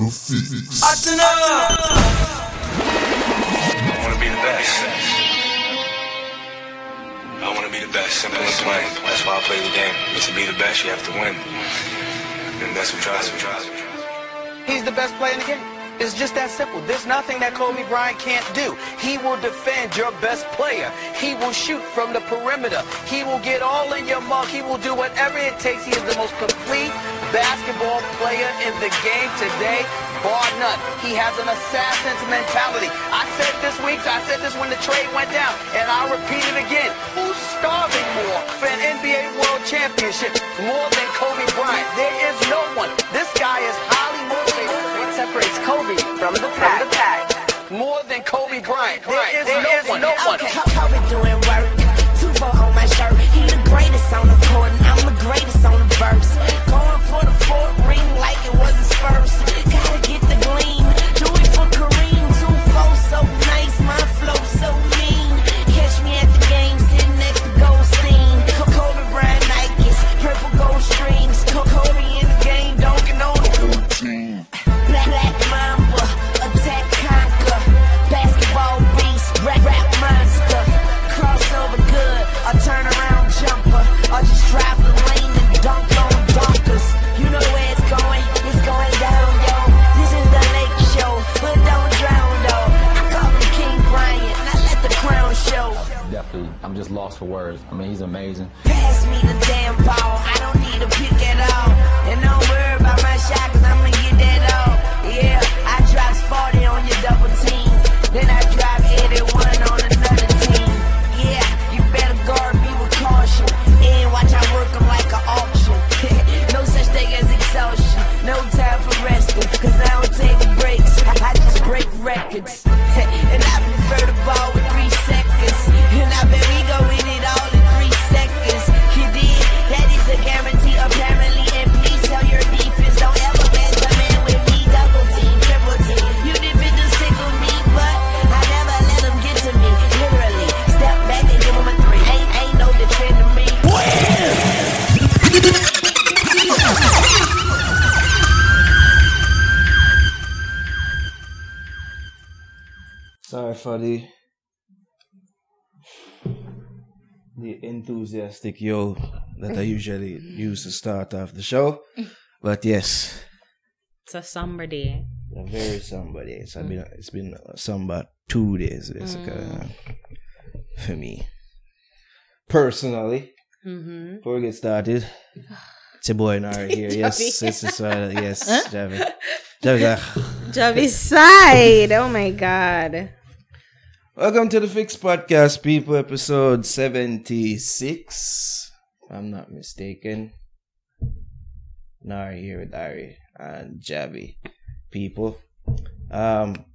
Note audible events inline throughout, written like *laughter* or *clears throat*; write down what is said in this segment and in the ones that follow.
The Fix. I want to be the best. I want to be the best. Simple and plain. That's why I play the game. But to be the best, you have to win. And that's what drives me. He's the best player in the game. It's just that simple. There's nothing that Kobe Bryant can't do. He will defend your best player. He will shoot from the perimeter. He will get all in your mug. He will do whatever it takes. He is the most complete basketball player in the game today, bar none. He has an assassin's mentality. I said this week, I said this when the trade went down, and I'll repeat it again. Who's starving more for an NBA World Championship more than Kobe Bryant? There is no one. This guy is highly motivated. What separates Kobe from the pack? From the pack. More than Kobe Bryant. There is There no is one. no No one. Okay, Kobe doing work. Two he's amazing. Enthusiastic yo that I usually use to start off the show. But yes, It's a somber day. a very somebody. It's been it's been some about two days basically uh, for me. Personally, Mm-hmm. before we get started, it's your boy Nari *laughs* here. Yes, this is uh, yes, Javi. Javi, uh, Javi side. Oh my god. Welcome to the Fix Podcast, people, episode 76. If I'm not mistaken. Nari here with Ari and Javi, people. Um,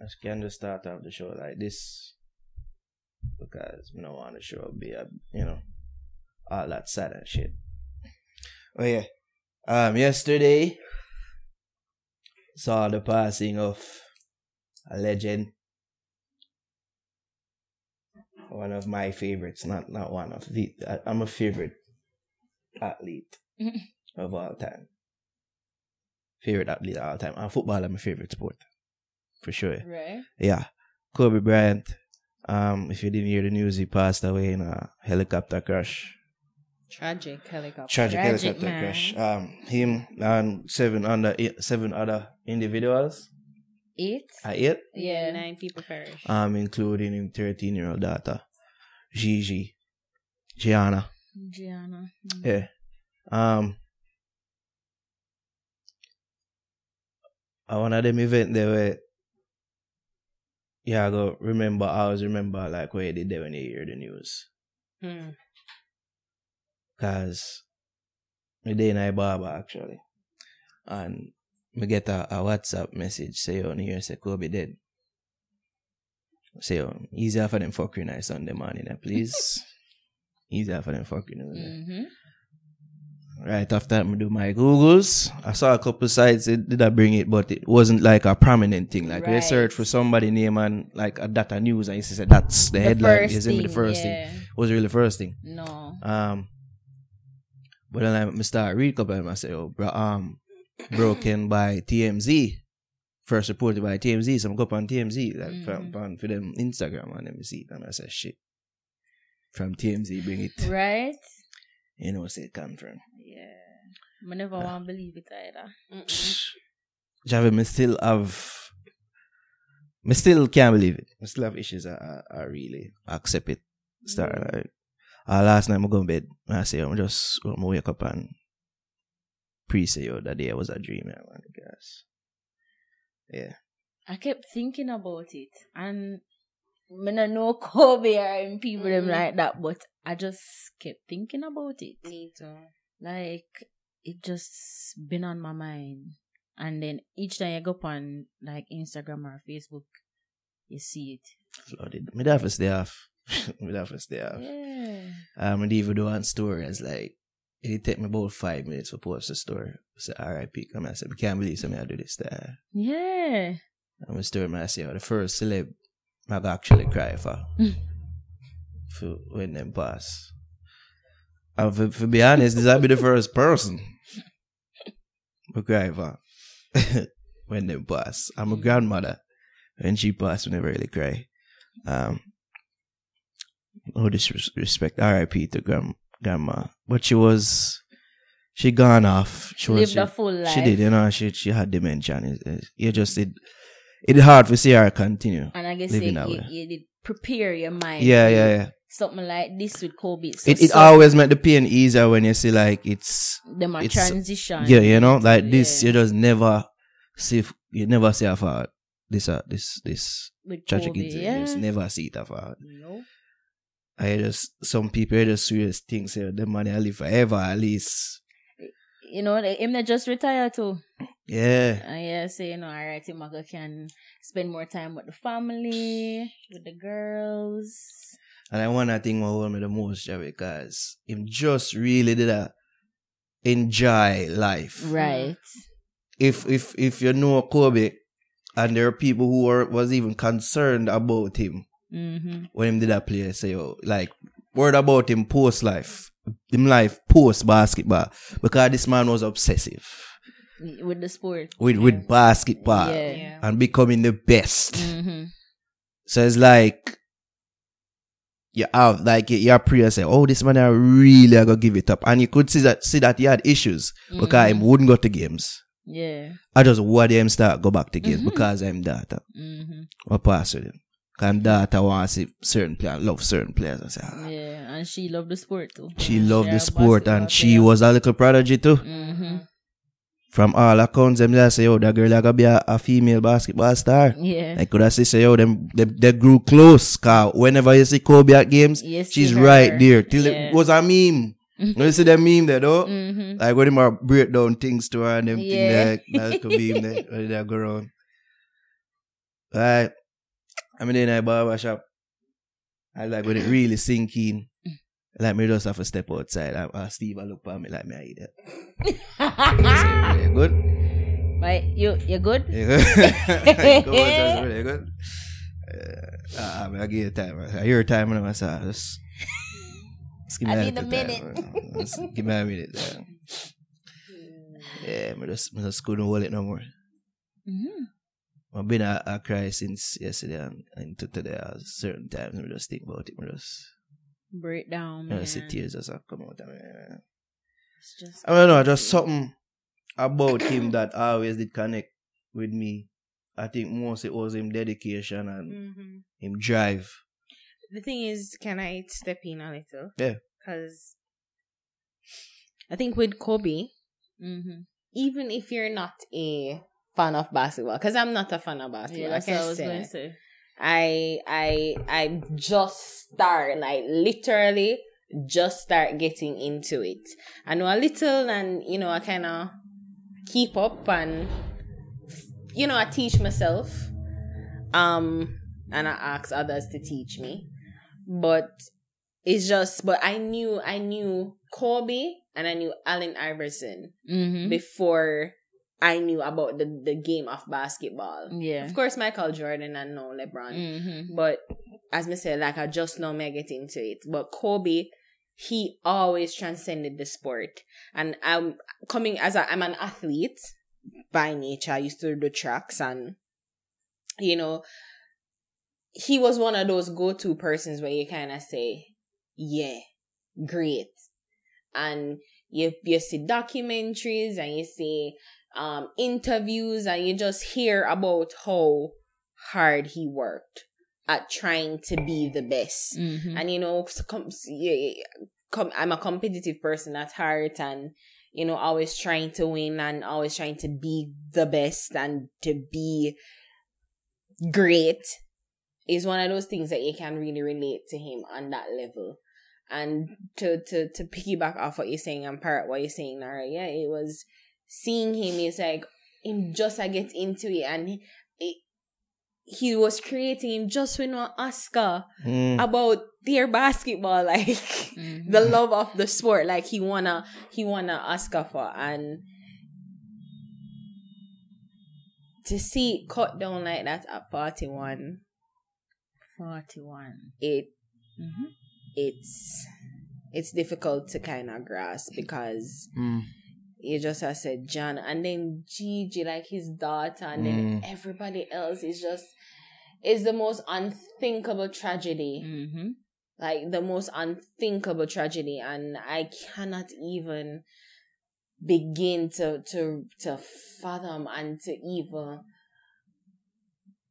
I can just start off the show like this because we don't want the show be a, you know, all that sad and shit. Oh yeah. Um, yesterday saw the passing of a legend. One of my favorites, not not one of the. I- I'm a favorite athlete *laughs* of all time. Favorite athlete of all time. And football, is my favorite sport, for sure. Right. Yeah, Kobe Bryant. Um, if you didn't hear the news, he passed away in a helicopter crash. Tragic helicopter. Tragic, Tragic, helicopter man. crash. Um, him and seven under seven other individuals. Eight? I eight. Yeah, nine people perished. um, including his 13 year old daughter, Gigi, Gianna. Gianna. Yeah. Um, at one of them event there where, yeah, I go remember, I always remember like where you did there when you hear the news. Hmm. Cause, me day in I barber actually. And me get a, a WhatsApp message say on here say Kobe dead. Say um, easier for them fucking on Sunday morning, please. *laughs* easier for them fucking. Mm-hmm. Right after that, I do my Googles. I saw a couple sites, it did I bring it, but it wasn't like a prominent thing. Like, Right. search for somebody name and like a data news, and you that that's the, headline. first Is the thing, first yeah. thing. Was really the first thing. No. Um, but then I, I start read couple of them. I say, oh, bro, um, broken by TMZ. First reported by TMZ. So I'm go up on TMZ, like Mm-hmm. from, for them Instagram and them see it. And I say shit. From TMZ bring it. Right? You know say it come from. Yeah. I never want to believe it either. Javi, me still have me still can't believe it. Me still have issues I, I, I really accept it. Start like uh, last night I go to bed I say I'm just I'm wake up and pre say yo that day was a dream, man. I guess. Yeah. I kept thinking about it, and I don't know *laughs* Kobe or him people them Mhm. like that, but I just kept thinking about it. Me too. Like it just been on my mind, and then each time I go up on like Instagram or Facebook, you see it. Flooded. Me have to stay off. *laughs* me have to stay off. Yeah. Um and even do one story as like it take me about five minutes to post the story. Say RIP come and I said, I can't believe something I do this there. Yeah. I'm a story man I say oh, the first celeb I actually cry for. for when them pass. And for, for be honest, this will be the first person I cry for *laughs* when them pass. I'm a grandmother. When she passed, we never really cry. Um no disrespect, RIP to grand, grandma. But she was she gone off. She was Lived she, a full life. she did, you know, she she had dementia and it, it, you just it it's hard to see her continue. And I guess living you, you, you did prepare your mind. Yeah, yeah, yeah. Something like this with Kobe. So It it always make the pain easier when you see like it's them a it's- transition. yeah, you know, like this you just never see you never see her this uh, this this with tragic incident. Yeah. You just never see it her. No. I just some people just serious things say the money I live forever at least. You know, they- him that just retired too. Yeah. And yeah, say, you know, alright, him I can spend more time with the family, with the girls. And I want to think what hold me the most, yeah, because him just really did a enjoy life. Right. If if if you know Kobe and there are people who were was even concerned about him Mm-hmm. when him did that play, say oh, like word about him post life. Him life post basketball. Because this man was obsessive With the sport. with with basketball Yeah. Yeah. and becoming the best. Mm-hmm. So it's like you have like you- your prayer say, Oh, this man I really I gonna give it up. And you could see that see that he had issues because him wouldn't go to games. Yeah. I just want him start go back to games because I'm that. Mm-hmm. I pass with him. Cause I'm daughter want to see certain players, love certain players. I say, ah. Yeah. And she loved the sport too. She loved the sport and she player. was a little prodigy too. Mm-hmm. From all accounts, them just say, yo, that girl I gonna be a, a female basketball star. Yeah. I could have say, yo, them they, they grew close. Cause whenever you see Kobe at games, see she's right there. Till Yeah. it was a meme. you see the meme there, though? Mm-hmm. Like when them are break down things to her and them Yeah. thing there, that could be him there, when they go around. *laughs* Right. I mean, in a barber shop. I like when it really sink in. Like me just have to step outside. And, and Steve I look at me like me I eat it. *laughs* Good. Right. You you good? You good? *laughs* Go really good. *laughs* Uh, uh, I give you time. I hear time and I say, ah, just, just give me I a need a time. minute. Just give me a minute. Yeah, yeah I just, I just couldn't hold it no more. Mm-hmm. I've been a, a cry since yesterday and, and to today. At certain times, I just think about it. I just, Breakdown. I Man. just see tears just come out of me. It's just I don't know, just something about him that always did connect with me. I think most it was him dedication and Mm-hmm. him drive. The thing is, can I step in a little? Yeah. Because I think with Kobe, Mm-hmm. even if you're not a fan of basketball, because I'm not a fan of basketball, Yeah, that's I what I was say. going to say. I I I just start like literally just start getting into it. I know a little and you know I kind of keep up and you know I teach myself um and I ask others to teach me. But it's just but I knew I knew Kobe and I knew Allen Iverson Mm-hmm. before I knew about the the game of basketball. Yeah. Of course, Michael Jordan and no LeBron. Mm-hmm. But as me said, like I just know me I get into it. But Kobe, he always transcended the sport. And I'm coming as a, I'm an athlete. by nature. I used to do tracks and you know he was one of those go-to persons where you kind of say, "Yeah, great," and you you see documentaries and you see um interviews and you just hear about how hard he worked at trying to be the best. Mhm. And you know, com- com- I'm a competitive person at heart, and you know, always trying to win and always trying to be the best and to be great is one of those things that you can really relate to him on that level. And to to to piggyback off what you're saying and parrot what you're saying, Nara, yeah, it was seeing him. is like him just I get into it, and he, it, he was creating him just with no Oscar Mm. about their basketball, *laughs* like Mhm. the love of the sport. Like he wanna he wanna Oscar for and to see it cut down like that at forty one, 41. it Mm-hmm. it's it's difficult to kind of grasp because Mm. You just have said John and then Gigi like his daughter and then everybody else is just is the most unthinkable tragedy. Mm-hmm. like the most unthinkable tragedy and i cannot even begin to to to fathom and to even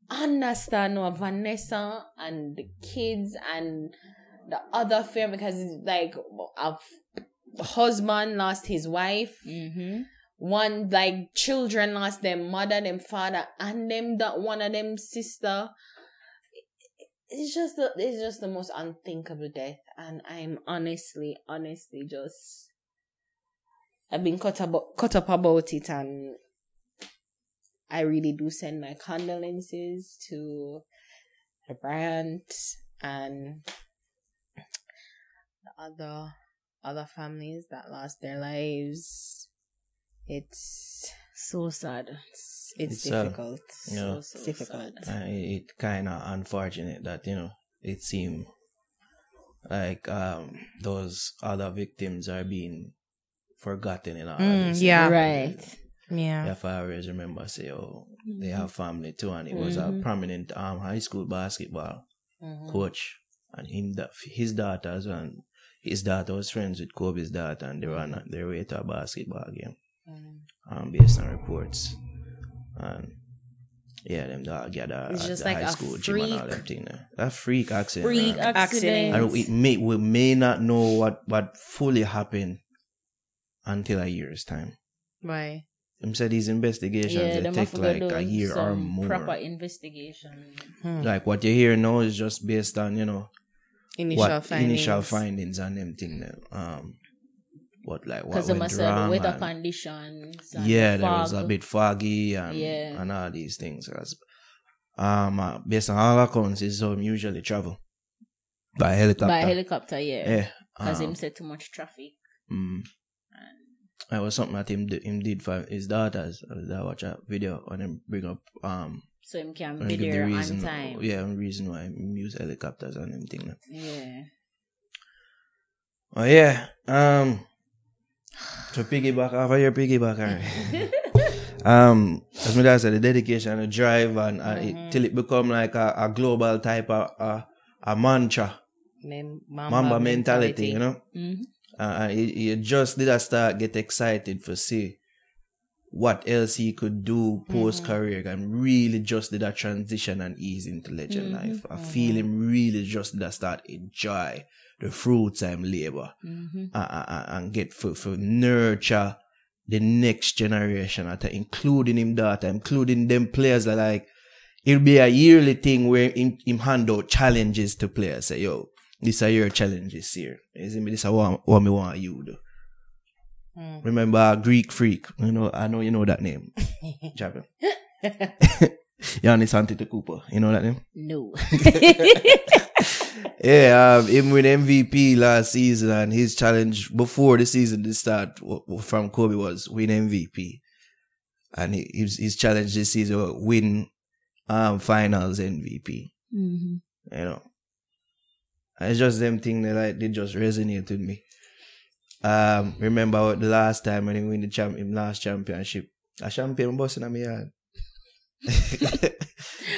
understand what vanessa and the kids and the other family because it's like a f- husband lost his wife Mm-hmm. one like children lost their mother, them father, and them that one of them sister. It's just the it's just the most unthinkable death, and I'm honestly, honestly just I've been cut about cut up about it, and I really do send my condolences to the Bryant and the other other families that lost their lives. It's So sad. it's, it's It's, uh, difficult. you know, It's difficult. Uh, it kind of unfortunate that you know it seemed like um those other victims are being forgotten in all Mm, this. yeah. Right. Yeah. If I always remember, say, oh, they have family too, and it was Mhm. a prominent um high school basketball Mhm. coach, and him that his daughters and His daughter was friends with Kobe's daughter, and they were on their way to a basketball game, Mhm. um, based on reports. And yeah, them dog gather It's at just like high a school gym and all freak- them thing. there. A freak accident. Freak man. accident. and we may we may not know what what fully happened until a year's time. Why? Him said these investigations Yeah, they take like a year or more. Proper investigation. Like what you hear now is just based on you know Initial what findings. initial findings and them thing. there. Um, what like what Because they went must have the wrong? weather and- conditions. and yeah, the there was a bit foggy and Yeah. and all these things. um, uh, based on all accounts, is how him usually travel by helicopter. By helicopter, yeah. Yeah, Because um, him said too much traffic. Mm. It was something that him did, him did for his daughters. I watch a video on him bring up um So him can and be there the reason on time. yeah the reason why him use helicopters and them thing. Yeah. Oh yeah. Um to piggyback off of your piggyback *laughs* um as my dad said the dedication and the drive and uh, it, till it become like a, a global type of uh, a mantra. Mem- Mamba, mentality, you know? Mhm. Uh, you, you just did a start get excited for see what else he could do post career and really just did a transition and ease into legend life. I feel him really just did a start enjoy the fruits of him labor Mhm. uh, and get for, for nurture the next generation at including him daughter, including them players that like it'll be a yearly thing where him, him hand out challenges to players. Say, yo, this are your challenges here. See me? This is what, what me want you to do. Remember uh, Greek Freak? You know, I know you know that name. *laughs* Japan. *laughs* Giannis Antetokounmpo. You know that name? No. *laughs* Yeah, um, him with MVP last season and his challenge before the season to start from Kobe was win MVP. And he, his, his challenge this season was win um, finals MVP. hmm You know. And it's just them thing that like they just resonate with me. Um, remember the last time when he win the champ him last championship A champion bus in my yard. *laughs*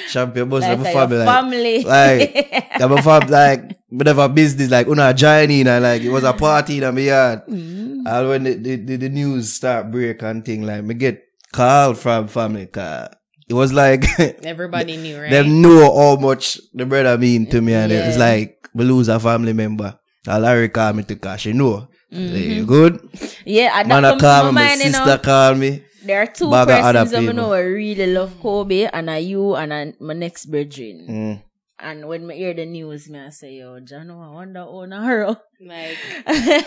champagne bus Like in my family. Like, family. like, *laughs* I'm a fam, like, a business, like, una join in, and like, it was a party in my yard. Mm. And when the, the, the, the news start break and thing, like, me get call from family, cause it was like, *laughs* Everybody knew, right? them know how much the brother mean to me, and it's Yeah. like, we lose a family member. Larry call me to cause she know. Mm-hmm. Say, you good? yeah, and Man, that I comes call to me, my my mind, you sister know. call me. There are two Bag of other persons I know I really love Kobe, and I you and I, my next brethren. Mm. And when I hear the news, me I say, yo, Jano, I wonder how na her. like *laughs*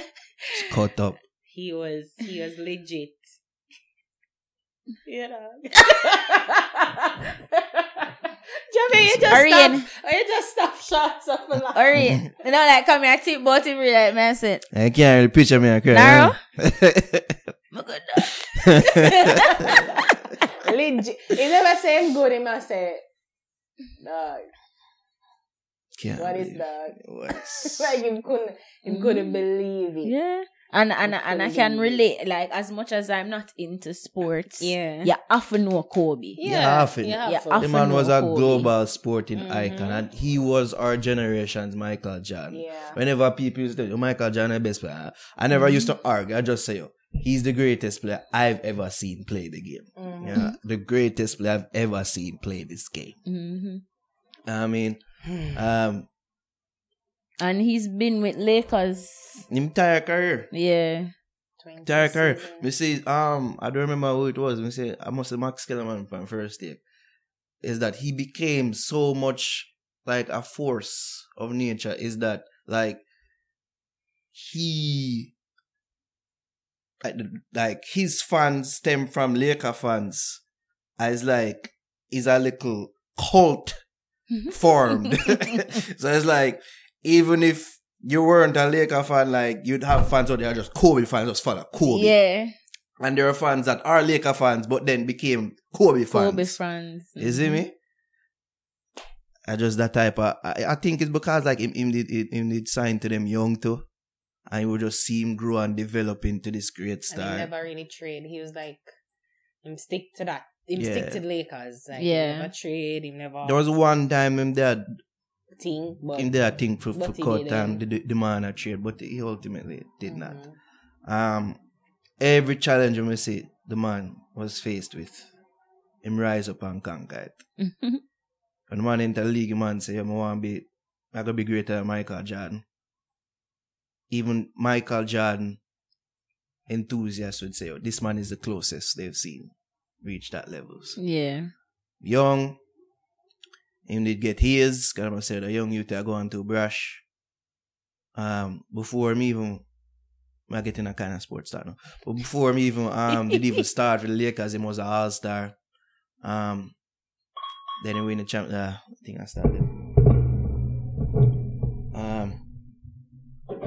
Cut up. he was, he was legit. You know. Jamie, you just Arian. stop. Oh, you just stop shots of a laugh. Or you know, like come here, tip about you, like man said, I can't really picture me. I can't. Narrow? *laughs* "My *laughs* good. Legit. He never say him good. He must say, dog. Can't What is believe that? it was- *laughs* like you couldn't, him couldn't mm. believe it. Yeah. And and and I can relate, like as much as I'm not into sports, Yeah. you often know Kobe. Yeah. often. you have Yeah, to. often. The man was a Kobe. global sporting Mm-hmm. icon, and he was our generation's Michael Jordan. Yeah. Whenever people used to, oh, Michael Jordan, the best player, I never used Mm-hmm. to argue. I just say, oh, he's the greatest player I've ever seen play the game. Mm-hmm. Yeah, the greatest player I've ever seen play this game. hmm I mean, *sighs* um, And he's been with Lakers. entire career. Yeah. Entire career. Me say, um, I don't remember who it was. Me say, I must say Max Kellerman from first day. Is that he became so much like a force of nature. Is that like he like, like his fans stem from Laker fans as like is a little cult *laughs* formed. *laughs* so it's like even if you weren't a Laker fan, like you'd have fans out there just Kobe fans, just follow Kobe. Yeah. And there are fans that are Laker fans, but then became Kobe fans. Kobe fans. You see me? I just that type of. I, I think it's because like him, him did him did sign to them young too, and you would just see him grow and develop into this great And he star. never really trade. He was like, him stick to that. Him Yeah. stick to the Lakers. Like, Yeah. He never trade. He never There was one time him dad thing. But him did a thing for, for cut and the, the man a trade, but he ultimately did not. Mhm. Um, every challenge we see the man was faced with, him rise up and conquer it. *laughs* When the man enter the league, the man say, I want to be, I gotta be greater than Michael Jordan. Even Michael Jordan enthusiasts would say, oh, this man is the closest they've seen reach that levels. yeah. Young, him did get his, because I say the young youth are going to brush. Um, before me even, I get in a kind of sports star now. But before me even um did even *laughs* start with the Lakers, him was an all star. Um, then he win the champ. Uh, I think I started. Um,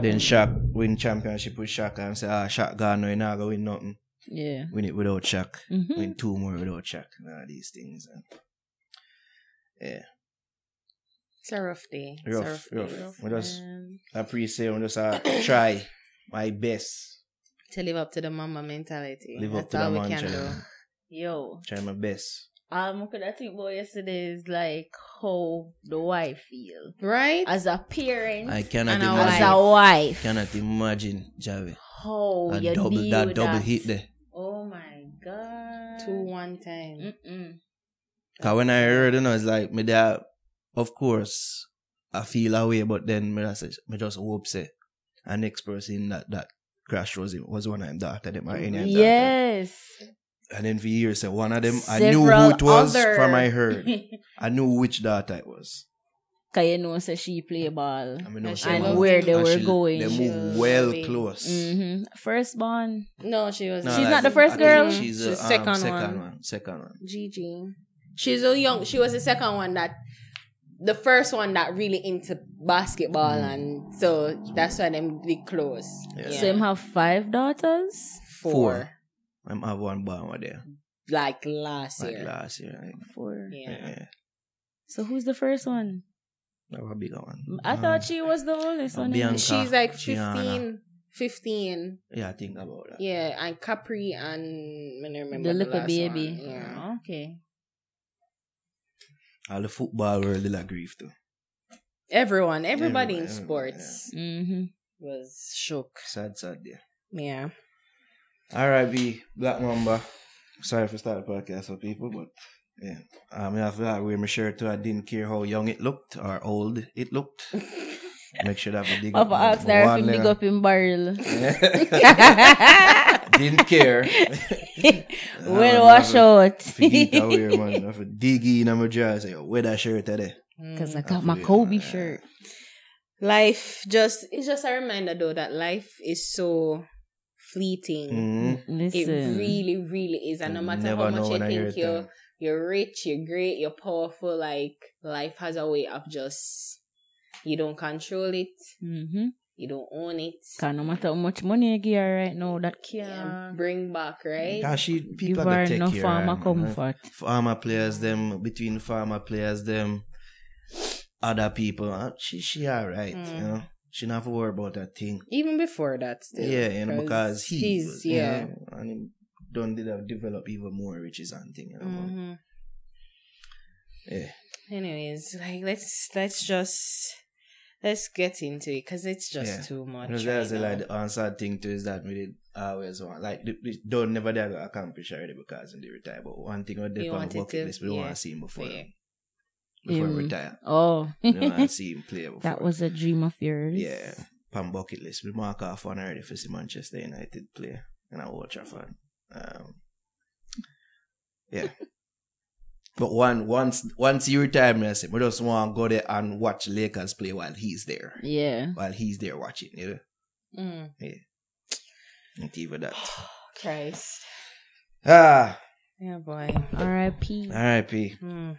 then Shaq win championship with Shaq and say, ah, Shaq gone now, he not gonna win nothing. Yeah. Win it without Shaq. Mhm. Win two more without Shaq. And all these things. And, yeah. It's a rough day. It's Rough, a rough, day. rough. We just. I appreciate I just uh, try my best. to live up to the Mamba mentality. Live up That's to the all we man. can do. Yo. try my best. Um, could I think about yesterday is like how the wife feel Right? as a parent, I cannot imagine. as a wife. Cannot imagine, Javi. How A you double that double that. hit there. Oh my god. Two one time. Mm-mm. Cause when I heard you know, it's like me dad of course I feel away, but then me just, me just hope say a next person that that crash was was one of them daughter them or any of them daughter. Yes. And then for years say one of them I knew who it was other- from I heard. *laughs* I knew which daughter it was. Cause you know, say she play ball. I mean, no, And say and where they and were she- going. They move was well big. close. Mm-hmm. Firstborn. No, she was. No, She's like, not the first girl? think She's, She's the the second um, second one. one. Second one. Gigi. She's a young. She was the second one that, the first one that really into basketball, and so that's why them be close. Yeah. So him have five daughters. four, Four. I'm have one born with there. like last Like year. last year. Like, Four. Yeah. yeah. yeah. So who's the first one? That was a bigger one. I Um, thought she was the oldest uh, one. Bianca. She's like Gianna. 15, 15. Yeah, I think about that. Yeah, and Capri and I remember The the, little last baby. one. Yeah. Oh, okay. All the football world will agree to. Everyone, everybody in Everyone, sports Mm-hmm. was shook. Sad, sad, yeah. Yeah. R.I.P. Black Mamba. Sorry for starting the podcast for people, but yeah. Um, after that, wear my shirt too. I didn't care how young it looked or old it looked. *laughs* Make sure that I dig Papa my- asked my her if one he big layer. up in barrel. *laughs* *laughs* didn't care. Well, wash out. Forget that wear, *laughs* man. I have to dig in my jaw. Say, yo, wear that shirt today. Because I got my Kobe shirt. Life just it's just a reminder though that life is so fleeting. Mm-hmm. It really, really is. And no matter never how much you when you're think you're done. you're rich, you're great, you're powerful, like life has a way of just you don't control it, Mm-hmm. You don't own it. Cause no matter how much money you give her right now, that can't bring back, right? Cause she give people her are take no care farmer of her, comfort. Farmer players, them between farmer players, them other people. uh, She she alright, Mm. you know. She not have to worry about that thing. Even before that, still. yeah, you know, because he he's was, you yeah. know, and he done did have develop even more riches and thing, you know. but, hmm Yeah. Anyways, like let's let's just let's get into it because it's just Yeah. too much. Because right that's the, now. like the answer thing to is that we did always want like the- the- don't never did accomplish already because in the retire. But one thing we did You on the wanted bucket to- list, we don't yeah. want to see him before Yeah. before Him. retire. Oh. We want to *laughs* see him play before. that was a dream of yours. yeah. Pan bucket list. We mark off one already for see Manchester United play. And I watch our fan. Um, yeah. But one once once you retire, I say, we just want to go there and watch Lakers play while he's there. Yeah. While he's there watching, you know? Mm. Not even that. *sighs* Christ. Ah, Yeah, boy. R.I.P. R.I.P. Hmm.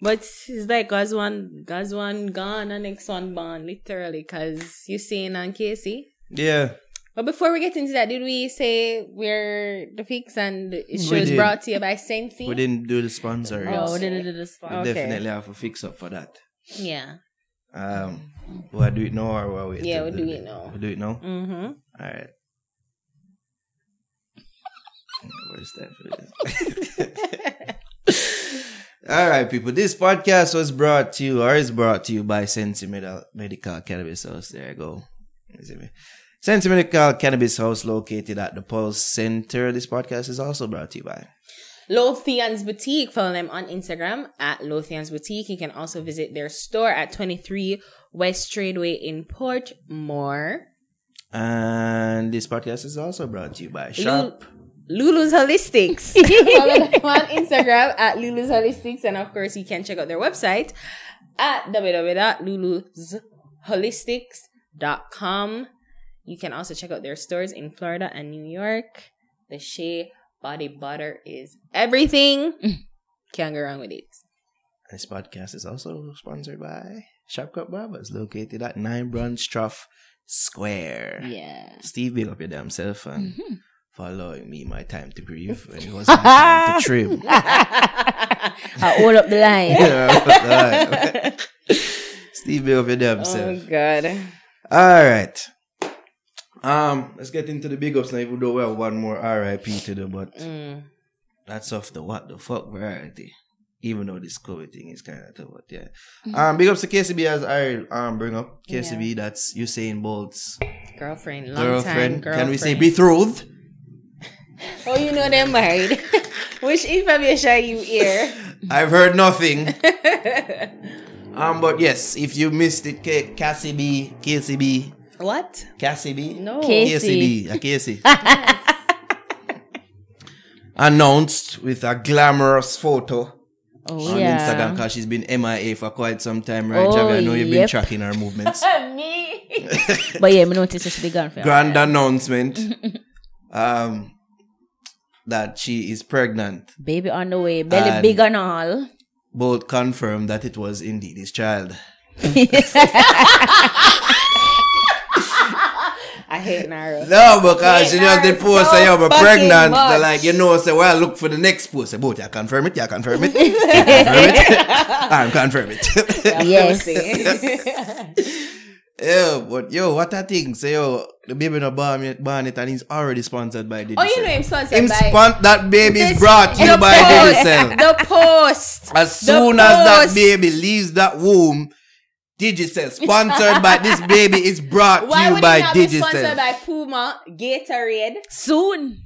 But it's like God's one, God's one gone and next one born, literally, because you seen on Casey. Yeah. But before we get into that, did we say we're the fix and it We shows brought to you by Sensi? We didn't do the sponsor. Oh, we did it this We far. Okay. definitely have a fix up for that. Yeah. Um, we'll do it now or we'll wait? Yeah, we'll do it now. We'll do it now? Mm-hmm. All right. Where's that? *laughs* All right, people. This podcast was brought to you, or is brought to you by Sensi Medical, Medical Cannabis House. There you go. You see Medical Cannabis House, located at the Pulse Center. This podcast is also brought to you by. Lothian's Boutique. Follow them on Instagram at Lothian's Boutique. You can also visit their store at 23 West Tradeway in Portmore. And this podcast is also brought to you by Sharp. Lulu's Holistics. *laughs* Follow them on Instagram at Lulu's Holistics. And of course, you can check out their website at www.lulusholistics.com. You can also check out their stores in Florida and New York. The Shea Body Butter is everything. Can't go wrong with it. This podcast is also sponsored by Sharp Cut Barbers, located at 9 Brunstroff Square. Yeah. Steve, big up your damn self and Mm-hmm. for me my time to breathe *laughs* when it was my time to trim. *laughs* I hold up the line. Yeah, *laughs* Steve, big up your damn self. Oh. God. All right. Um, let's get into the big ups now, even though we have one more RIP to do, but Mm. that's off the what the fuck variety. Even though this COVID thing is kind of tough, but yeah. Mm-hmm. Um, big ups to KCB as I um bring up KCB. That's Usain Bolt's Girlfriend. Long girlfriend. time girlfriend. Can we say betrothed? *laughs* Oh, you know they're married. *laughs* Which information you hear? *laughs* I've heard nothing. um, but yes, if you missed it, K- Kasi B, KCB, What? Kasi B, No. KCB, uh, *laughs* announced with a glamorous photo Oh, on yeah. Instagram because she's been MIA for quite some time, right? Oh, Javi, I know you've been tracking her movements. *laughs* Me. But yeah, me notice that she be gone for Grand announcement *laughs* um, that she is pregnant. Baby on the way, belly And- big and all. Both confirmed that it was indeed his child. I hate Nara. No, because you did Nara, post so say you're pregnant. much. They're like, you know, say, well, look for the next post. Say, both, you confirm it, you confirm it. *laughs* You confirm it. *laughs* I'm confirm it. Yes. *laughs* Yo, but yo, what I think? Say yo, the baby no born yet, born it, and he's already sponsored by Digicel. Oh, you know him sponsored Him by spon- that baby is brought to you the by post, Digicel. The post. As The soon as that baby leaves that womb, Digicel, sponsored by this baby, is brought Why to you would by it not be sponsored Digicel. by Puma, Gatorade, Soon.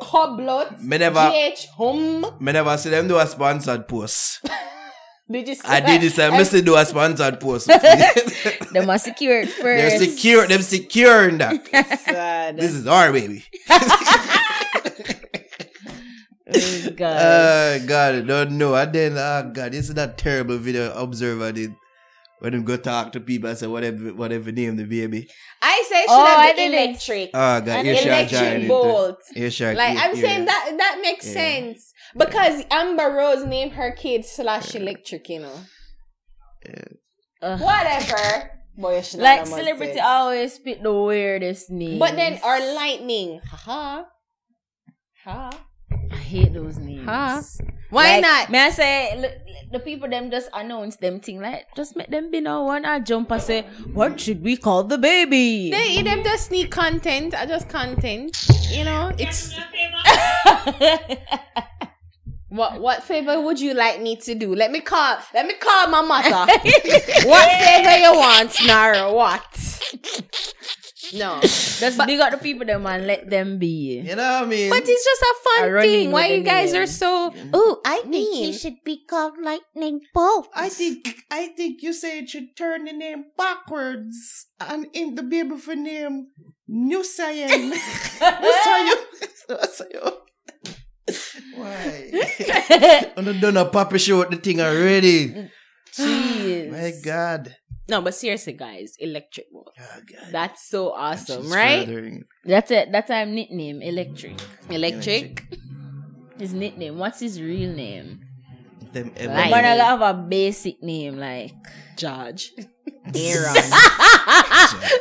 Hot Blood, Me never, GH Hum? me never see them do a sponsored post. *laughs* Did you see I did this. I must do a sponsored post. *laughs* *laughs* Them are secured first. They're secure. Them securing that. Sad. This is our baby. Oh, God. Uh, God, I don't know. And then, oh God, this is that terrible video Observer did when him go talk to people and say whatever, whatever name the baby. I say should Oh, I have been didn't- electric. Oh God, An ear electric bolt. Like I'm ear- saying that that makes Yeah. sense because Amber Rose named her kid slash electric, you know. Ugh. Whatever. Boy, like celebrity said. always pick the weirdest names. But then or lightning. Haha. Ha. Ha. I hate those names. Huh? Why Like, not? May I say look, the people them just announce them thing like just make them be no one. I jump and say what should we call the baby? They them just need content. I just content. You know, it's *laughs* what what favor would you like me to do? Let me call let me call my mother. *laughs* what favor you want, Nara? What? *laughs* No. just big up the people them and let them be. You know what I mean? But it's just a fun thing. Why you guys name. are so Oh, I mean? should be called Lightning Bolt. I think I think you say it should turn the name backwards and in the baby for name Nusayan. Nusayan. Nusayan. Why? *laughs* I'm not done a puppy show with the thing already. Jeez. My God. No, but seriously, guys, electric bolt. Oh, God. That's so awesome, She's right? furthering. That's it. That's our nickname, Electric. Mm. Electric. His nickname. What's his real name? Them ever Like- But I have a basic name like George. *laughs* Aaron.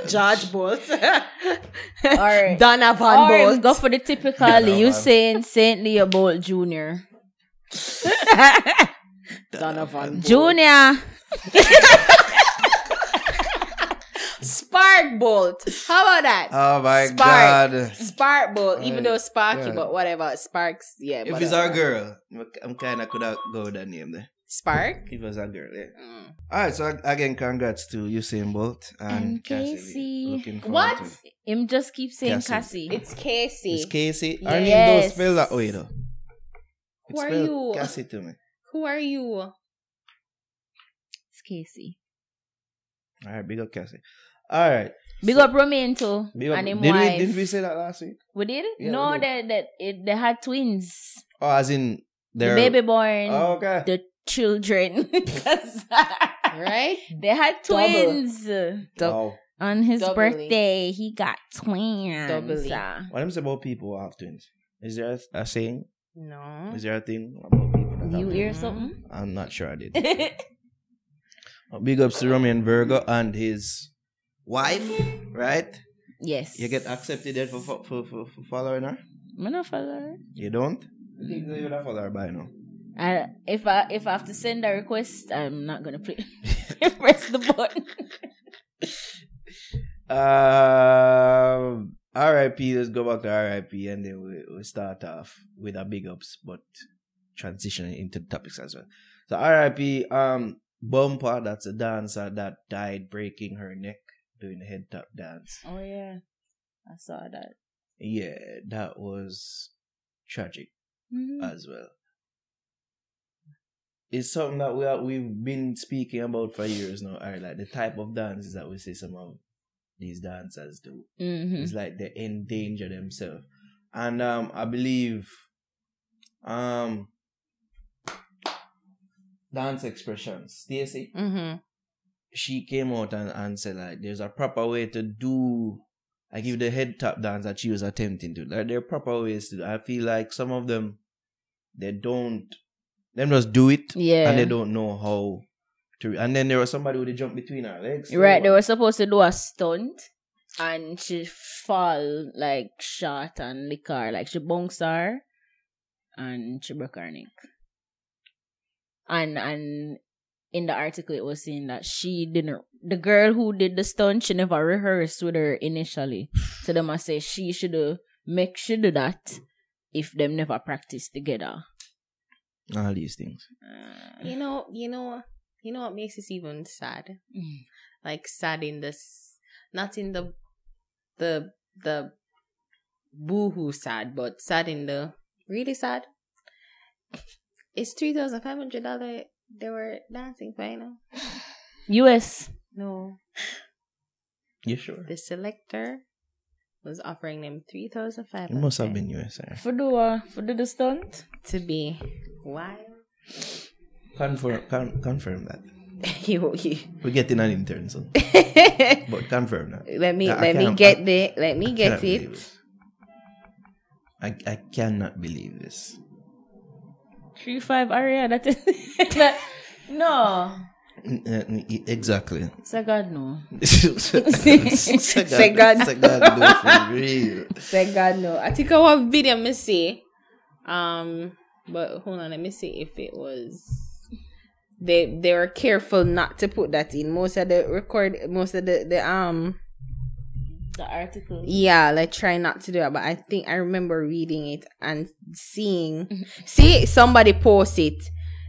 George Bolt. *laughs* or Donovan or Bolt. go for the typical Donovan. you saying Saint Leo Bolt Jr. *laughs* Donovan Bolt. Junior. Spark Bolt. How about that? Oh my Spark. God. Spark Bolt, even though Sparky, Yeah. but whatever. Sparks, yeah. If but it's our girl, I'm kind of could have go with that name there. Spark? If it was a girl, yeah. Mm. All right, so again, congrats to Usain Bolt and, And Cassie. Casey. Looking What? to it. Him just keep saying Cassie. Cassie. It's Casey. It's Casey. Her name Yes. don't spell that way though. Who are you? Cassie to me. Who are you? It's Casey. All right, big up Cassie. All right. Big So- up Romain too. Big up. and him Did we, wife. didn't we say that last week? We did? Yeah, no, we they they they had twins. Oh, as in The baby born. Oh, okay. The children, *laughs* Right? they had Double. twins. oh. On his Doubly. birthday, he got twins. Doubly. Uh, What I'm saying about people who have twins? Is there a, a saying? No. Is there a thing about people that you hear twins? something? I'm not sure I did. *laughs* Big ups to Romain Virgo and his wife, right? yes. You get accepted there for for, for, for, following her? I'm not follow. You don't? I think you would have followed her by now. I, if I if I have to send a request, I'm not gonna play, *laughs* press the button. *laughs* Um, RIP, let's go back to RIP and then we, we start off with our big ups, but transitioning into the topics as well. So RIP, um, Bumpa, that's a dancer that died breaking her neck doing the head top dance. Oh yeah, I saw that. Yeah, that was tragic Mhm. as well. It's something that we are, we've been speaking about for years now. Alright, like the type of dances that we see some of these dancers do. Mhm. It's like they endanger themselves. And um, I believe um, dance expressions, Stacy, Mm-hmm. She came out and, and said like there's a proper way to do like give the head tap dance that she was attempting to. Like there are proper ways to do. I feel like some of them they don't them just do it Yeah. and they don't know how to and then there was somebody who they jump between her legs. Right, they were supposed to do a stunt, and she fall like shot and lick her, like she bounced her, and she broke her neck. And and in the article it was saying that she didn't the girl who did the stunt she never rehearsed with her initially so them must say she should have make sure do that if them never practice together All these things. You know, you know, you know what makes this even sad? Mm. Like sad in this, not in the, the the boohoo sad, but sad in the really sad. It's three thousand five hundred dollar. They were dancing final. us No, You sure? the selector was offering them three thousand five It must have been US. for do uh, for do the stunt to be wild. Confirm, con- confirm that. *laughs* you, you. We're getting an intern soon. *laughs* but confirm that. let me I- I let me get I- the let me I get cannot believe it. I, I cannot believe this. Three five area that is *laughs* that, no Mm, uh, Exactly. say god no Say God. Say God, no, for real. Thank God no. I think I want video me see. Um but hold on, let me see if it was they they were careful not to put that in. Most of the record most of the, the um the article yeah, like try not to do it. But I think I remember reading it and seeing mm-hmm. see somebody post it.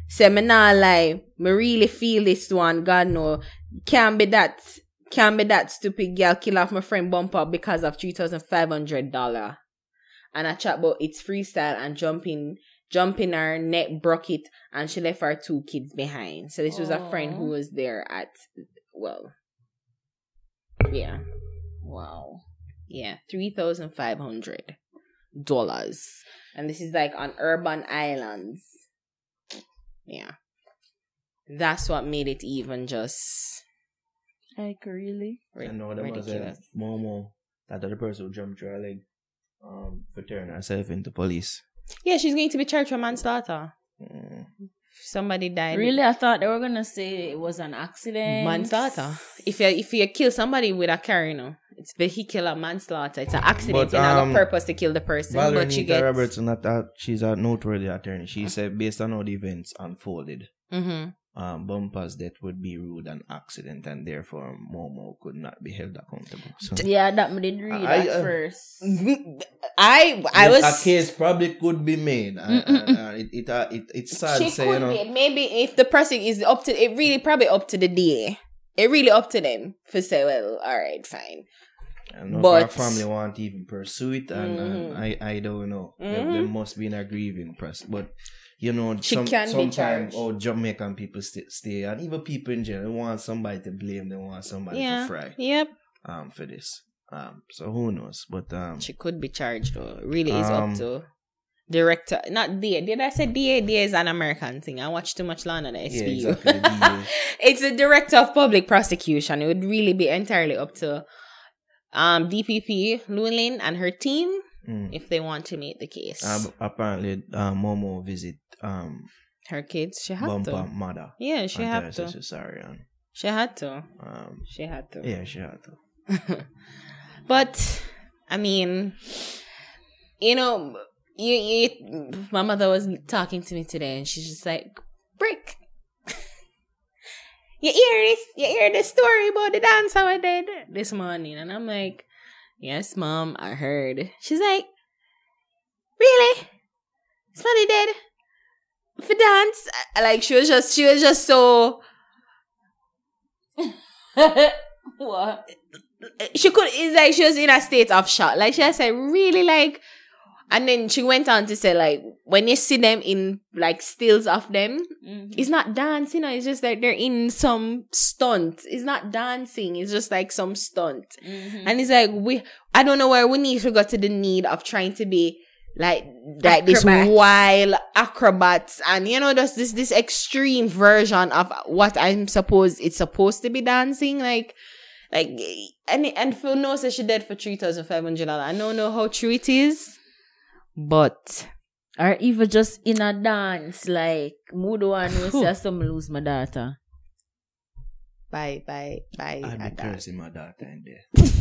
Say me not lie, me really feel this one, God no. Can't be that can't be that stupid girl kill off my friend Bumpa because of three thousand five hundred dollar. And I chat about it's freestyle and jumping jumping her neck broke it and she left her two kids behind. So this was a friend who was there at well yeah. Wow Yeah, three thousand five hundred dollars, and this is like on urban islands. Yeah, that's what made it even just like really ri- I know there was a ridiculous. Momo, that other person who jumped through her leg um, for turning herself into police. Yeah, she's going to be charged for manslaughter. Mm. Somebody died. really i thought they were gonna say it was an accident manslaughter. If you if you kill somebody with a car, you know, it's vehicular manslaughter. It's an accident. But, you not um, on purpose to kill the person, Valerie but you Nita get. Robertson, not that she's a noteworthy attorney. She said based on how the events unfolded, hmm um, Bumpa's that would be rude an accident, and therefore Momo could not be held accountable. So yeah that me did read I- at uh, first I I was a case probably could be made. Uh, uh, it, it, uh, it it's sad she to say, could you know. be. Maybe if the person is up to it, really probably up to the DA. It really up to them for say, well, all right, fine. I don't know But- if our family won't even pursue it, and, and Mhm. I, I don't know. There, Mhm. there must be in a grieving process, but you know, She some, can sometimes charged. oh Jamaican people stay, stay, and even people in general want somebody to blame. They want somebody Yeah. to fry Yep. um for this. Um, so who knows? But um, She could be charged though. Really is Um, up to director. Not DA. Did I say DA? DA is an American thing. I watch too much Law on *laughs* the yeah, SVU. exactly. the it's a director of public prosecution. It would really be entirely up to um DPP Llewellyn and her team Mm. if they want to make the case. Um, apparently, uh, Momo visit um her kids, she had Bumpa to. mother. Yeah, she had to. and She had to. um, She had to. yeah, she had to. *laughs* but I mean, you know, you, you, my mother was talking to me today, and she's just like, "Brick, *laughs* you hear this? You hear the story about the dancer I did this morning?" And I'm like, "Yes, mom, I heard." She's like, "Really? Somebody did for dance?" Like she was just, she was just so. *laughs* what she could it's like she was in a state of shock. Like she just said, really like and then she went on to say like when you see them in like stills of them, Mhm. it's not dancing, you know, it's just like they're in some stunt. It's not dancing, it's just like some stunt. Mhm. And it's like we I don't know where we need to go to the need of trying to be like like this wild acrobats and you know just this this extreme version of what I'm supposed it's supposed to be dancing like like and and Phil knows that she did for three thousand five hundred dollars. I don't know how true it is, but or even just in a dance like mood one who Phew. say some lose my daughter bye bye bye. I'd be cursing my daughter in there. *laughs*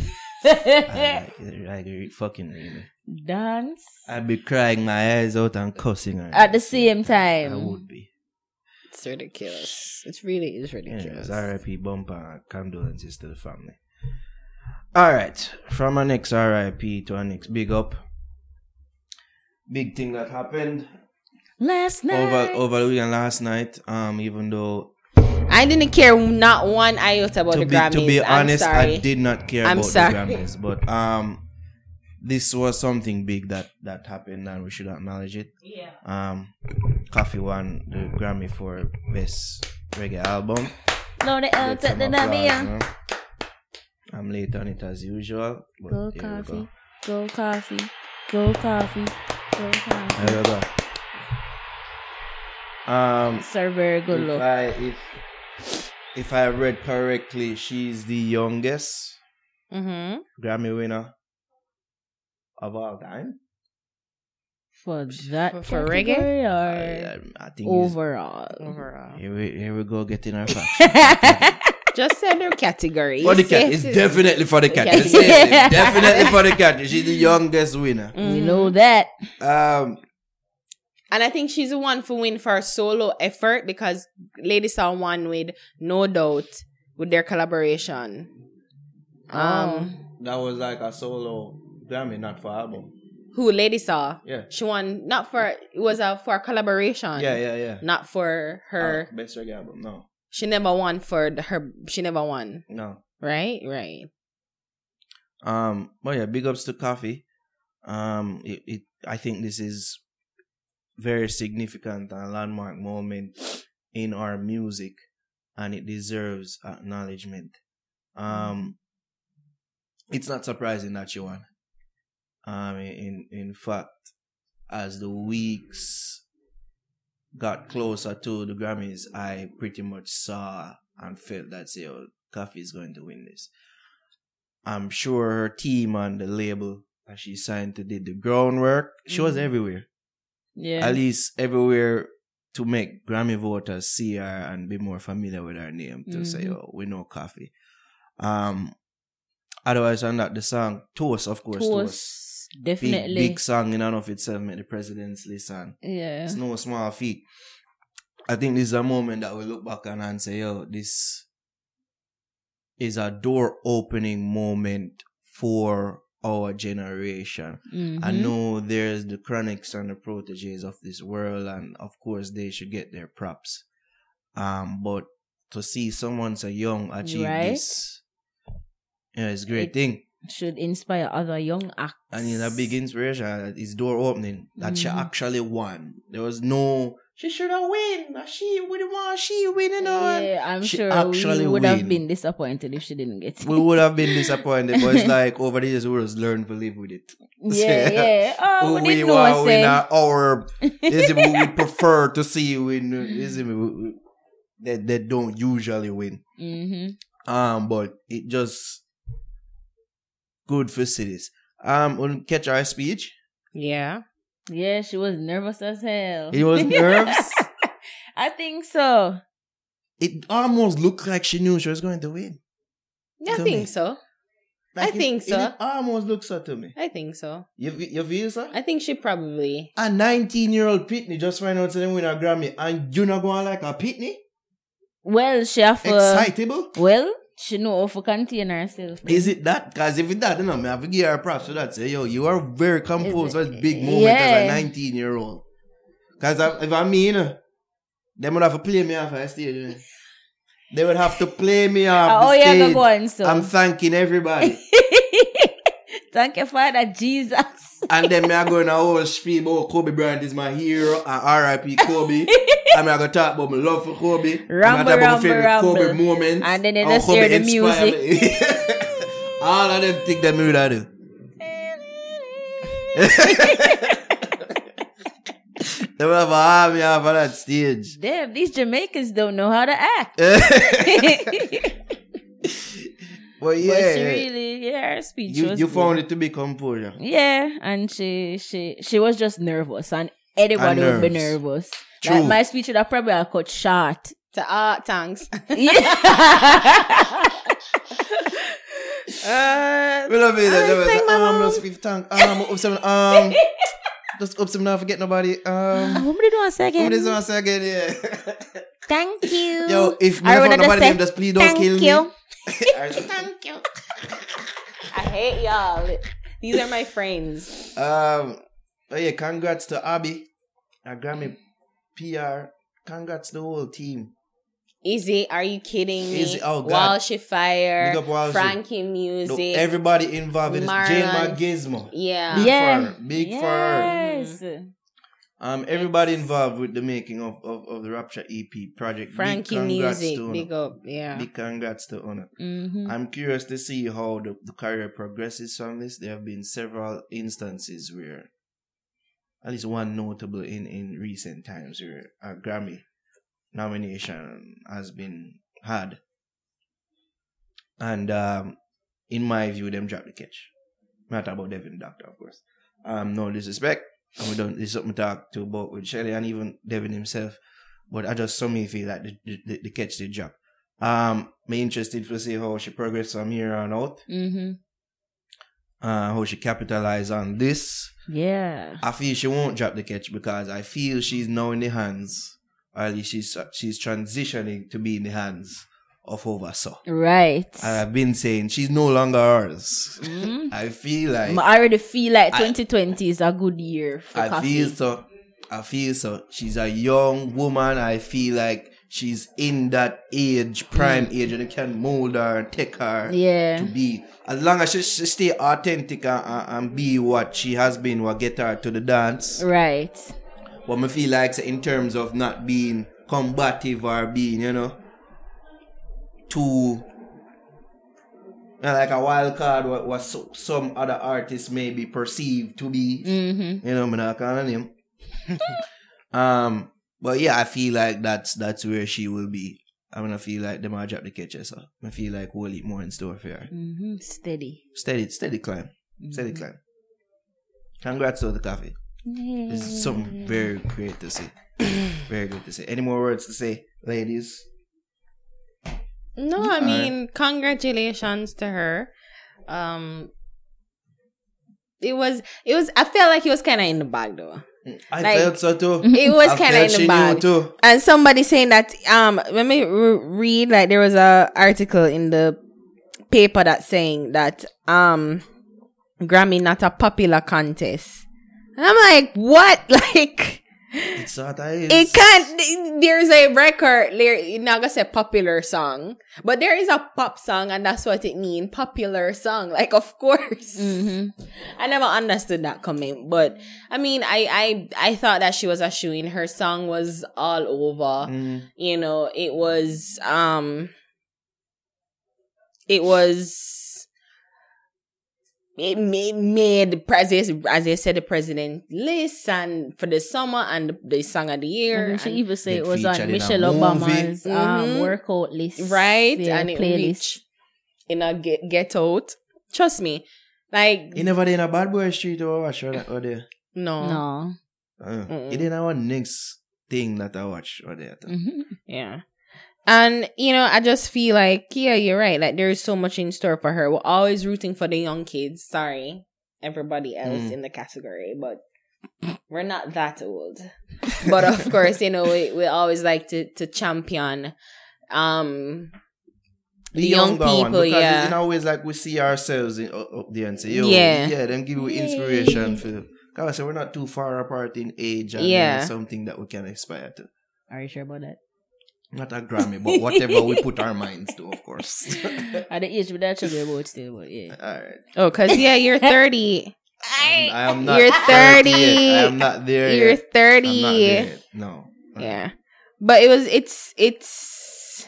I like it, like it fucking really. dance I'd be crying my eyes out and cussing her. at the same time. I would be. It's It's ridiculous. It really is ridiculous. Anyways, RIP Bumpa condolences to the family. All right, from our next RIP to our next big up. Big thing that happened Last night. over over the weekend last night. Um, even though I didn't care not one iota about to the be Grammys. to be honest. I did not care I'm about sorry. the Grammys, but um, this was something big that that happened, and we should acknowledge it. Yeah. Um, Koffee won the Grammy for best reggae album. No, the L Get the applause, I'm late on it as usual. but Go here we Koffee. Go Koffee. Go Koffee. Go Koffee. There we go. Um, Sir, very good if look. I if if I read correctly, she's the youngest Mm-hmm. Grammy winner of all time. For that For- for category I, or I, I think overall? Overall. Here we here we go getting our *laughs* facts. Just said their category. for the cat, said it's definitely for the cat. cat. It's it's *laughs* definitely for the cat. She's the youngest winner. We Mhm. know that. Um, And I think she's the one for win for a solo effort because Lady Saw won with no doubt with their collaboration. Um, that was like a solo Grammy, not for album. who Lady Saw? Yeah. She won not for it was a for a collaboration. Yeah, yeah, yeah. Not for her. Oh, best reggae album. No, She never won for the, her. She never won. no. Right. Right. Um, but yeah, big ups to Koffee. Um, it, it I think this is very significant and landmark moment in our music, and it deserves acknowledgement. Um, it's not surprising that she won. Um, in in fact, as the weeks got closer to the Grammys, I pretty much saw and felt that say, oh, Koffee is going to win this. I'm sure her team and the label that she signed to did the groundwork. She was Mhm. everywhere. Yeah. At least everywhere to make Grammy voters see her and be more familiar with her name to say, Mhm. oh, we know Koffee. Um otherwise on that the song Toast, of course, Toast. Toast. Big, Definitely. big song in and of itself make the president's list and Yeah. it's no small feat. I think this is a moment that we look back on and say, yo, this is a door opening moment for our generation. I Mhm. know there's the chronics and the proteges of this world, and of course they should get their props. Um, but to see someone so young achieve Right. this, yeah, it's a great It- thing. Should inspire other young acts. And it's a big inspiration. It's door opening that she Mhm. actually won. There was no she should have win. She would have won. She winning on. Yeah, I'm She sure actually we would have been disappointed if she didn't get it. We would have been disappointed, but it's *laughs* like over the years we just learned to live with it. yeah, yeah. *laughs* Oh, we we didn't know. want say. win our, our *laughs* is it we prefer to see win is it that they don't usually win. Mm-hmm. Um, but it just good for cities. Um, when catch our speech, Yeah. Yeah, she was nervous as hell. it was *laughs* nerves. *laughs* I think so. it almost looked like she knew she was going to win. I To think me. so. Like I think so. It almost looks so to me. I think so. You you feel so? I think she probably. A 19 year old Pitney just find out they win a Grammy and you not going like a Pitney? Well, she have to. Excitable? Well, she know how to contain herself. Is it that? Because if it's that, you know, I have to give her props for that. Say, yo, you are very composed for this big moment as a 19 year old. Because if I mean, uh, they would have to play me off the stage. you know. They would have to play me *laughs* off Oh, the yeah, stage. go on, so. I'm thanking everybody. *laughs* Thank you, Father Jesus. and then me I go in a whole spiel about Kobe Bryant is my hero and R.I.P. Kobe. *laughs* and me gonna talk about my love for Kobe. Rumble, I talk about my rumble, favorite Kobe moments. And then how just hear the music. *laughs* All of them think that me would do. *laughs* They would have a army off of that stage. Damn, these Jamaicans don't know how to act. well, *laughs* But yeah. she really, yeah, her speech you you found it to be composure. Yeah, and she she she was just nervous, and anybody And would be nervous. True. Like my speech would have probably have cut short. To, uh, thanks. Yeah. *laughs* *laughs* uh, We love it. I There was thank a, my um, mom. just fifth tank. Um, up some, um, *laughs* just up some, not forget nobody. Um, what did you do a second? what is one second? Yeah. Thank you. Yo, if I I found have nobody said, name, just please don't kill you. me. Alright. Thank you. I hate y'all. These are my friends. Um, oh yeah, congrats to Abby, our Grammy PR. Congrats to the whole team. Easy, are you kidding me? Easy, oh, God. Walshy Fire, Big up Walshy. Frankie No, Music. everybody involved in this. Jane Marlon. Gizmo. yeah. Big Yeah. for her. Big for her. yes. Um, everybody involved with the making of, of, of the Rapture EP project. Frankie congrats Music, to big up. Yeah. Big congrats to Una. Mm-hmm. I'm curious to see how the, the career progresses from this. There have been several instances where, at least one notable in, in recent times, where a Grammy nomination has been had. And um, in my view, them drop the catch. Not about Devin Doctor, of course. Um, no disrespect. And we don't, this is something to talk to about with Shelly and even Devin himself. But I just saw me feel like the, the, the, catch did drop. Um, me interested to see how she progress from here on out. Mm-hmm. Uh, how she capitalize on this. Yeah. I feel she won't drop the catch because I feel she's now in the hands, or at least she's she's transitioning to be in the hands of Oversaw. Right. I've been saying she's no longer ours. Mhm. *laughs* I feel like I already feel like I- 2020 is a good year for I Koffee. feel so. I feel so. She's a young woman. I feel like she's in that age, prime age, and you can mold her and take her Mm. Yeah. to be. As long as she, she stay authentic and, and, be what she has been, what get her to the dance. Right. But me feel like in terms of not being combative or being, you know, too like a wild card what, what so, some other artists may be perceived to be. Mm-hmm. You know, me not calling *laughs* him. um, but yeah, I feel like that's that's where she will be. I'm gonna feel like them are drop the catches, so I feel like we'll eat more in store for her. Mm-hmm. Steady. Steady, steady climb, steady Mm-hmm. climb. Congrats to the Koffee. This is something very great to see. *clears throat* very good to see. Any more words to say, ladies? No, I mean, congratulations to her. Um, it was, it was. I felt like it was kind of in the bag though. I Like, felt so too. *laughs* It was kind of in the bag. too. And somebody saying that um let me re- read like there was a article in the paper that saying that um Grammy not a popular contest. And I'm like, what? *laughs* Like It's what I is. it can't there's a record there you're not gonna say popular song. But there is a pop song and that's what it means. Popular song. Like of course. Mm-hmm. I never understood that coming, but I mean, I I I thought that she was a shoe in. Her song was all over. Mm. You know, it was um, it was it made made the president as I said the president list and for the summer and the, the song of the year. And she and- even say It it was on Michelle. Obama's um, Mhm. workout list. right Yeah, and it playlist. reached in a get, get out. Trust me, like You never did in a bad boy street or what? Sure that or there. no, No. Uh, it didn't one next thing that I watch or there. Mm-hmm. Yeah. And, you know, I just feel like, yeah, you're right. Like, there is so much in store for her. We're always rooting for the young kids. Sorry, everybody else Mm. in the category, but we're not that old. But of *laughs* course, you know, we, we always like to, to champion, um, the young younger one, because yeah. It's in always like we see ourselves in, up, up there and say, yo, Yeah. yeah, them give you inspiration for. Cause I say we're not too far apart in age, and Yeah. yeah. something that we can aspire to. Are you sure about that? Not a Grammy, but whatever we put our minds to, of course. *laughs* At the age with that should be about still, but yeah. All right. oh, cause yeah, you're *laughs* 30. I am not. You're 30 30. I am not there. You're yet. 30. I'm not there yet. No. Yeah. But it was it's it's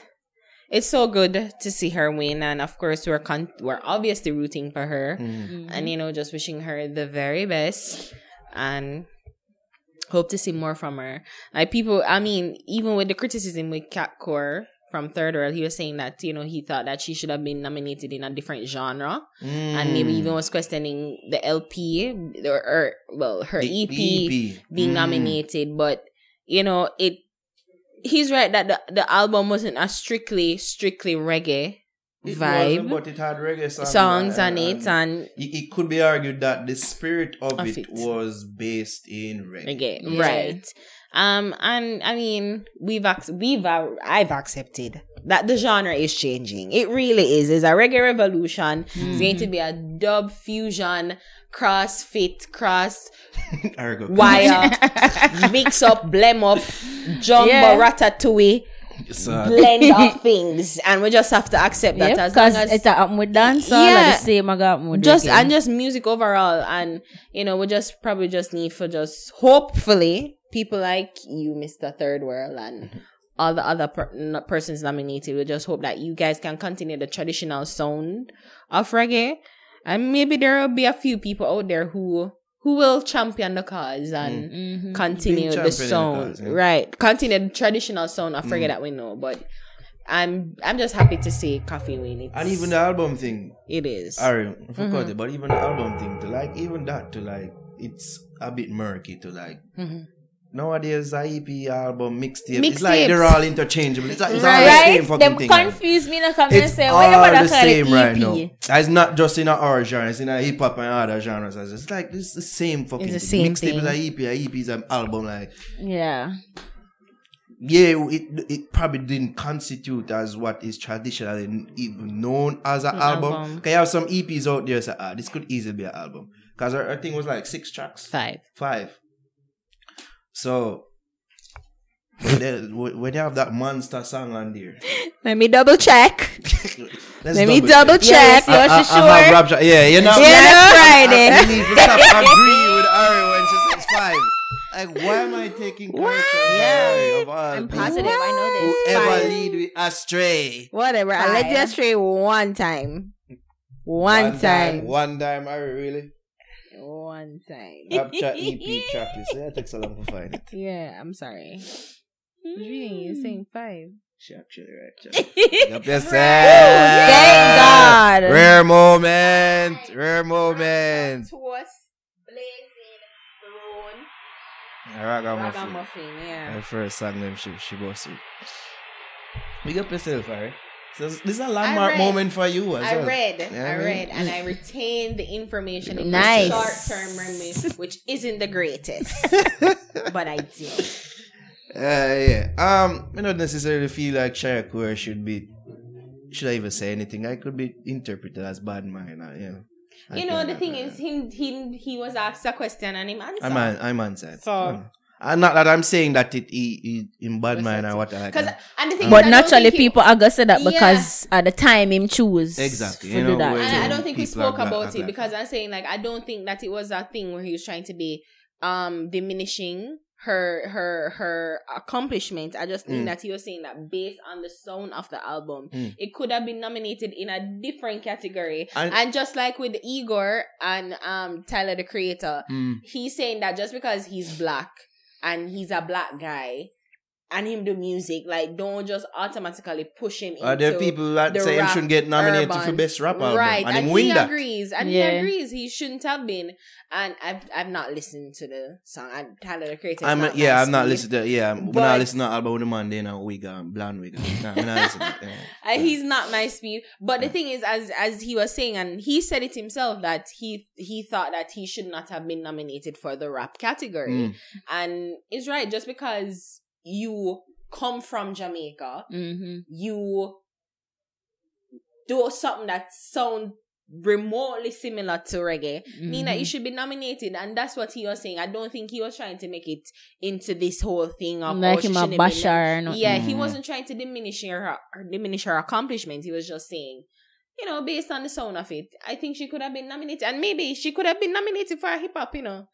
it's so good to see her win and of course we're con- we're obviously rooting for her Mm. and you know just wishing her the very best and hope to see more from her. Like people I mean even with the criticism with Cat Coore from Third World he was saying that you know he thought that she should have been nominated in a different genre and maybe Mm. even was questioning the LP or, or well her The EP EP. being Mm. nominated, but you know, it he's right that the, the album wasn't a strictly, strictly reggae It vibe wasn't, but it had reggae songs, songs on it and it, it could be argued that the spirit of, Of it, it. was based in reggae. again Yeah. right um and i mean we've ac- we've uh, i've accepted that the genre is changing it really is it's a reggae revolution it's going to be a dub fusion cross fit cross Argo. wire *laughs* mix up blem up jumbo Yeah. ratatouille So, uh, blend of *laughs* things and we just have to accept that Yep, as long as it's a happen with dancehall Yeah. yeah. the same I got with just reggae. and just music overall and you know we just probably just need for just hopefully people like you mr third world and mm-hmm. all the other per- n- persons nominated we just hope that you guys can continue the traditional sound of reggae and maybe there will be a few people out there who who will champion the cause and Mhm. continue the championing the cause, yeah. right continue the traditional sound of reggae that we know but I'm I'm just happy to see Koffee win it. and even the album thing, it is. I forgot Mhm. it, but even the album thing, to like, even that, to like, it's a bit murky to like. Mhm. Nowadays, the EP album mixtape, Mixtapes. it's like they're all interchangeable. It's, it's all the same fucking Them thing. confuse me. Now come and It's say, all wanna the same right EP? now. It's not just in our genre, it's in a hip hop and other genres. It's like it's the same fucking It's the thing. same Mixtape is thing. a EP, a EP is an album. Like Yeah. yeah, it it probably didn't constitute as what is traditionally even known as an An album. album. Can you have some EPs out there say, ah, this could easily be an album. Because our, our thing was like six tracks. Five. Five. So when they- when you have that monster song on there. *laughs* Let me double check. let's Let me double double check. check. Yes, yes, I- I- she I have rapture- Yeah, you know. Yeah, Friday. I, I need to stop *laughs* agreeing with Ari when she says five. Like, why am I taking character of Ari of all I'm people? positive. I know this. Whoever Five. lead me astray. Whatever. I let you Five. astray one time. One, time. One time, Ari, really? One time. Rapture EP track list. Yeah, it takes so long to find it. Yeah, I'm sorry. What do you mean? You're saying hmm. five. She actually right. Check. Up yourself. Thank God. Rare moment. Rare moment. Toast, blazing, thrown, Ragamuffin. ragamuffin. Yeah. Her first song name she she was it. Big up yourself, Ari. So this is a landmark read. moment for you as I well. read, Yeah, I I read, and I *laughs* retained the information in Nice. my short-term memory, which isn't the greatest, *laughs* but I did. Uh, yeah. Um, I don't necessarily feel like Shia Kure should be. Should I even say anything? I could be interpreted as bad man. uh, You know. I You know, the thing is, he he he was asked a question and him answered. I'm on, I'm on side. So- Mm. And not that I'm saying that it he, he in bad mind or what like Because that. and the thing But is, I don't naturally, think he- people are gonna say that Yeah. because at the time him choose Exactly, to you do that. and I don't think we spoke black- about black it lives. because I'm saying like I don't think that it was a thing where he was trying to be um diminishing her her her accomplishment. I just think Mm. that he was saying that based on the sound of the album, Mm. it could have been nominated in a different category. And- And, just like with Igor and um Tyler the Creator, Mm. he's saying that just because he's black and he's a black guy and him do music, like don't just automatically push him Are there into people that the say him shouldn't get nominated for best rap album? Right, And, and, him win he that. agrees, and Yeah. he agrees he shouldn't have been. And I've I've not listened to the song. I, Tyler the Creator. is I'm not yeah, my I'm not speed. listening to yeah, I'm But- not listening to album with the man then a wig and blonde wig. Nah, I'm not listening. Yeah. He's not my speed. But the thing is, as as he was saying, and he said it himself that he he thought that he should not have been nominated for the rap category, Mm. and it's right just because you come from Jamaica, Mm-hmm. you do something that sound remotely similar to reggae mean that you should be nominated and that's what he was saying i don't think he was trying to make it into this whole thing of like oh, him a or nothing. yeah, he Mm. wasn't trying to diminish her or diminish her accomplishments. He was just saying, you know, based on the sound of it, I think she could have been nominated, and maybe she could have been nominated for a hip hop. You know,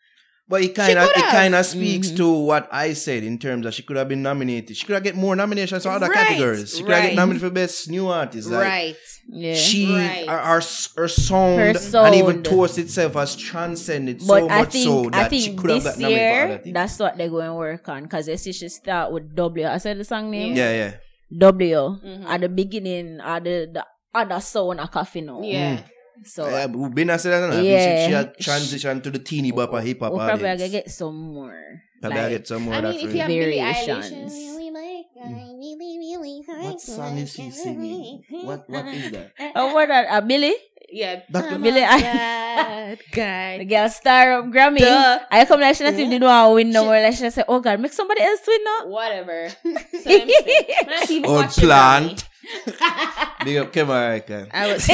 But it kind of it kind of speaks Mhm. to what I said in terms of she could have been nominated. She could have get more nominations for other Right, categories. She could have right. get nominated for best new artist. Like, right? Yeah. She Right. her, her, her sound and even sound. Toast itself has transcended But so I much think so I that she think could have this got nominated for other year that's what they're going to work on because they see she start with W. I said the song name. yeah, yeah. W Mhm. at the beginning at the the other sound of Koffee now. Yeah, So Yeah, but we've been a said that. Yeah. She, she had transitioned to the teeny oh, bop of hip hop we'll probably audience. gonna get some more. Probably like, get some more I mean, if you have Billie Variations. Eilish, really like, uh, hmm. I really, really like song is she singing? What what is that? *laughs* Oh, what that? Uh, uh Billy? Yeah. Dr. Billy, I, God, the God. girl star of Grammy. Duh. I come like she not even didn't want to win no more. Like she say, oh God, make somebody else win now. Whatever. *laughs* So I'm saying, *laughs* when people Old watch the plant. Grammy, Big up Kim American. I was, *laughs*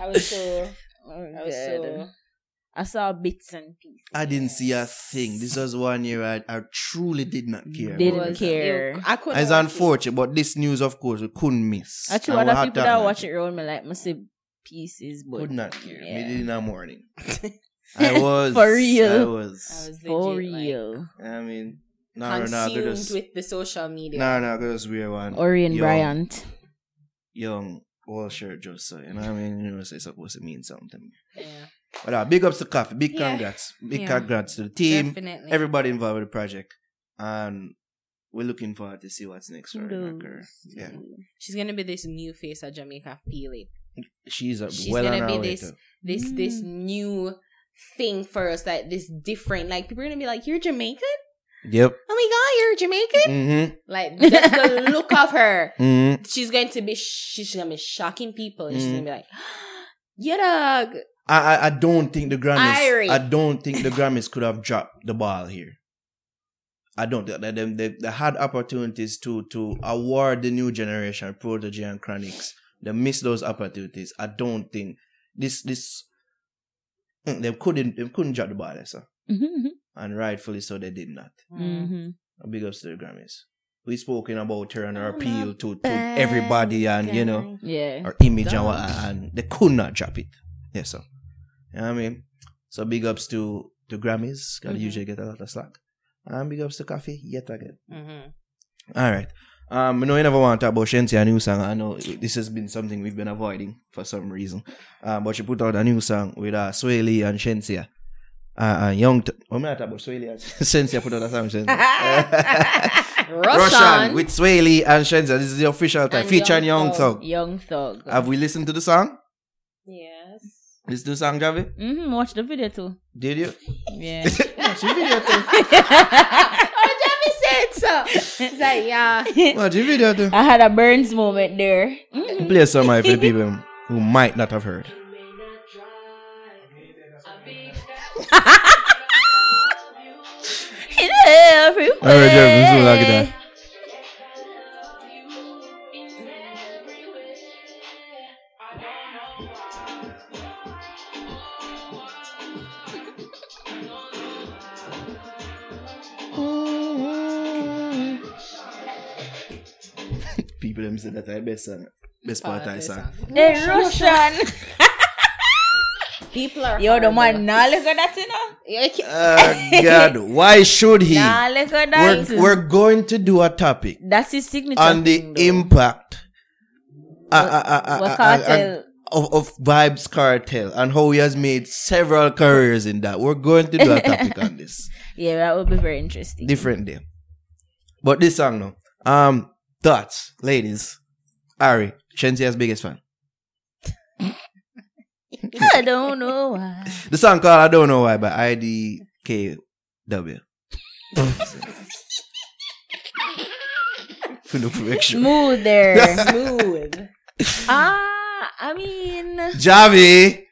I was so, I was so. I saw bits and pieces. I didn't see a thing. This was one year I, I truly did not care. Didn't about was- it. care. I couldn't. It's watch it. unfortunate, but this news, of course, we couldn't miss. Actually, other people that acknowledge watch it around me like must see pieces, but Could not care. Yeah. Me did in the morning. *laughs* I was For real. I I was. was for legit, like, real. I mean, no, no, no, consumed just with the social media. no, no, because we're one. Orion young, Bryant. young wall shirt just so you know. what I mean, you know, it's supposed to mean something. Yeah, But uh, big ups to Koffee. Big Yeah. congrats. Big Yeah. congrats to the team. definitely. Everybody involved with the project, and we're looking forward to see what's next for her. Kudos. Yeah, She's gonna be this new face of Jamaica. Feel it. she's, uh, She's well gonna on be her way this to- this this new thing for us, like this different. Like people are gonna be like, "You're Jamaican? Yep. Oh my god, you're Jamaican!" Mm-hmm. Like just the look of her. *laughs* Mm-hmm. She's going to be she's gonna be shocking people, and she's Mhm. gonna be like, *gasps* "Yeah, dog." I, I I don't think the Grammys. Irie. I don't think the Grammys could have dropped the ball here. I don't. They, they, they, had opportunities to to award the new generation Protoje and Chronixx. They missed those opportunities. I don't think this this Mm, they couldn't they couldn't drop the ball, there, sir. Mm-hmm. And rightfully so. They did not. Mm-hmm. A big ups to the Grammys. We spoken about her and her appeal to, to everybody and you know Yeah. or image and, what, and they could not drop it. Yes, so You know what I mean? So big ups to to Grammys, because Mhm. usually get a lot of slack. And big ups to Koffee yet again. Mm-hmm. All right. Um, I know you never want to talk about Shenseea, a new song. I know this has been something we've been avoiding for some reason. Um, but she put out a new song with uh, Swae Lee and Shenseea. Uh, and young, t- I'm not talking about Swae Lee and put out a song. Shenseea. Rvssian. with Swae Lee and Shenseea. This is the official time. And Featuring Young Young Thug. Thug. Young Thug. Have we listened to the song? Yes. Listen to the song, Javi? Mm-hmm. Watch the video too. Did you? Yeah. *laughs* Watch the video too. *laughs* oh, Jamie said so. She's like, yeah. Watch the video too. I had a Burns moment there. Play some of it the people who might not have heard. Alright, Jeff, msou la gita. People dem se datay bes patay sa. E Roshan! People are. Yo, the horrible. man, nah look at that, you know. You Uh, God, *laughs* why should he? Nah look at that. We're, we're going to do a topic That's his signature. on the thing, impact uh, uh, uh, What cartel? of, of Vybz Kartel and how he has made several careers in that. We're going to do a *laughs* topic on this. Yeah, that would be very interesting. Different day. But this song now. Um thoughts, ladies. Ari, Shenseea's biggest fan. *laughs* I don't know why. The song called I Don't Know Why by IDKW. For the correction. Smooth there. *laughs* Smooth. ah, I mean, Javi,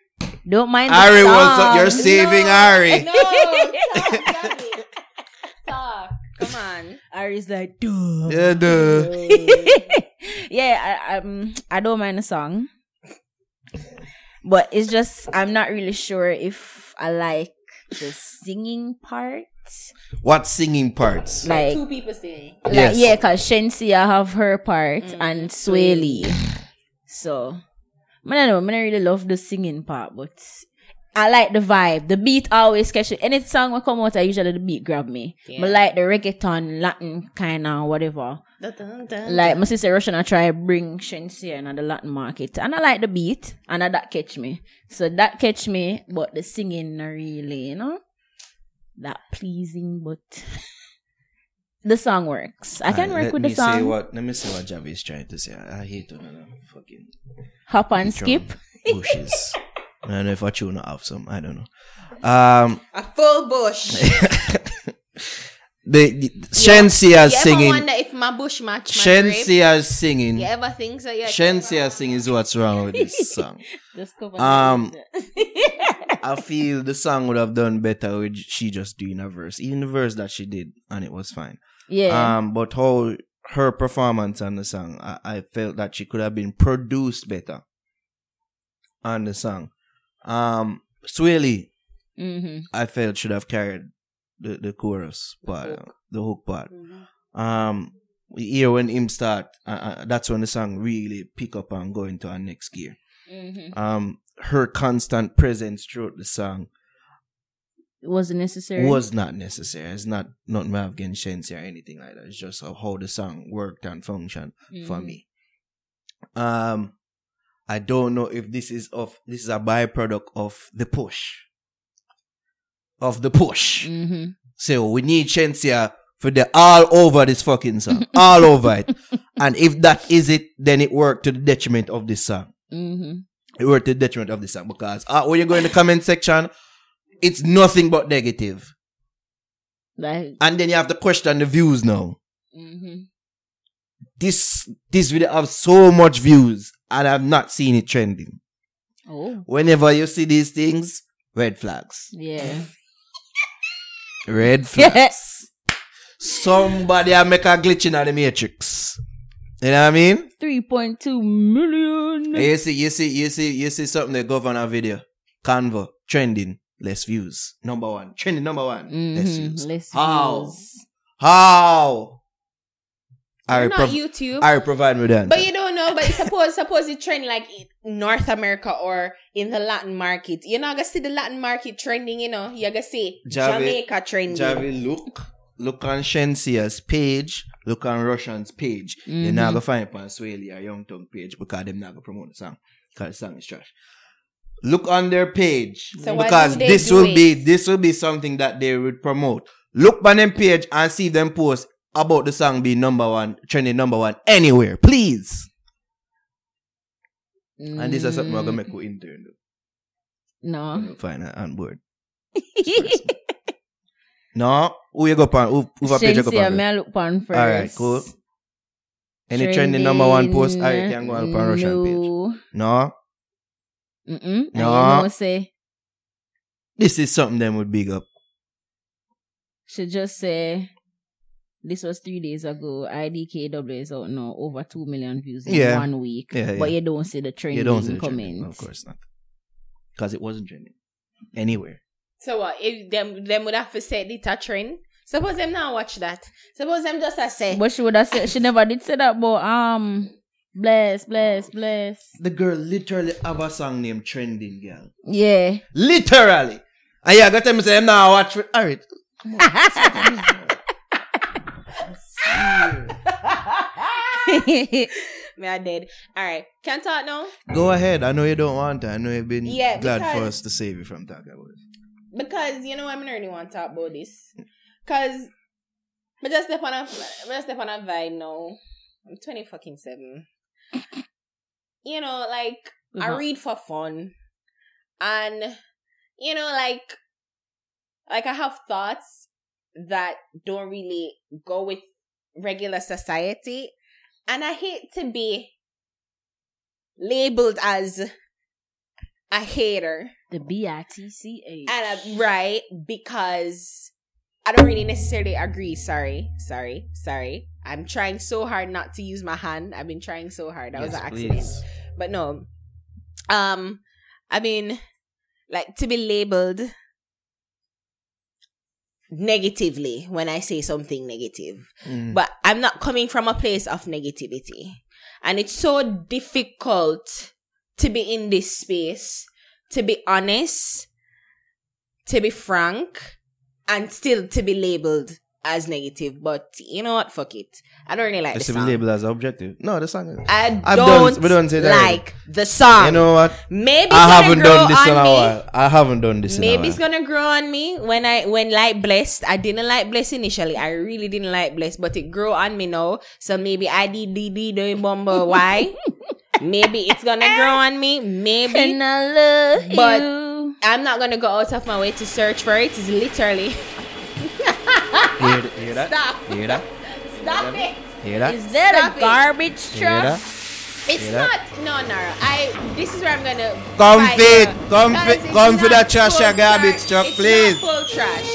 don't mind. the Ari was song. you're saving Ari. No, talk, Jamie. *laughs* Talk. Come on. Ari's like, duh. Yeah, duh. yeah, I, um, I don't mind the song, but it's just I'm not really sure if I like the singing part. What singing parts? Like, Two people singing. like Yes. yeah, cause Shenseea have her part Mm, and Swae Lee. So, I don't know, I don't really love the singing part, but I like the vibe. The beat always catch me. Any song will come out, I usually the beat grab me. Yeah. But like the reggaeton, Latin kind of whatever. Like my sister Rvssian, I try bring Shenseea in the Latin market, and I like the beat, and I, that catch me. So that catch me, but the singing not really, you know, that pleasing. But *laughs* the song works. I can Alright, work with the song. Say what, let me see what Javi is trying to say. I, I hate to know fucking Hop and drum skip. *laughs* bushes. I don't know if I tune off some. I don't know. Um, A full bush. *laughs* the, the Shenseea ever singing. wonder if my bush match grape. Singing. You ever think so? Yeah. Shenseea singing is what's wrong with this *laughs* song. Um, I *laughs* feel the song would have done better with she just doing a verse. Even the verse that she did, and it was fine. yeah. Um, but how her performance on the song, I, I felt that she could have been produced better on the song. Um, Swae Lee, mm-hmm. I felt should have carried the, the chorus part, hook. the hook part. Um, we hear when him start, uh, uh, that's when the song really pick up and go into our next gear. Mm-hmm. Um, her constant presence throughout the song It wasn't necessary. was not necessary. It's not not have against Shenseea or anything like that. It's just how how the song worked and functioned for Mhm. me. Um, I don't know if this is of this is a byproduct of the push. Of the push. Mm-hmm. So we need Shenseea for the all over this fucking song. *laughs* all over it. And if that is it, then it worked to the detriment of this song. Mm-hmm. It worked to the detriment of this song because uh, when you go in the comment section, it's nothing but negative. Like, And then you have to question the views now. mm-hmm. This this video have so much views and I've not seen it trending. Oh, Whenever you see these things, red flags. yeah. Red *laughs* flags. Yes. Somebody I make a glitch in the matrix. You know what I mean? 3.2 million. And you see, you see, you see, you see something that go on a video. Canva, trending, less views. Number one. Trending number one. Less Mhm, views. less How? views. How? I not prov- YouTube. I provide me answer. But you don't know, but suppose suppose it trend like North America or in the Latin market. You're not gonna see the Latin market trending, you know. You're gonna see Javi- Jamaica trending. Javi, look. Look on Shenseea's page. Look on Rvssian's page. You're not mm-hmm. gonna find it on Swae Lee or Young Thug page because them not gonna promote the song. Because the song is trash. Look on their page. So because this will it? be this will be something that they would promote. Look on them page and see them post about the song being number one, trending number one anywhere. Please. And this is something we're gonna make Mm, with intern. No. Fine, on board. *laughs* No, who you go on? Who, who a page you go on? I look on first. All right, cool. Any trending number one post, I Trending, can go on Rvssian page. no. No, Mm-mm. No. Know say this is something them would big up. should just say this was three days ago. IDKW is out now over two million views in Yeah. one week. Yeah, But yeah. you don't see the trending You don't see the trending, comments. of course not, because it wasn't trending anywhere. So what? If them them would have to say it a trend. Suppose them not watch that. Suppose them just a say. But she would have said she never did say that. But um, bless, bless, bless. The girl literally have a song named Trending Girl. Yeah. Literally. And yeah, I got them say, I'm not watch it. All right. *laughs* Me I did. All right. Can talk now Go ahead. I know you don't want to. I know you've been Yeah, glad for us to save you from talking about it. because you know I'm not really want to talk about this. Cause I just step on a I just step on a vibe now. I'm twenty fucking seven. You know, like I Uh-huh. read for fun, and you know, like like I have thoughts that don't really go with regular society, and I hate to be labeled as a hater. The B I T C H. And uh, right because I don't really necessarily agree. Sorry, sorry, sorry. I'm trying so hard not to use my hand. I've been trying so hard. That was an accident. please. But no. Um I mean like to be labeled negatively when I say something negative. Mm. But I'm not coming from a place of negativity. And it's so difficult to be in this space, to be honest, to be frank, and still to be labeled as negative. But you know what? Fuck it. I don't really like It's the to be song. labeled as objective. No, the song is. I I've don't, done- we don't say that like the song. You know what? maybe I haven't done this on in a while. I haven't done this in a Maybe it's gonna grow on me when I when like blessed. I didn't like blessed initially. I really didn't like blessed, but it grew on me now. So maybe I did did did do bumble. *laughs* Why? maybe it's gonna grow on me. Maybe And I love But- you. I'm not gonna go out of my way to search for it. It's literally Hear, th- hear that? stop, Hear that? Stop it. Hear that? Is that Stop a it. garbage Hear truck? that? It's Hear not. No, Nara. I. This is where I'm gonna. Come fight fit, you. come fit, come for that trash full and garbage trash. truck, it's please. Not full trash.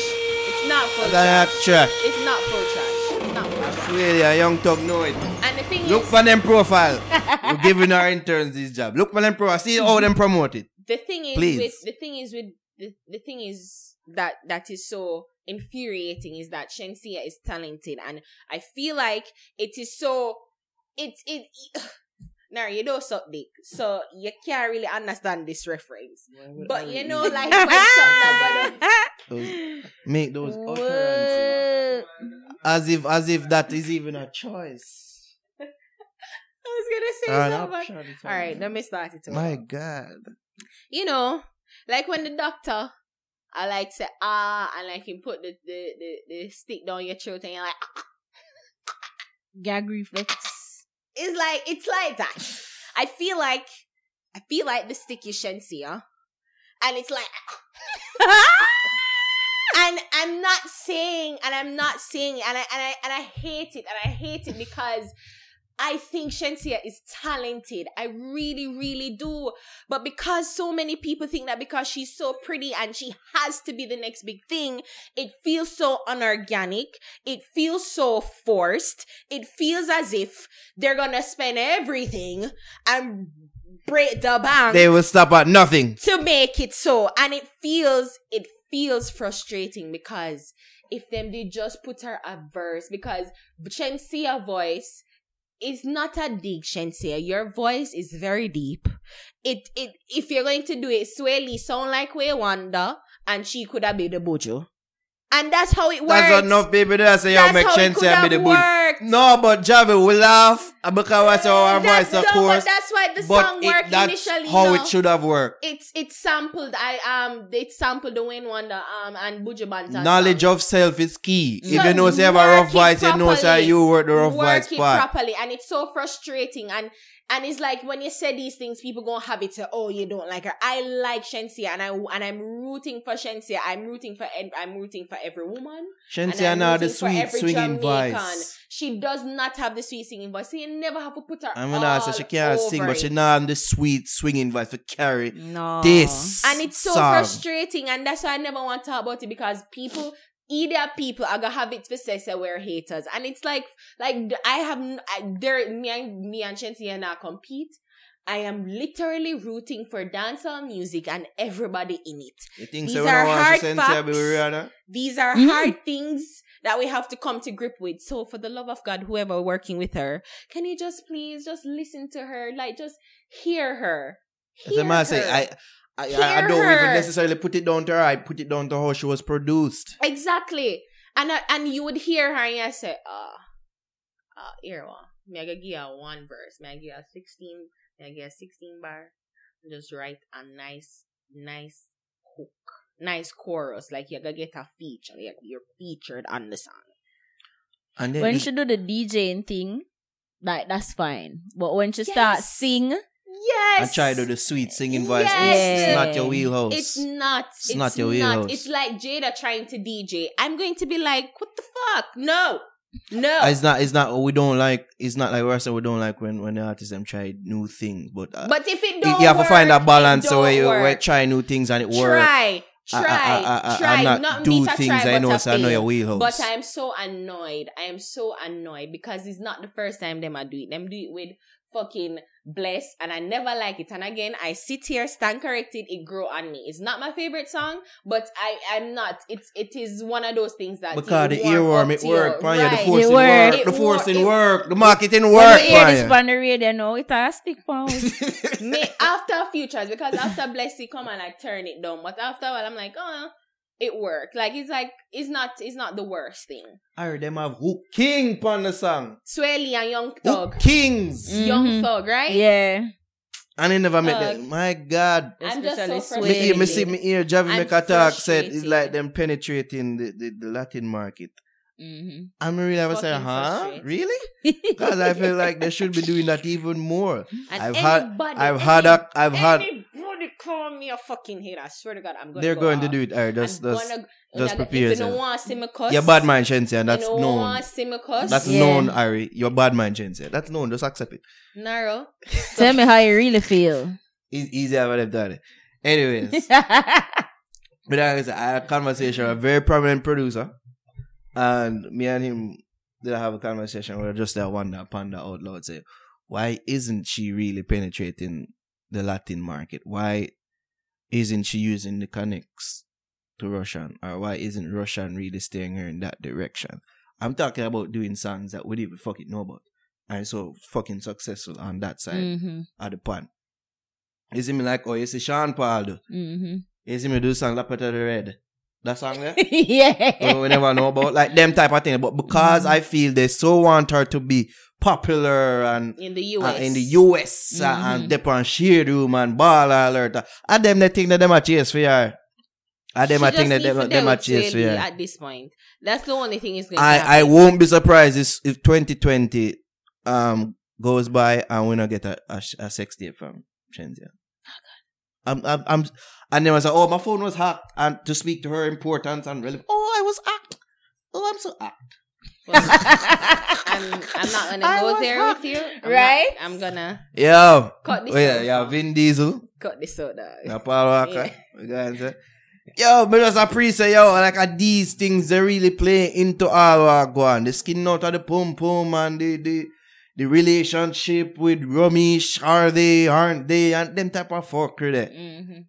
It's not full That trash. trash. It's not full trash. It's not full trash. Really, a young talk know it. And the thing Look is, for them profile. We're giving our interns this job. Look for them profile. See how them promote it. the thing is Please. with the thing is with the, the thing is that that is so infuriating is that Shenseea is talented and I feel like it is so it's it *sighs* now you know something so you can't really understand this reference but you know *laughs* like when um, Those- make those utterances as if as if that is even a choice. *laughs* I was gonna say Or an something all right let me start it over. My God. you know, like when the doctor, I like say ah, and like him put the the, the, the stick down your throat, and you're like, *laughs* Gag reflex. it's like it's like that. I feel like I feel like the stick is Shenseea, and it's like, *laughs* and I'm not saying, and I'm not saying, and I and I and I hate it, and I hate it because. I think Shenseea is talented. I really, really do. But because so many people think that because she's so pretty and she has to be the next big thing, it feels so unorganic. It feels so forced. It feels as if they're gonna spend everything and break the bank They will stop at nothing. to make it so. And it feels it feels frustrating because if them did just put her a verse because Shenseea voice is not a dig Shenseea. Your voice is very deep. It it if you're going to do it, Swae Lee sound like Wayne Wonder and she could have been the Buju. And that's how it works. That's enough people. I say, yo, That's make how it sense could and be the have good. worked. No, but Javi will laugh because I say our That's- voice, of no, but course. that's why the But song it- worked that's initially. how no? it should have worked. It's it's sampled. I um it sampled the Wayne Wonder um and Buju Banton. Knowledge song. of self is key. So if you know say you have a rough voice, you know say you work the rough work voice it part. properly, and it's so frustrating. And and it's like when you say these things, people gonna have it. Say, oh, you don't like her. I like Shenseea, and I and I'm rooting for Shenseea. I'm rooting for ed- I'm rooting for every woman. and Shenseea now the sweet swinging Jamaican. voice. She does not have the sweet singing voice. So you never have to put her. I'm gonna ask her, she all can't sing, over but she it. not have the sweet swinging voice to carry No. this. and it's so song. frustrating and that's why i never want to talk about it because people either people are gonna have it for say say we're haters and it's like like i have n- I, there me and me and Shenseea and I compete I am literally rooting for dancehall music and everybody in it. You think These so are hard facts. These are Mhm. hard things that we have to come to grip with. So for the love of God, whoever working with her, can you just please just listen to her? Like just hear her. As a Hear man say. I, I, I, I don't her. even necessarily put it down to her. I put it down to how she was produced. Exactly. And I, and you would hear her and you say, ah, uh, here one. Me I go give her one verse. Me I give her 16, me I give her 16 bar. Just write a nice, nice hook. Nice chorus. Like you're gonna get a feature. Like you're featured on the song. And then When it- she do the DJing thing, like that's fine. But when she start Yes. sing, Yes. I try to do the sweet singing voice. Yes. It's not your wheelhouse. It's not. It's not your wheelhouse. It's like Jada trying to DJ. I'm going to be like, what the fuck? No. No. Uh, It's not. It's not. We don't like. It's not like we say we don't like when when the artists them try new things. But, uh, but if it you, don't you have to find a balance so where you where try new things and it works. Try, try, I- I- I- try. Not not do things try, I know, so I know your wheelhouse. But I am so annoyed. I am so annoyed because it's not the first time them I do it. Them do it with fucking bless, and I never like it. And again, I sit here, stand corrected. It grow on me. It's not my favorite song, but I I'm not. It's it is one of those things that Because the earworm it to work, you. man. The Right. forcing It work. work, the work. forcing It- work, the marketing when work, you hear this man. on the radio, no, it a stick pound. me after futures because after Blessy come and I turn it down, but after a while I'm like, oh, it worked. Like it's like it's not it's not the worst thing. I heard them have Hook King on the song. Swae Lee and Young Thug, Hook Kings. Young Mhm. Thug, right? yeah. And they never make Thug. that. My God. I'm just so Especially Me hear, me see me hear Javi I'm make a talk said it's frustrated. like them penetrating the, the, the Latin market. hmm I'm really ever say, Fucking huh? Really? *laughs* Because I feel like they should be doing that even more. And I've had I've had a I've had Anybody call me a fucking hater. I swear to God, I'm gonna. They're go going to do it. Alright, just, I'm just, gonna- just I'm prepare If you don't yourself. want to see me cuss, You're bad man, Shenseea, and that's you don't known. want to see me cuss. That's Yeah. known, Ari. You're bad man, Shenseea. That's known. Just accept it. Naro. *laughs* Tell me how you really feel. It's easy how they've done it. Anyways, *laughs* but like I said, I had a conversation with a very prominent producer, and me and him did have a conversation where just that one that panda out loud say, why isn't she really penetrating the Latin market? Why isn't she using the connects to Rvssian? Or why isn't Rvssian really steering her in that direction? I'm talking about doing songs that we didn't even fucking know about. And so fucking successful on that side mm-hmm. of the pan. You see me like, oh, you see Sean Paul do. Mm-hmm. You see me do song La Peta the Red. That song there? *laughs* yeah. we, we never know about like them type of thing. But because I feel they so want her to be popular and in the uh, US. in the US uh, and Mhm. dep on shade room and Baller Alert. Uh, and them they think that them a chase for her. And them She I think that them, them a chase for her. At this point. That's the only thing is going to I, I won't be surprised if, if 2020 um goes by and we not get a, a, a sex tape from Shenseea. I'm, I'm, I'm, and then I was like, oh, my phone was hacked, and to speak to her importance and relevant. Oh, I was hacked. Oh, I'm so hacked. *laughs* I'm, I'm not gonna I go there happy. with you, I'm Right? Not, I'm gonna Yeah. Cut this oh, yeah, out, yeah, fam. Vin Diesel, cut this out. dog. yeah, Paul Walker. Yeah. You guys say, Yo, me just appreciate yo, like uh, these things they really play into all what go on. The skin out of the pum pum and the the the relationship with Romeich, are they, aren't they, and them type of fucker there. Mhm.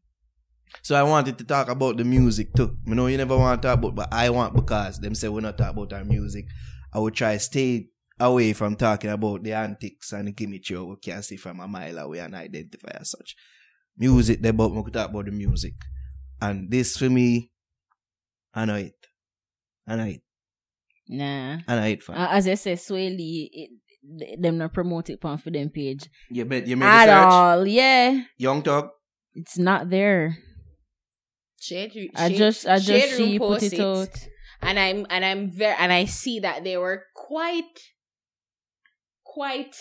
So I wanted to talk about the music too. You know, you never want to talk about, but I want because them say we're not talk about our music. I would try stay away from talking about the antics and the gimmick we can see from a mile away and identify as such. Music, they but we could talk about the music. And this for me, I know it. I know it. Nah. I know it, fam. Uh, as I say, it, them not promote it on for them page you bet you made at search. all. Yeah, Young Thug. it's not there. Shade, Ru- I just, I just Room she put posts it out. and I'm and I'm very and I see that they were quite quite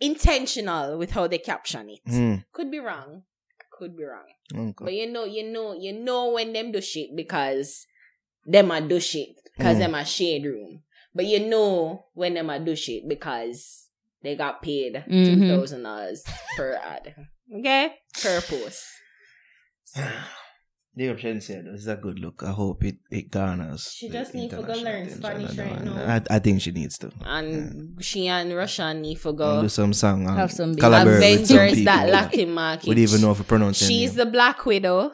intentional with how they caption it. Hmm. Could be wrong. Could be wrong. Okay. But you know, you know, you know when them do shit because them a do shit because Mm. them a shade room. But you know when them a do shit because they got paid Mhm. two thousand dollars per ad. Okay, per post. *sighs* The option said this is a good look. I hope it, it garners. She just need to go learn Spanish right that now. I, I think she needs to. And she and Russia need to And go do some song and Have some big collaborate with some Avengers people that that Latin market. We even know if we pronounce her She's the Black Widow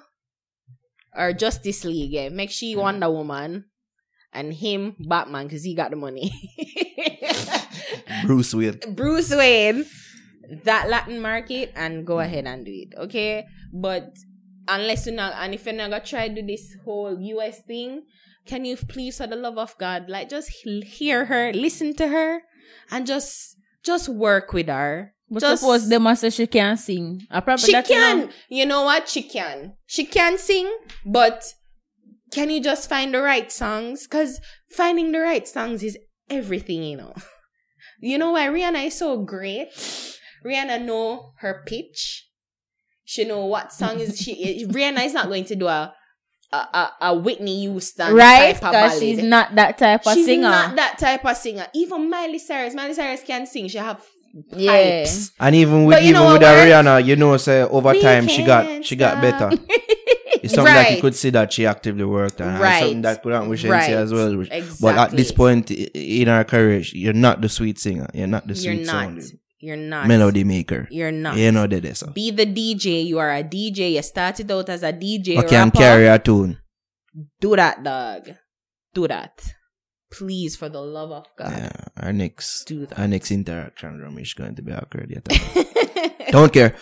or Justice League. Yeah. Make she Mm. Wonder Woman and him Batman because he got the money. *laughs* Bruce Wayne. *laughs* Bruce Wayne, that Latin market, and go ahead and do it. Okay, but unless you not, and if you're not gonna try to do this whole US thing, can you please, for the love of God, like just hear her, listen to her, and just just work with her. But just suppose them must say she can't sing. I probably she that, you can. know. You know what? She can. She can sing, but can you just find the right songs? Because finding the right songs is everything, you know. *laughs* You know why Rihanna is so great? Rihanna know her pitch. She know what song is she. Eh, *laughs* Rihanna is not going to do a a, a, a Whitney Houston Right? type of Because ballad. she's not that type of She's singer. She's not that type of singer. Even Miley Cyrus, Miley Cyrus can sing. She have Yeah. pipes. And even with But you even know with what. Rihanna, you know, say over We time she got she got stop. better. *laughs* It's something that you could see that she actively worked on. Right. Something that could happen with Shenseea Right. as well. which- But at this point in her career, you're not the sweet singer. You're not the You're sweet not. sounding You're not. melody maker. You're not. You know that so. Be the DJ. You are a DJ. You started out as a DJ. Can rapper. carry a tune. Do that, dog. Do that. Please, for the love of God. Yeah. Our next Do that. our next interaction room is going to be awkward yet. *laughs* don't care.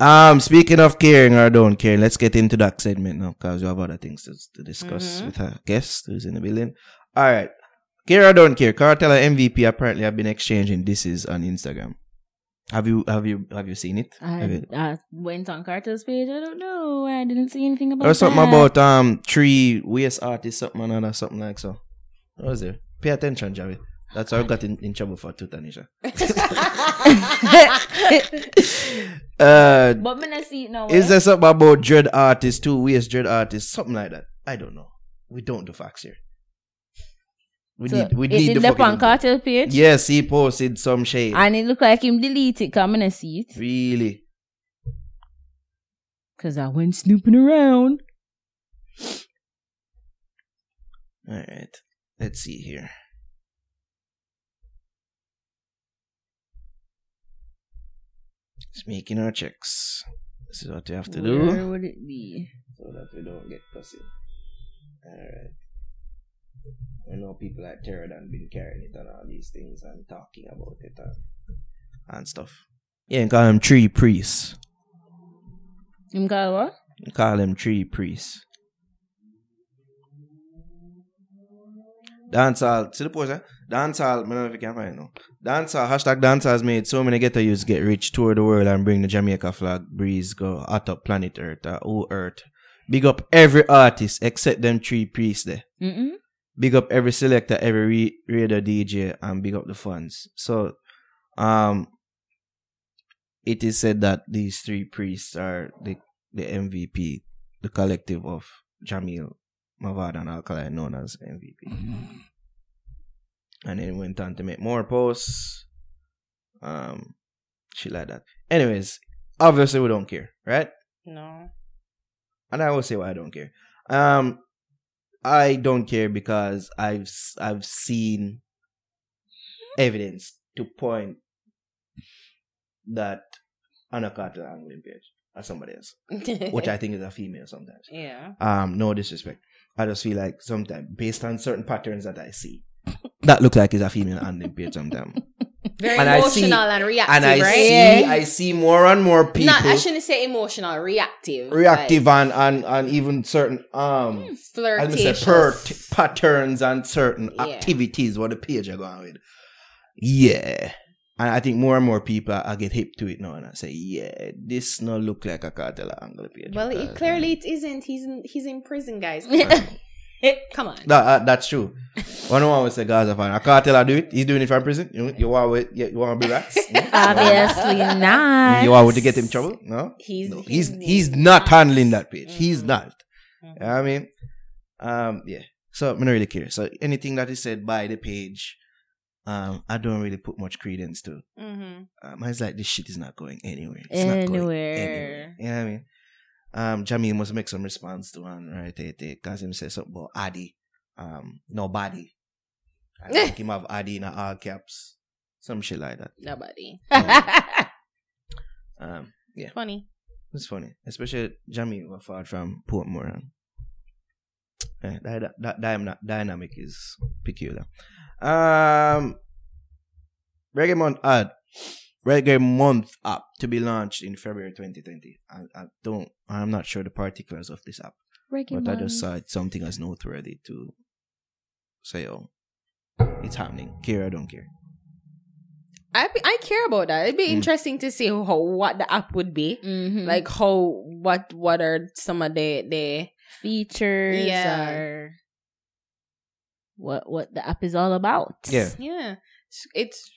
Um, speaking of caring or don't care, let's get into that segment now because we have other things to, to discuss Mhm. with our guest who's in the building. All right, care or don't care. Kartel and MVP apparently have been exchanging disses on Instagram. Have you have you have you seen it? I, you- I went on Kartel's page. I don't know. I didn't see anything about Or something that. about um three waist artists, something another, something like so. What was there? Pay attention, Javi. That's how I got in, in trouble for Twitter, Nisha. *laughs* uh, But me not see it now. is eh? there something about dread artists too? We as dread artists, something like that. I don't know. We don't do facts here. We So, need we it need did the left on Kartel page. Yes, he posted some shade. And it look like him delete it. Come and see it. really. Cause I went snooping around. All right. Let's see here. Just making our checks. This is what you have to Where do Where would it be? so that we don't get pussy. All right. I know people like Terran been carrying it and all these things and talking about it and, and stuff. Yeah, and call them tree priests. Him call what? Call them tree priests. Dancehall, see the post, eh? Dancehall, I don't know if you can find it now. Dancehall, hashtag dancehall has made so many ghetto youths get rich, tour the world and bring the Jamaica flag, breeze, go hot up planet Earth, uh, oh Earth. Big up every artist except them three priests there. Mm-mm. Big up every selector, every re- radio DJ, and big up the fans. So, um, it is said that these three priests are the, the MVP, the collective of Jahmiel, Mavado, and Alkaline, known as MVP. And then went on to make more posts, um, shit like that. Anyways, obviously we don't care, right? No. and I will say why I don't care. Um, I don't care because I've s- I've seen evidence to point that Anna Carter angling page or somebody else, which I think is a female sometimes. *laughs* yeah. Um, no disrespect. I just feel like sometimes based on certain patterns that I see, *laughs* that looks like it's a female handling page sometimes. *laughs* Very And emotional see- and reactive, and I right? see I see more and more people Not, I shouldn't say emotional, reactive. reactive and, and and even certain um Like, I say flirtatious. per patterns and certain Yeah. activities what the page are going with. Yeah. And I think more and more people I get hip to it now and I say, yeah, this no look like a Kartel angle page. Well, because, it, clearly it isn't. He's in, he's in prison, guys. *laughs* Come on. That, uh, that's true. One one would say Gaza fan. A Kartel I do it. He's doing it from prison. You, you want with, you, you want to be rats? *laughs* No? Obviously *laughs* not. You want to get him in trouble? No. He's No, he's he's not handling that page. He's not. You know what I mean, um, yeah. So I'm not really care. So anything that is said by the page, um, I don't really put much credence to. Mm-hmm. Um, it's like this shit is not going anywhere. It's not going Anywhere. anywhere. You know what I mean? Um, Jahmiel must make some response to one right because him say something about Adi. Um, nobody. I *laughs* think him have Adi in all caps. Some shit like that. Nobody. *laughs* Um, yeah. Funny. It's funny, especially Jahmiel were far from Portmore. and- Eh, that, that, that dynamic is peculiar. Um, Reggae Month ad, Reggae Month app to be launched in February 2020. I, I don't, I'm not sure the particulars of this app, Reggae but I just man. saw it something as noteworthy to say, oh, it's happening. Care I don't care. I I care about that. It'd be Mm. interesting to see how what the app would be. Mhm. Like how what what are some of the the features Yeah. or what what the app is all about. Yeah. yeah it's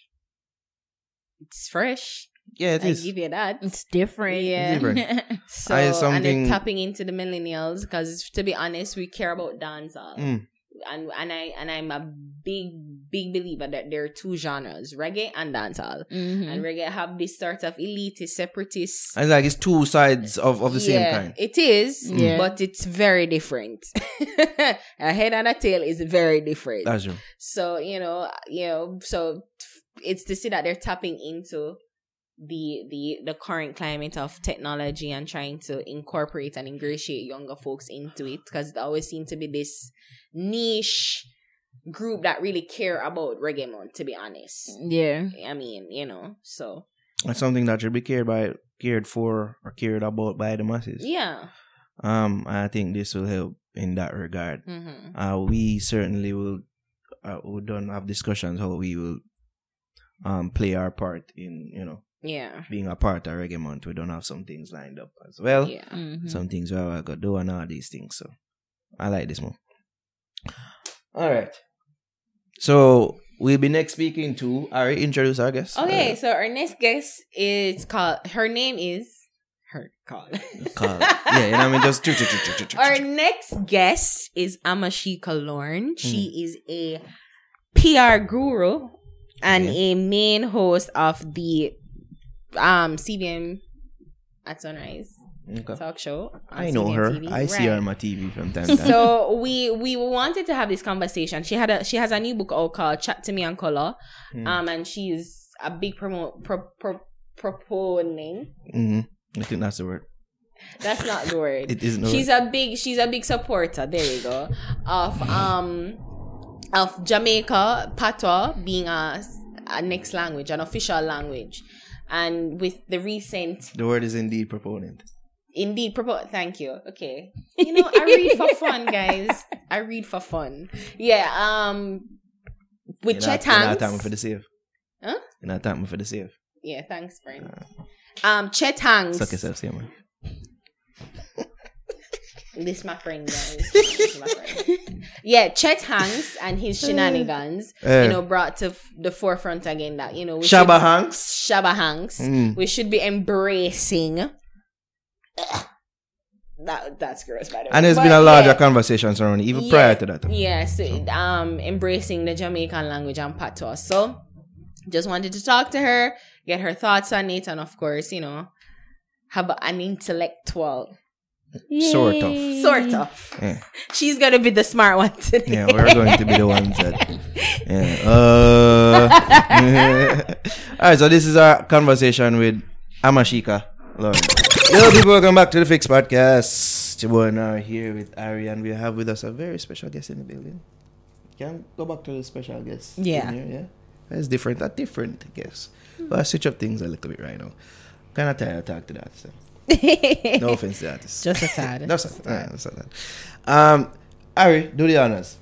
it's, it's fresh. Yeah, it I is. give you that. It's different. Yeah. different. *laughs* So I- and something- they're tapping into the millennials because to be honest, we care about dancehall. Mm. and and I and I'm a big big believer that there are two genres, reggae and dancehall. Mhm. And reggae have this sort of elitist, separatist. It's like it's two sides of, of the same Yeah, kind. It is, Yeah. but it's very different. *laughs* a head and a tail is very different. That's true. so you know, you know, so it's to see that they're tapping into the the the current climate of technology and trying to incorporate and ingratiate younger folks into it because it always seems to be this niche group that really care about reggae month to be honest Yeah. i mean you know so It's something that should be cared by, cared for, or cared about by the masses. yeah Um, I think this will help in that regard. hmm Uh, we certainly will. Uh, we don't have discussions how we will um play our part in you know yeah being a part of Reggae Month. We don't have some things lined up as well. yeah Mhm. Some things we are gonna do and all these things. So I like this one. All right. So We'll be next speaking to Ari. Introduce our guest. Okay, so our next guest is called. Her name is her call. Uh, call. Yeah, you know what I mean? Just. choo- choo- choo- choo- choo- choo- Our next guest is Amashika Lorne. She Mm. is a PR guru and a main host of the um CVM at Sunrise Okay. talk show. I know her. TV. I see her on my TV from time to *laughs* time. So we we wanted to have this conversation. She had a she has a new book out called Chat Tu Mi on Color, Hmm. um, and she's a big promo pro, pro, proponent. hmm I think that's the word. That's not the word. *laughs* It isn't She's a big she's a big supporter. There you go. Of um of Jamaica patois being a, a next language, an official language, and with the recent The word is indeed proponent. Indeed, propo- thank you. Okay. You know, I read for *laughs* fun, guys. I read for fun. Yeah, um with You're not- Chet You're not Hanks. for the save. Huh? You're not for the save. Yeah, thanks, friend. Um Chet Hanks. Suck yourself, see man. This my friend, guys. *laughs* This my friend. Yeah, Chet Hanks and his shenanigans, Eh. you know, brought to f- the forefront again that, you know, we Shabba should- Hanks. Shabba Hanks. Mm. We should be embracing. That that's gross, by the way. And there's But been a larger yeah. conversation surrounding it, even Yeah, prior to that. Yes, um, embracing the Jamaican language and patois. So, just wanted to talk to her, get her thoughts on it, and of course, you know, have an intellectual Sort of. sort of. Yeah. *laughs* She's gonna be the smart one today. Yeah, we're going to be the ones that. *laughs* Yeah. Uh, *laughs* all right, so this is our conversation with Amashika Lorne. Yo, people, welcome back to the Fix Podcast. Chibo and I are here with Ari, and we have with us a very special guest in the building. Can we go back to the special guest? Yeah. here, yeah. That's different. A different guest. But I switch up things a little bit right now. Kind of tired of talk to that. So. *laughs* No offense to. Just a tad. That's a tad. That's a tad. Um, Ari, do the honors.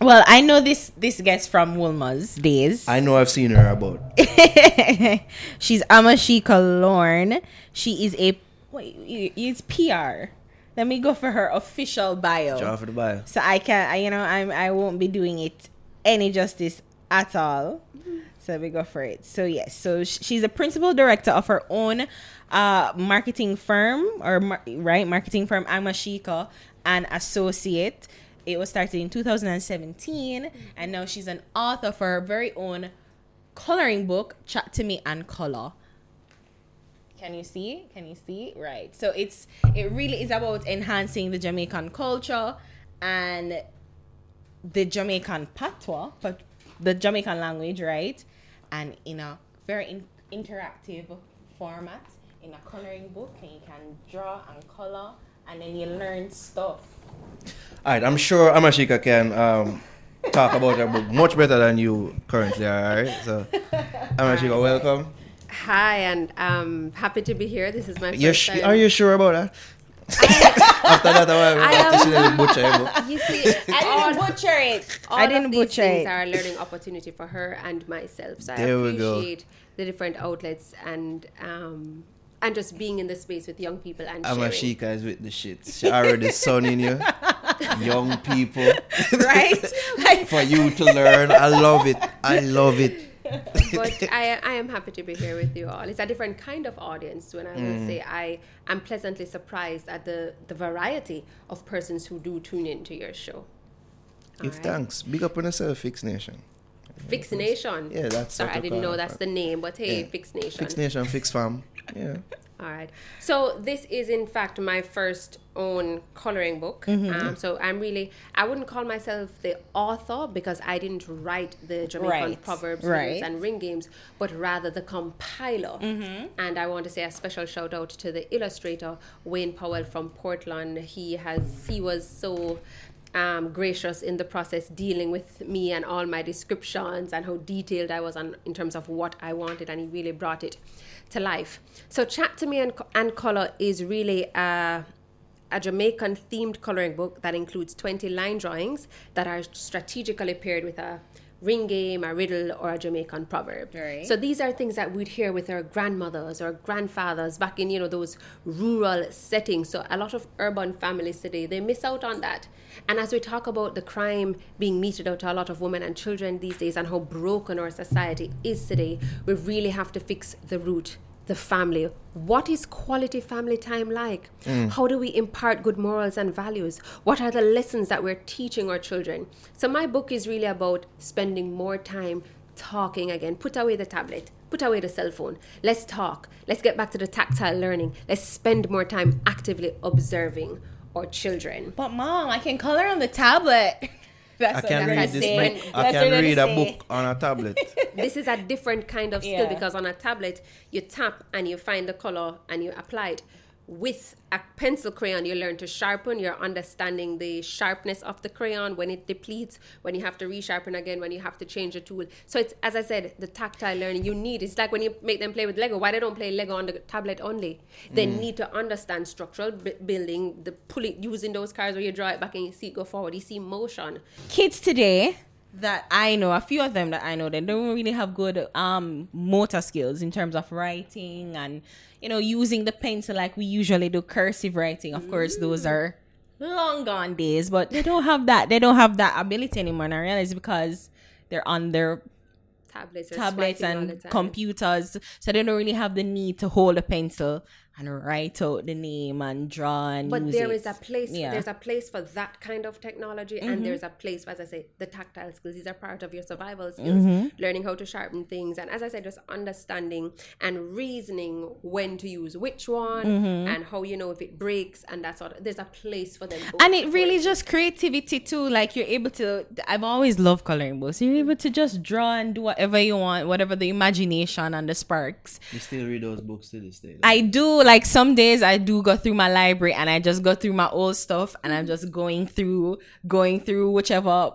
Well, I know this this guest from Wilma's days. I know I've seen her about. *laughs* She's Amashika Lorne. She is a wait, it's PR. Let me go for her official bio. Draw for the bio. So I can, I, you know, I'm, I won't be doing it any justice at all. So we go for it. So yes, so she's a principal director of her own uh, marketing firm, or right marketing firm Amashika and Associate. It was started in 2017, and now she's an author for her very own coloring book, Chat Tu Mi and Color. Can you see? Can you see? Right. So it's it really is about enhancing the Jamaican culture and the Jamaican patois, but the Jamaican language, right? And in a very in- interactive format, in a coloring book, and you can draw and color, and then you learn stuff. All right, I'm sure Amashika can um, talk about her book much better than you currently are. All right, so *laughs* Amashika, welcome. Hi, and um, happy to be here. This is my 1st You're sh- time. are you sure about that? *laughs* After that, I I am- she didn't butcher your book. You see, I all, didn't butcher it. all I didn't of these butcher things it. are a learning opportunity for her and myself. So There I we go. appreciate the different outlets and um, and just being in the space with young people and sharing. Amashika is with the shit. She already sunning you, *laughs* young people, right? *laughs* Like, for you to learn. I love it. I love it. *laughs* but I, I am happy to be here with you all. It's a different kind of audience when I Mm. will say I am pleasantly surprised at the, the variety of persons who do tune into your show. Give Alright. thanks. Big up on yourself, Fix Nation. Fix Nation. Yeah, that's Sorry, I didn't know that's the name, but hey, Yeah. Fix Nation. Fix Nation, Fix Fam. Yeah. *laughs* All right. So this is in fact my first own coloring book. Mm-hmm, um, mm-hmm. so I'm really I wouldn't call myself the author because I didn't write the Jamaican Right. proverbs, Right. and ring games, but rather the compiler. Mm-hmm. And I want to say a special shout out to the illustrator Wayne Powell from Portland. He has he was so um, gracious in the process dealing with me and all my descriptions and how detailed I was on in terms of what I wanted, and he really brought it to life. So, Chat Tu Mi and, and Color is really a, a Jamaican themed coloring book that includes 20 line drawings that are strategically paired with a ring game, a riddle, or a Jamaican proverb. Right. So these are things that we'd hear with our grandmothers or grandfathers back in, you know, those rural settings. So a lot of urban families today, they miss out on that. And as we talk about the crime being meted out to a lot of women and children these days and how broken our society is today, we really have to fix the root the family. What is quality family time like? Mm. How do we impart good morals and values? What are the lessons that we're teaching our children? So, my book is really about spending more time talking again. Put away the tablet, put away the cell phone. Let's talk. Let's get back to the tactile learning. Let's spend more time actively observing our children. But mom, I can color on the tablet. *laughs* *laughs* That's I can read a this saying. book. I can read a say. book on a tablet. *laughs* this is a different kind of skill Yeah. because on a tablet you tap and you find the color and you apply it with a pencil crayon you learn to sharpen. You're understanding the sharpness of the crayon. When it depletes when you have to resharpen again when you have to change a tool. So it's as i said the tactile learning you need. It's like when you make them play with lego. Why they don't play lego on the tablet only? They need to understand structural b- building the pulling using those cars where you draw it back and you see it go forward. You see motion. Kids today that I know, a few of them that I know, they don't really have good um motor skills in terms of writing and you know using the pencil like we usually do cursive writing. Of course, those mm. are long gone days, but they don't have that. They don't have that ability anymore. And I realize because they're on their tablets, tablets swiping all the and computers, so they don't really have the need to hold a pencil and write out the name and draw and but use there it. is a place Yeah. there's a place for that kind of technology and mm-hmm. there's a place for as i say the tactile skills. These are part of your survival skills mm-hmm. learning how to sharpen things and as i said just understanding and reasoning when to use which one mm-hmm. and how you know if it breaks and that sort of there's a place for them both and it for really just creativity too like you're able to i've always loved coloring books. You're able to just draw and do whatever you want whatever the imagination and the sparks. You still read those books to this day. like- i do like some days i do go through my library and i just go through my old stuff and i'm just going through going through whichever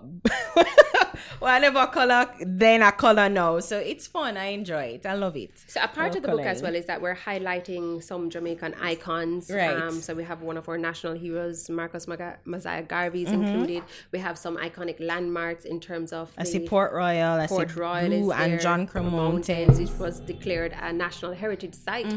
*laughs* whatever color then i color now so it's fun i enjoy it i love it So a part of the book as well is that we're highlighting some Jamaican icons. Right. Um, so we have one of our national heroes, Marcus Maga- Mosiah Garvey, is Mm-hmm. included. We have some iconic landmarks in terms of i see port royal i Port see Royal Blue and john crow Mountains, which was declared a national heritage site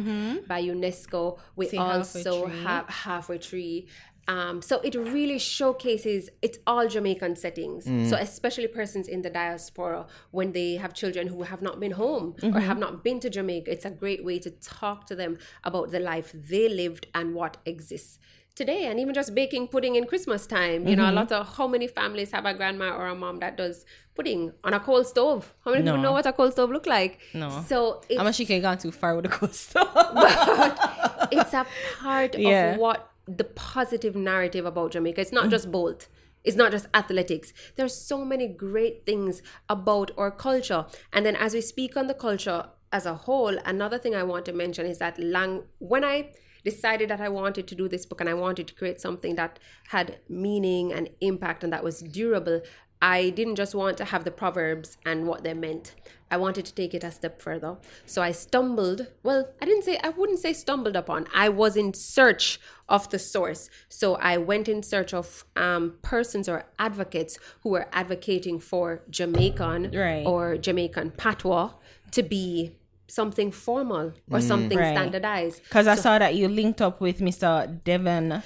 by UNESCO. We See also Tree. have halfway tree. Um, so it really showcases it's all Jamaican settings. Mm. So especially persons in the diaspora when they have children who have not been home or mm-hmm. have not been to Jamaica, it's a great way to talk to them about the life they lived and what exists today and even just baking pudding in christmas time you know a mm-hmm. lot of how many families have a grandma or a mom that does pudding on a coal stove how many people No. know what a coal stove look like No. so it's, how much you can gone too far with the *laughs* but it's a part Yeah. of what the positive narrative about jamaica. It's not mm. just bolt. It's not just athletics. There's so many great things about our culture. And then as we speak on the culture as a whole another thing i want to mention is that lang- when i decided that i wanted to do this book and i wanted to create something that had meaning and impact and that was durable I didn't just want to have the proverbs and what they meant. I wanted to take it a step further. So I stumbled, well, I didn't say, I wouldn't say stumbled upon. I was in search of the source. So I went in search of um, persons or advocates who were advocating for Jamaican Right. or Jamaican patois to be something formal or something Right. standardized. Because I saw that you linked up with Mr. Devon.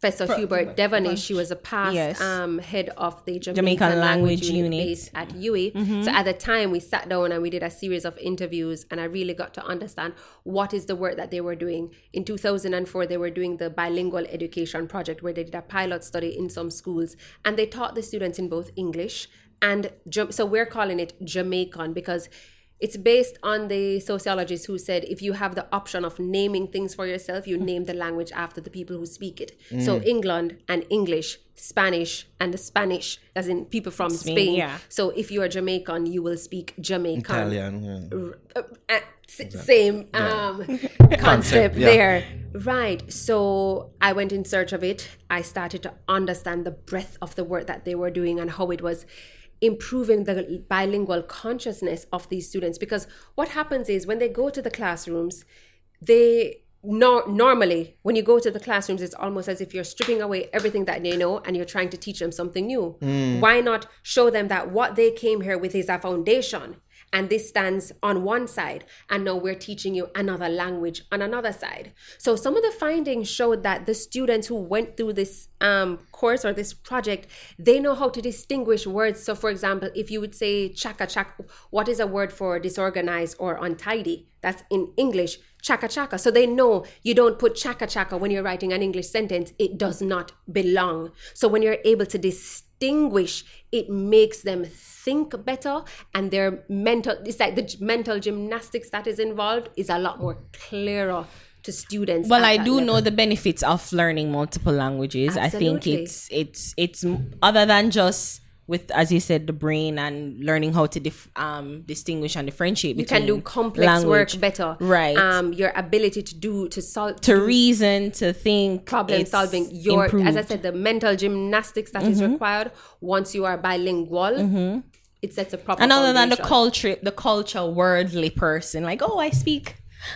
Professor Hubert Devonish, she was a past Yes. um, head of the Jamaican, Jamaican language, language unit, unit. based at UWI. So at the time, we sat down and we did a series of interviews, and I really got to understand what is the work that they were doing. In 2004, they were doing the bilingual education project where they did a pilot study in some schools, and they taught the students in both English and so we're calling it Jamaican because it's based on the sociologist who said if you have the option of naming things for yourself, you name the language after the people who speak it. So England and English, Spanish and the Spanish, as in people from Spain, Spain. yeah. So if you are Jamaican, you will speak Jamaican. Italian. Yeah. Uh, uh, s- same um, *laughs* concept yeah. there. Right. So I went in search of it. I started to understand the breadth of the work that they were doing and how it was improving the bilingual consciousness of these students. Because what happens is when they go to the classrooms, they nor normally when you go to the classrooms it's almost as if you're stripping away everything that they know and you're trying to teach them something new. Hmm. Why not show them that what they came here with is a foundation and this stands on one side and now we're teaching you another language on another side. So some of the findings showed that the students who went through this um, course or this project they know how to distinguish words. So for example if you would say chaka chaka what is a word for disorganized or untidy that's in english chaka chaka so they know you don't put chaka chaka when you're writing an english sentence it does not belong so when you're able to distinguish it makes them think better and their mental it's like the mental gymnastics that is involved is a lot more clearer to students Well, I do level. know the benefits of learning multiple languages. I think it's it's it's other than just with as you said the brain and learning how to dif- um distinguish and differentiate you can do complex language. work better. Right. Um your ability to do to solve to reason to think problem solving. Your as i said the mental gymnastics that is Mhm. required once you are bilingual it sets a proper and other than the culture the culture worldly person like oh i speak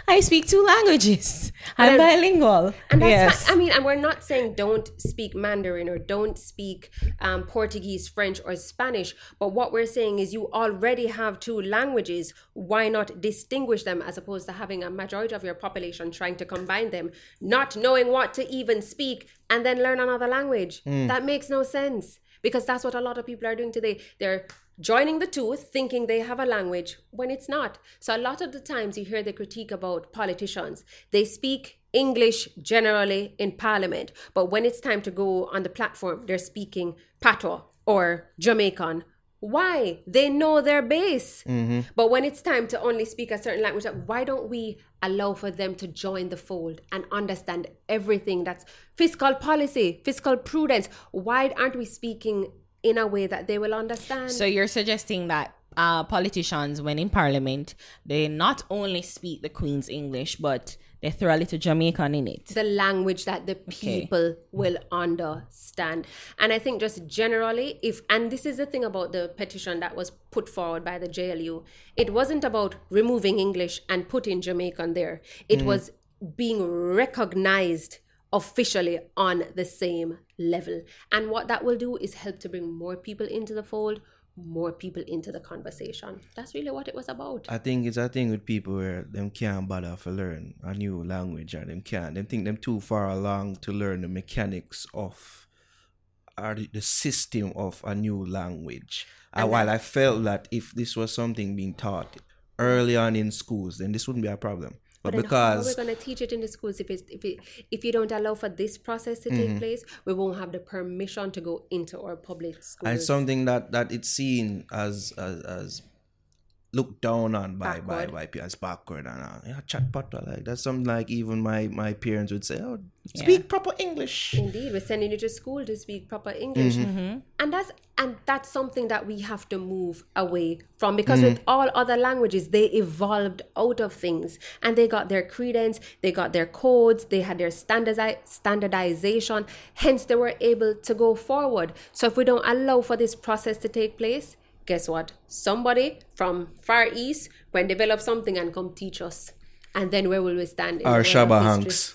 i speak two languages i'm And- bilingual And that's yes. I mean, and we're not saying don't speak Mandarin or don't speak um, Portuguese, French, or Spanish. But what we're saying is you already have two languages. Why not distinguish them as opposed to having a majority of your population trying to combine them, not knowing what to even speak, and then learn another language? Mm. That makes no sense because that's what a lot of people are doing today. They're joining the two, thinking they have a language when it's not. So a lot of the times you hear the critique about politicians. They speak English generally in parliament, but when it's time to go on the platform, they're speaking Patois or Jamaican. Why? They know their base. Mm-hmm. But when it's time to only speak a certain language, why don't we allow for them to join the fold and understand everything that's fiscal policy, fiscal prudence? Why aren't we speaking in a way that they will understand? So you're suggesting that uh, politicians, when in parliament, they not only speak the Queen's English, but they throw a little Jamaican in it. the language that the people will understand. And I think just generally, if and this is the thing about the petition that was put forward by the JLU, it wasn't about removing English and putting Jamaican there. It Mm. was being recognized officially on the same level. And what that will do is help to bring more people into the fold, more people into the conversation. That's really what it was about. I think it's a thing with people where them can't bother to learn a new language or them can't. Them think them too far along to learn the mechanics of or the, the system of a new language. And And while I felt that if this was something being taught early on in schools, then this wouldn't be a problem. But, because how are we going to teach it in the schools if it's, if it, if you don't allow for this process to take Mhm. place, we won't have the permission to go into our public schools. and something that that it's seen as as, as looked down on by by Backward. by people as backward and uh, yeah chat patois like that's something like even my my parents would say oh speak proper english Indeed, we're sending you to school to speak proper English, Mhm. Mm-hmm. and that's and that's something that we have to move away from because Mhm. with all other languages, they evolved out of things and they got their credence, they got their codes, they had their standardi- standardization. Hence, they were able to go forward. So if we don't allow for this process to take place, guess what? Somebody from Far East can develop something and come teach us, and then where will we stand? in the or world of Shabba history? Hanks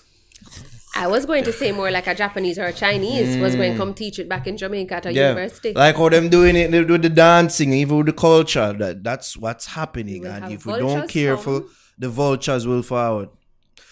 I was going to say more like a Japanese or a Chinese was going to Mm. come teach it back in Jamaica at a yeah university. like how them doing it with the dancing even with the culture that that's what's happening and if we don't careful come. the vultures will forward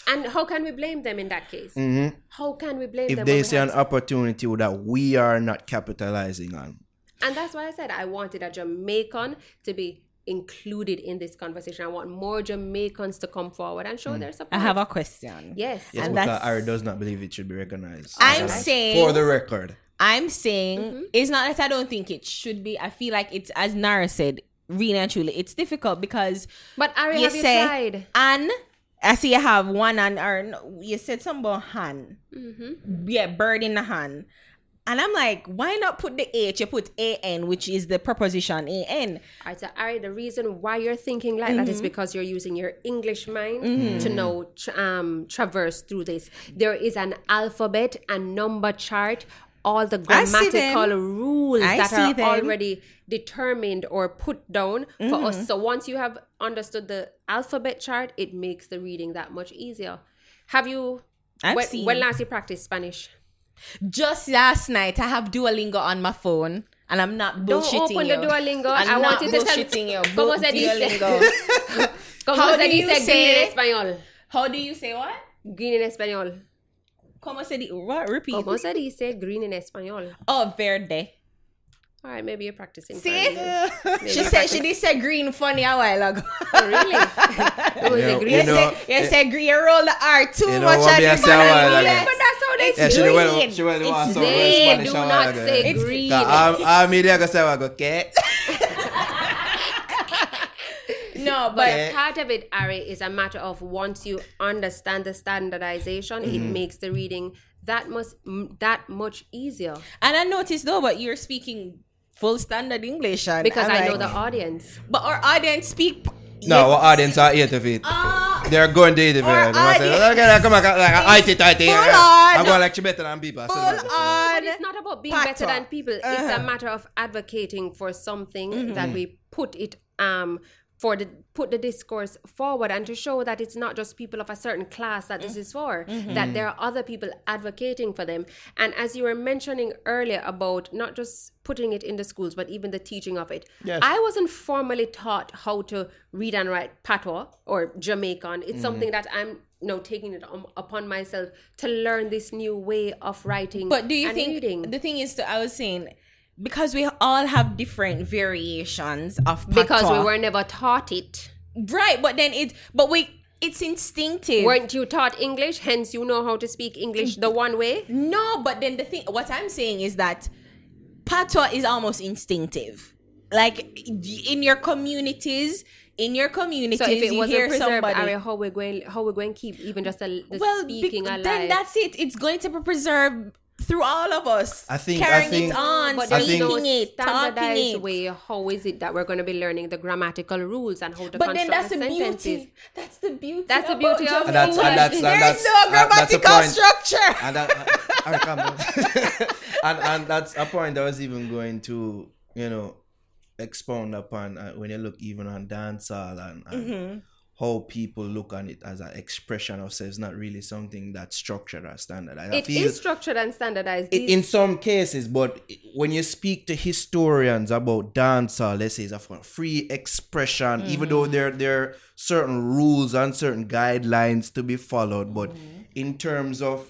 and how can we blame them in that case? Mhm. How can we blame if them? they when see an opportunity that we are not capitalizing on and that's why I said I wanted a Jamaican to be included in this conversation. I want more Jamaicans to come forward and show Mm. their support. I have a question. Yes. yes And that's- Ari does not believe it should be recognized I'm So, saying for the record I'm saying Mm-hmm. it's not that I don't think it should be. I feel like it's as Naro said, really and truly, it's difficult because But Ari, you have you say tried? and I see you have one and or you said something about hand. Mm-hmm. Yeah, bird in the hand. And I'm like, why not put the H? You put A N, which is the preposition A N. All right, so Ari, the reason why you're thinking like that is Mhm. because you're using your English mind Mhm. to know, um, traverse through this. There is an alphabet and number chart, all the I see them. grammatical rules I that are them. already determined or put down for us. Mhm. So once you have understood the alphabet chart, it makes the reading that much easier. Have you? I've when, seen. when last you practiced Spanish? Just last night, I have Duolingo on my phone, and I'm not bullshitting Don't open you. the Duolingo. I'm I not want you to tell bullshitting you. ¿Cómo se dice? *laughs* ¿Cómo How se do you dice green say- en español? How do you say what? Green en español. ¿Cómo se dice? What? Repeat. ¿Cómo se dice green en español? Oh, verde. All right, maybe you're practicing. See? *laughs* Maybe She said she did say green funny a while ago. Oh, really? *laughs* It was You a know- green. You, You know- say, you say green, you roll the R too You know much. what I say a while ago? But that's how they Yeah, she green. went, she went, It's so they Spanish do a while not ago. say It's- green. Cause I'm, I'm media gonna say I go, okay. *laughs* No, But but Okay. part of it, Ari, is a matter of once you understand the standardization, it Mm-hmm. makes the reading that much that much easier and I noticed though, but you're speaking full standard English, and because I'm I know like- the audience. But our audience speak. No, our audience are eight of it. Ah, They're going to eat it. Our They must say, okay, come on, like, IT, IT. full I'm on. going like she better than people. Full on. But it's not about being patois. better than people. It's Uh-huh. a matter of advocating for something Mm-hmm. that we put it um for the put the discourse forward and to show that it's not just people of a certain class that this is for Mm-hmm. that there are other people advocating for them and as you were mentioning earlier about not just putting it in the schools but even the teaching of it Yes. i wasn't formally taught how to read and write patois or jamaican it's Mm-hmm. something that i'm you know taking it um, upon myself to learn this new way of writing But do you and think reading. the thing is that I was saying because we all have different variations of because we were never taught it. right, but then it but we it's instinctive. Weren't you taught English? Hence, you know how to speak English the one way. No, but then the thing, what I'm saying is that patois is almost instinctive. Like in your communities, in your communities, So if it you hear somebody. Ari, how we're going? How we're going to keep even just the, the well, speaking bec- alive? then that's it. It's going to be preserved through all of us. I think- I carrying think- it on, but I think- speaking it, talking it. way. How is it that we're going to be learning the grammatical rules and how to But then that's the the sentences? beauty. That's the beauty. That's the about beauty of Jamaican And that's, and that's, and There's that's, no that- that's grammatical point. structure. And that, all right, calm *laughs* and and that's a point I was even going to, you know, expound upon uh, when you look even on dancehall and, and Mm-hmm. How people look on it as an expression of self. Not really something that's structured or standardized. I feel is structured and standardized. i- These- in some cases, but when you speak to historians about dancehall, let's say it's a free expression, even though mm. there there are certain rules and certain guidelines to be followed, but mm. in terms of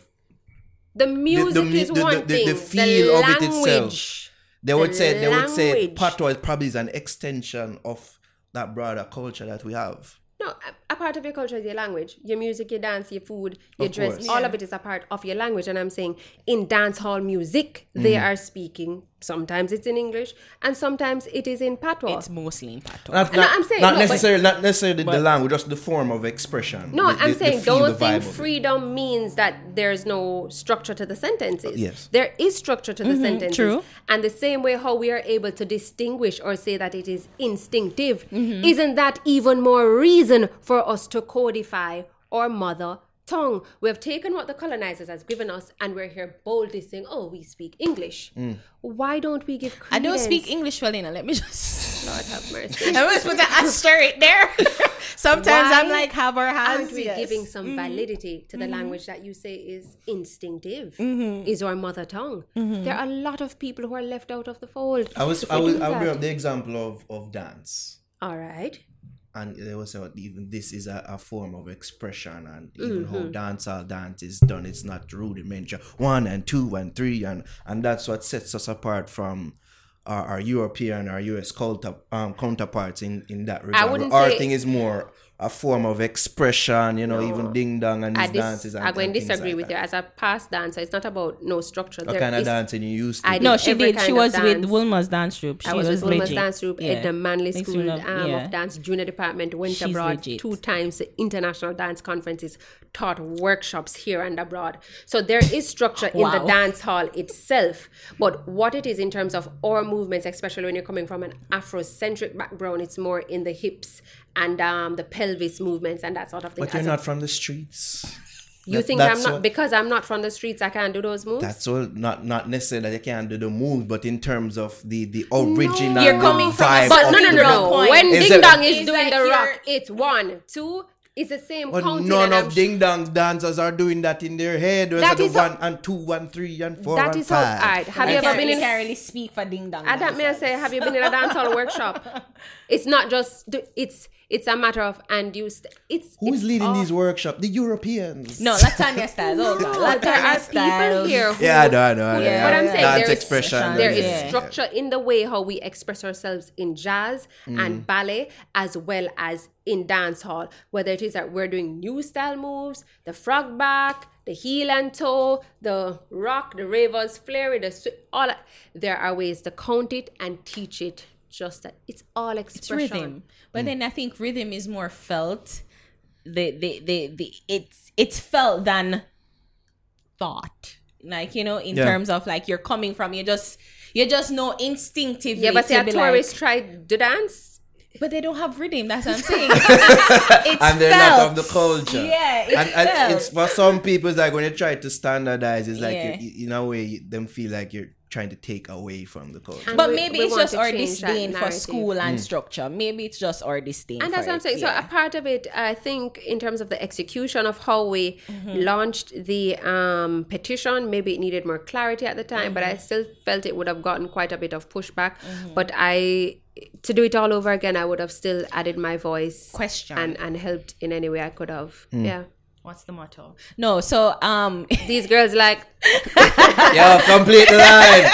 the music mu- is the- the- one the- the thing. feel of it itself. they would The say they would say language. patois probably is an extension of that broader culture that we have. No, a- a part of your culture is your language. Your music, your dance, your food, your Of dress. course. All of it is a part of your language. And I'm saying in dance hall music, they Mm-hmm. are speaking. Sometimes it's in English and sometimes it is in patois. It's mostly in patois. Not, not, I'm saying- not no, but- necessarily not necessarily the language, just the form of expression. no, the- I'm the- the saying feel, don't think vibe of it. freedom means that there's no structure to the sentences. Yes. There is structure to the sentences. true. And the same way how we are able to distinguish or say that it is instinctive, Mm-hmm. isn't that even more reason for us to codify our mother tongue? We have taken what the colonizers has given us and we're here boldly saying, oh, we speak English. Mm. Why don't we give I don't speak English well enough. Let me just. Lord have *laughs* mercy. I always put an asterisk there. *laughs* Sometimes I'm like, have our hands. Aren't we yes. giving some mm-hmm. validity to the Mm-hmm. language that you say is instinctive, mm-hmm. is our mother tongue? Mm-hmm. There are a lot of people who are left out of the fold. I was I we will I will bring up the example of of dance. All right. And they will say that even this is a, a form of expression and even Mm-hmm. how dancehall dance is done it's not rudimentary one and two and three and and that's what sets us apart from our, our european or us counter, um, counterparts in in that regard wouldn't our say- thing is more a form of expression you know even ding dong and I these dis- dances and, I'm going to disagree like with that. you. As a past dancer, it's not about no structure. what There kind of is- dancing you used to I do? No, she did. She was with dance. Wolmer's dance troupe. She I was, with Wolmer's legit. dance group Yeah. at the Manley Makes School love- um, yeah. of Dance Junior Department. Went She's abroad legit. two times international dance conferences, taught workshops here and abroad. So there is structure in the dance hall itself. But what it is in terms of our movements, especially when you're coming from an Afrocentric background, it's more in the hips and um, the pelvis movements and that sort of thing. but you're As a- not from the streets you That- think I'm not what- because I'm not from the streets? I can't do those moves. That's all. Not not necessarily that you can't do the moves, but in terms of the the original You're coming from vibe But no, no, no, rock. no. point. When Is Ding it- Dong is It's doing like the rock, it's one, two. It's the same But counting. none and I'm of ding dong dancers are doing that in their head. Those That are the is how- one and two, one, three, and four, That and is how. five. Alright, have I you ever been in? can't really speak for ding dong. Uh, that may I say, have you been in a dancehall workshop? *laughs* It's not just. It's it's a matter of and you. St- it's Who is leading all- these workshops? The Europeans. No, Latanya Styles. Oh, God. But there are Latanya people Styles. here. Who, Yeah, I know, I know. I. Yeah, But I'm saying Dance there is expression. there is Yeah. structure in the way how we express ourselves in jazz Mm. and ballet as well as in dance hall. Whether it is that we're doing new style moves, the frog back, the heel and toe, the rock, the ravers, flare, the swi- all. that. There are ways to count it and teach it. Just that it's all it's expression. rhythm. But then I think rhythm is more felt. The the the, the it's it's felt than thought. Like you know, in Yeah. terms of like you're coming from, you just you just know instinctively. Yeah, but see, to a tourist like, tried to dance. but they don't have rhythm. That's what I'm *laughs* saying. it's and they're felt. not of the culture. Yeah, it's and, and felt. it's for some people. It's like when you try to standardize, it's like Yeah. you, in a way you- them feel like you're trying to take away from the culture. And but we- maybe we it's want just to our disdain for narrative. school Mm. and structure. Maybe it's just our disdain. And that's for what I'm it, saying. So a part of it, I think, in terms of the execution of how we Mm-hmm. launched the um, petition, maybe it needed more clarity at the time, but I Mm-hmm. still felt it would have gotten quite a bit of pushback. But I, to do it all over again, I would have still added my voice, Question. and and helped in any way I could have. Yeah, What's the motto? No, so um *laughs* these girls like *laughs* Yo, complete the line.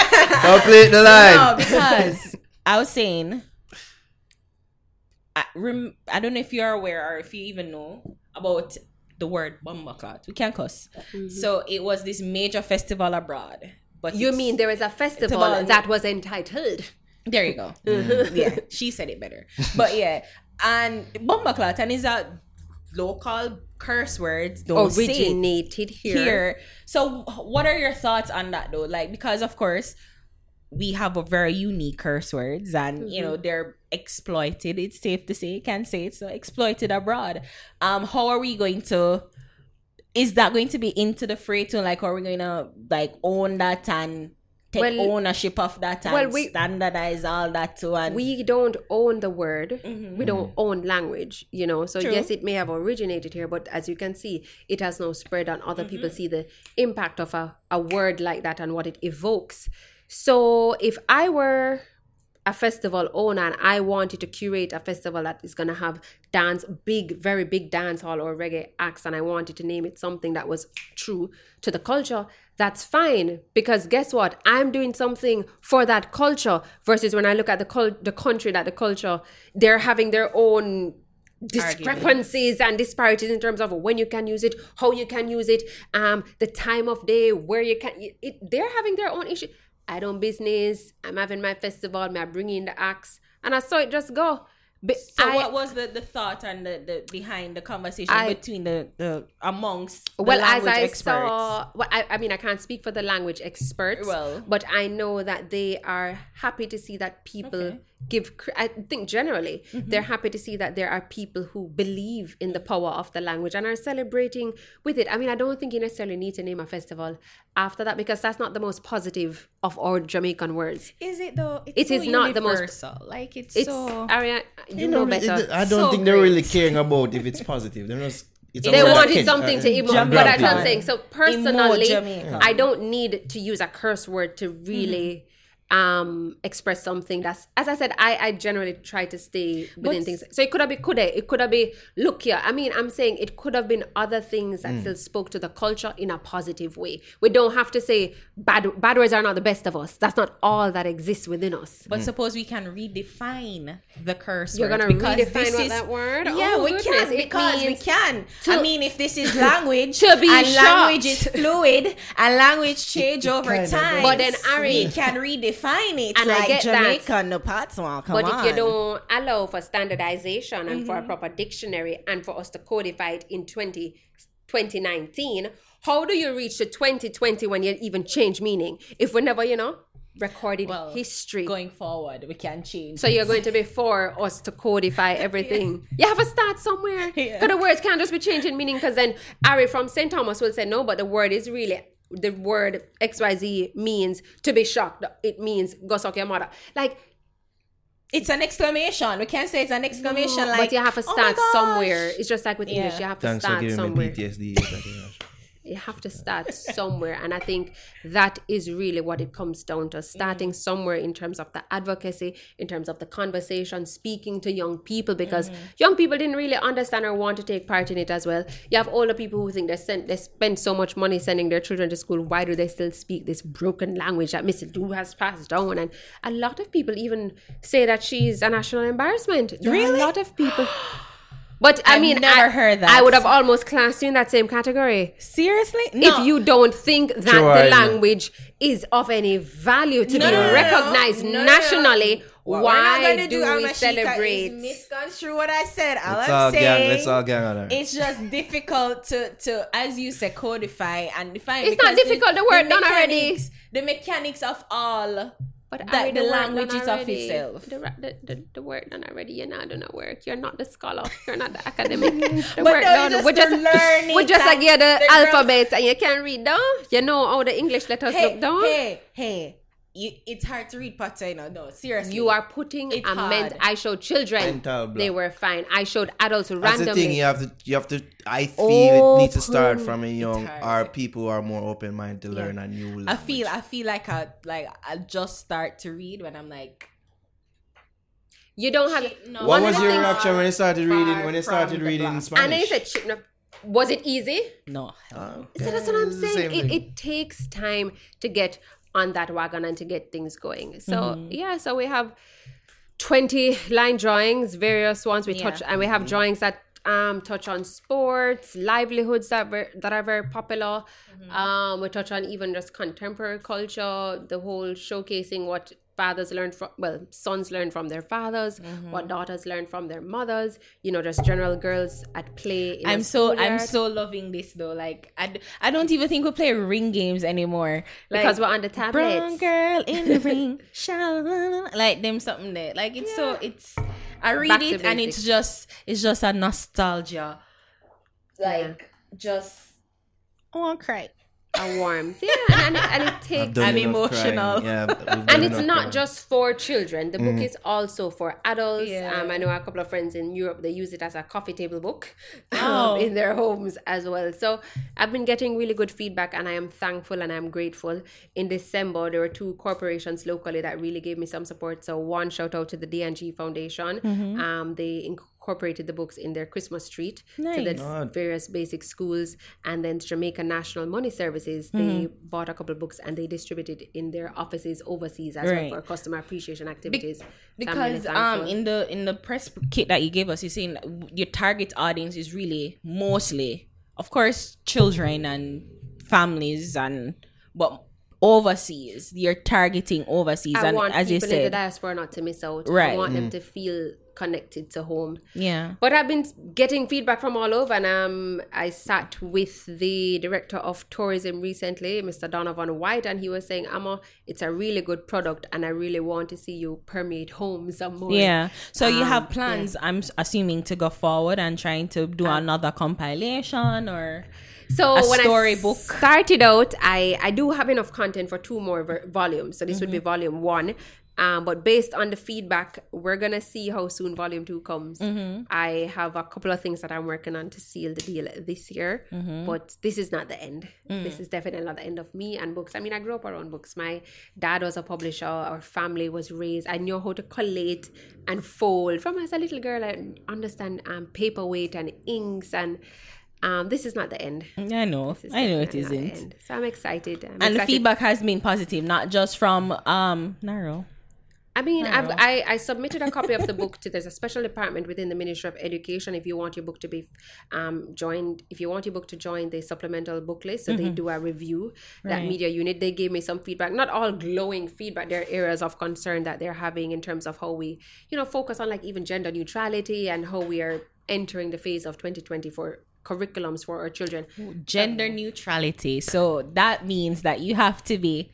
complete the line. No, because I was saying, I, rem, I don't know if you're aware or if you even know about the word Bumbaclot. We can't cuss. So it was this major festival abroad. But Mm-hmm. you it's- mean there is a festival Festival. that was entitled. There you go. yeah, she said it better. But yeah, and Bumbaclot and is a local curse words. Don't say Originated here. here. So, what are your thoughts on that though? Like, because of course, we have a very unique curse words, and you Mm-hmm. know they're exploited. It's safe to say, can say it. So, exploited abroad. Um, how are we going to? Is that going to be into the fray too? Like, are we going to like own that and take Well- ownership of that and well, we- standardize all that too? And we don't own the word Mm-hmm. we don't own language you know so True. yes it may have originated here but as you can see it has now spread and other people Mm-hmm. see the impact of a, a word like that and what it evokes so if i were a festival owner and I wanted to curate a festival that is going to have dance, big, very big dance hall or reggae acts, and I wanted to name it something that was true to the culture, that's fine. Because guess what? I'm doing something for that culture versus when I look at the, cul- the country that the culture, they're having their own discrepancies and disparities in terms of when you can use it, how you can use it, um, the time of day, where you can. It, they're having their own issue. I don't business. I'm having my festival. I'm bringing the axe, and I saw it just go. But So I- what was the, the thought and the, the behind the conversation I- between the, the amongst the well as i experts? saw well, I, I mean i can't speak for the language experts Well. but i know that they are happy to see that people Okay. Give i think generally Mm-hmm. they're happy to see that there are people who believe in the power of the language and are celebrating with it i mean i don't think you necessarily need to name a festival after that because that's not the most positive of our jamaican words Is it though? It's It so is not the most- universal. Like it's, it's so. Aria, you, You know, know, better it- I don't So think they're great. really caring about if it's positive. They're just. It's they wanted kid- something uh, to emo- uh, but that's what I'm saying. So personally, I don't need to use a curse word to really um express something that's as I said, I I generally try to stay within But- things. So it could have been could have it could have been look here. I mean, I'm saying it could have been other things that still spoke to the culture in a positive way. We don't have to say bad bad words are not the best of us. That's not all that exists within us. But suppose we can redefine the curse. You're words, gonna because redefine this what is- that word? Yeah, Oh, we goodness. can because we can. to- I mean, if this is *laughs* language To be and shocked. language is fluid and language change over time, But then, Ari- we can redefine *laughs* it And I like get that. Jamaica no patois. Come but on. if you don't allow for standardization and Mm-hmm. for a proper dictionary and for us to codify it in 20, 2019, how do you reach to 2020 when you even change meaning? If we never, you know, recorded Well, history. going forward, we can change. so you're going to be for us to codify *laughs* everything. You have to start somewhere. Yeah. Because the words can't just be changing meaning because then Ari from St. Thomas will say, no, but the word is really, the word XYZ means to be shocked. It means go suck your mother. Like, it's an exclamation. We can't say it's an exclamation. like, but you have to "Oh start gosh." somewhere. It's just like with English, you have to Thanks for start giving somewhere. me PTSD. *laughs* yes, I think. You have to start somewhere. And I think that is really what it comes down to starting mm-hmm. somewhere in terms of the advocacy, in terms of the conversation, speaking to young people, because young people didn't really understand or want to take part in it as well. You have older people who think they, send, they spend so much money sending their children to school. Why do they still speak this broken language that Miss Lou has passed down? And a lot of people even say that she's a national embarrassment. There are a lot of people. *gasps* *gasps* *gasps* But I I've mean, never I, heard that. I would have almost classed you in that same category Seriously? No. if you don't think that Sure, the language is of any value to No, be no, no, no. recognized No, no, no. nationally, What we're not why gonna do, Amashika, we is celebrate? misconstrue what I said. All Let's I'm all saying, gang. Let's all gang on her. it's just difficult to, to, as you say, codify and define. It's not difficult, the word done already. The mechanics of all But that read the language is of itself. The, the, the, the word done already. You're not doing work. You're not the scholar. You're not the *laughs* academic. The But word no, done. We to just learn we it just like yeah, the, the girl- alphabet and you can read down. You know how the English letters Hey, look down. hey, hey. You, it's hard to read Potter, you know. No, seriously. You are putting It's a ment. hard. I showed children. Mental block. They were fine. I showed adults That's randomly. the thing. You have to. You have to. I feel it needs to start from a young. Our people who are more open minded to learn a new language. I feel I feel like I like I just start to read when I'm like You don't have. Shit, no. What one of was your things- reaction when you started reading? When you started reading block. Spanish? And then you said, "Shit, no." was it easy? no. Uh, So that's what I'm saying. It, it takes time to get on that wagon and to get things going. So yeah, so we have 20 line drawings, various ones. We touch, and we have drawings that um touch on sports, livelihoods that ver- that are very popular. Um, we touch on even just contemporary culture, the whole showcasing what fathers learn from well sons learn from their fathers mm-hmm. what daughters learn from their mothers you know just general girls at play I'm so I'm so loving this though. Like I, I don't even think we play ring games anymore. Like, because we're on the tablets brown girl in the *laughs* ring, like them something there. Like it's so it's I read Back it and it's just it's just a nostalgia. Like just I want to cry. A warmth yeah and, and, and it *laughs* takes done I'm emotional. crying. Yeah, *laughs* and it's not crying. just for children the book is also for adults Yeah. um, i know a couple of friends in europe they use it as a coffee table book *laughs* um, Oh. in their homes as well so i've been getting really good feedback and i am thankful and i'm grateful in december there were two corporations locally that really gave me some support so one shout out to the dng foundation Mm-hmm. um, they incorporated the books in their christmas street to the God. various basic schools and then jamaica national money services they Mm-hmm. bought a couple of books and they distributed in their offices overseas as Right. well for customer appreciation activities So because um in the in the press kit that you gave us you're saying your target audience is really mostly of course children and families and but overseas you're targeting overseas I and want as you people in the diaspora not to miss out. Right, I Right. want them to feel connected to home. yeah But I've been getting feedback from all over, and um, I sat with the director of tourism recently, Mr. Donovan White, and he was saying, "Amma, it's a really good product, and I really want to see you permeate home some more." yeah so you Um, have plans i'm assuming to go forward and trying to do Um, another compilation or So a when storybook. I started out, I I do have enough content for two more ver- volumes. So this would be Mm-hmm. volume one. Um, but based on the feedback, we're gonna see how soon volume two comes. Mm-hmm. I have a couple of things that I'm working on to seal the deal this year. Mm-hmm. But this is not the end. Mm. This is definitely not the end of me and books. I mean, I grew up around books. My dad was a publisher. Our family was raised. I knew how to collate and fold. From as a little girl, I understand um, paperweight and inks and. Um, this is not the end. i know i know it definitely not the isn't. So I'm excited. I'm and the feedback has been positive not just from um narrow I mean, I've, I I submitted a copy of the book to. There's a special department within the Ministry of Education. If you want your book to be um, joined, if you want your book to join the supplemental book list, so they do a review. That Right. media unit, they gave me some feedback. Not all glowing feedback. There are areas of concern that they're having in terms of how we, you know, focus on like even gender neutrality and how we are entering the phase of 2020 for curriculums for our children. gender neutrality so that means that you have to be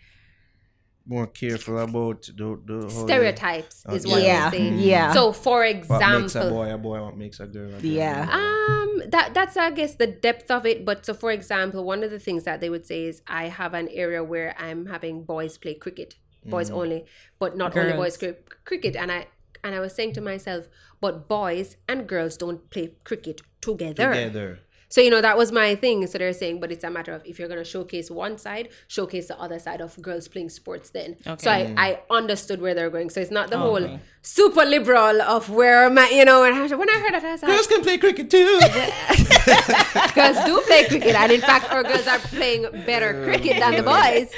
more careful about the, the whole- Stereotypes is what Yeah, they say. yeah. So, for What makes a example, boy a boy? What makes a girl a girl? Yeah. Um, that that's I guess the depth of it. But so, for example, one of the things that they would say is I have an area where I'm having boys play cricket, boys only, but not only boys Girls. cricket, and I And I was saying to myself, but boys and girls don't play cricket together. Together. So, you know, that was my thing. So they're saying, but it's a matter of if you're going to showcase one side, showcase the other side of girls playing sports then. So I, I understood where they're going. So it's not the whole super liberal of where, my, you know, and I- when I heard that, I was like, Girls can play cricket too. *laughs* girls do play cricket, and in fact, our girls are playing better cricket than the boys.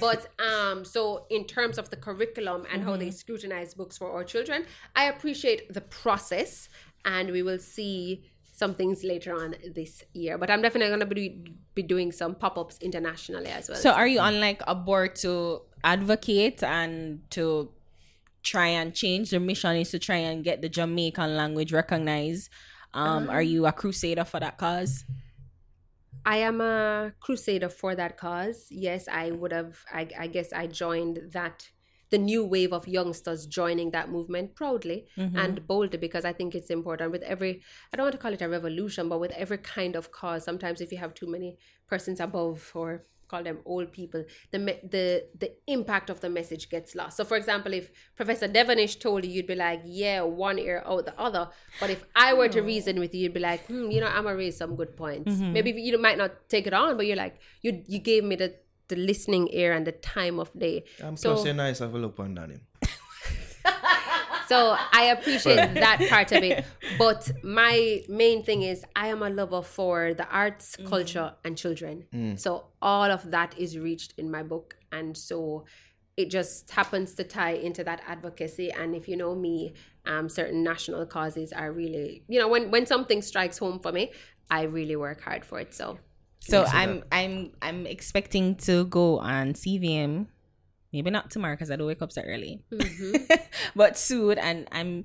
But um, so in terms of the curriculum and how they scrutinize books for our children, I appreciate the process, and we will see some things later on this year. But I'm definitely going to be be doing some pop ups internationally as well. So are you on like a board to advocate and to try and change? The mission is to try and get the Jamaican language recognized. Um, are you a crusader for that cause? I am a crusader for that cause. Yes, I would have. I, I guess I joined that the new wave of youngsters joining that movement proudly and boldly because I think it's important with every. I don't want to call it a revolution, but with every kind of cause. Sometimes if you have too many persons above or call them old people, the the the impact of the message gets lost. So, for example, if Professor Devonish told you, you'd be like, "Yeah, one ear out the other." But if I were to reason with you, you'd be like, "Hmm, you know, I'm gonna raise some good points." Maybe you might not take it on, but you're like, you you gave me the the listening ear and the time of day. I'm so so nice of a look on him. so I appreciate that part of it. But my main thing is I am a lover for the arts, culture, and children. So all of that is reached in my book. And so it just happens to tie into that advocacy. And if you know me, um, certain national causes are really, you know, when, when something strikes home for me, I really work hard for it. So So I'm I'm I'm expecting to go on CVM. Maybe not tomorrow because I don't wake up so early, *laughs* but soon. And I'm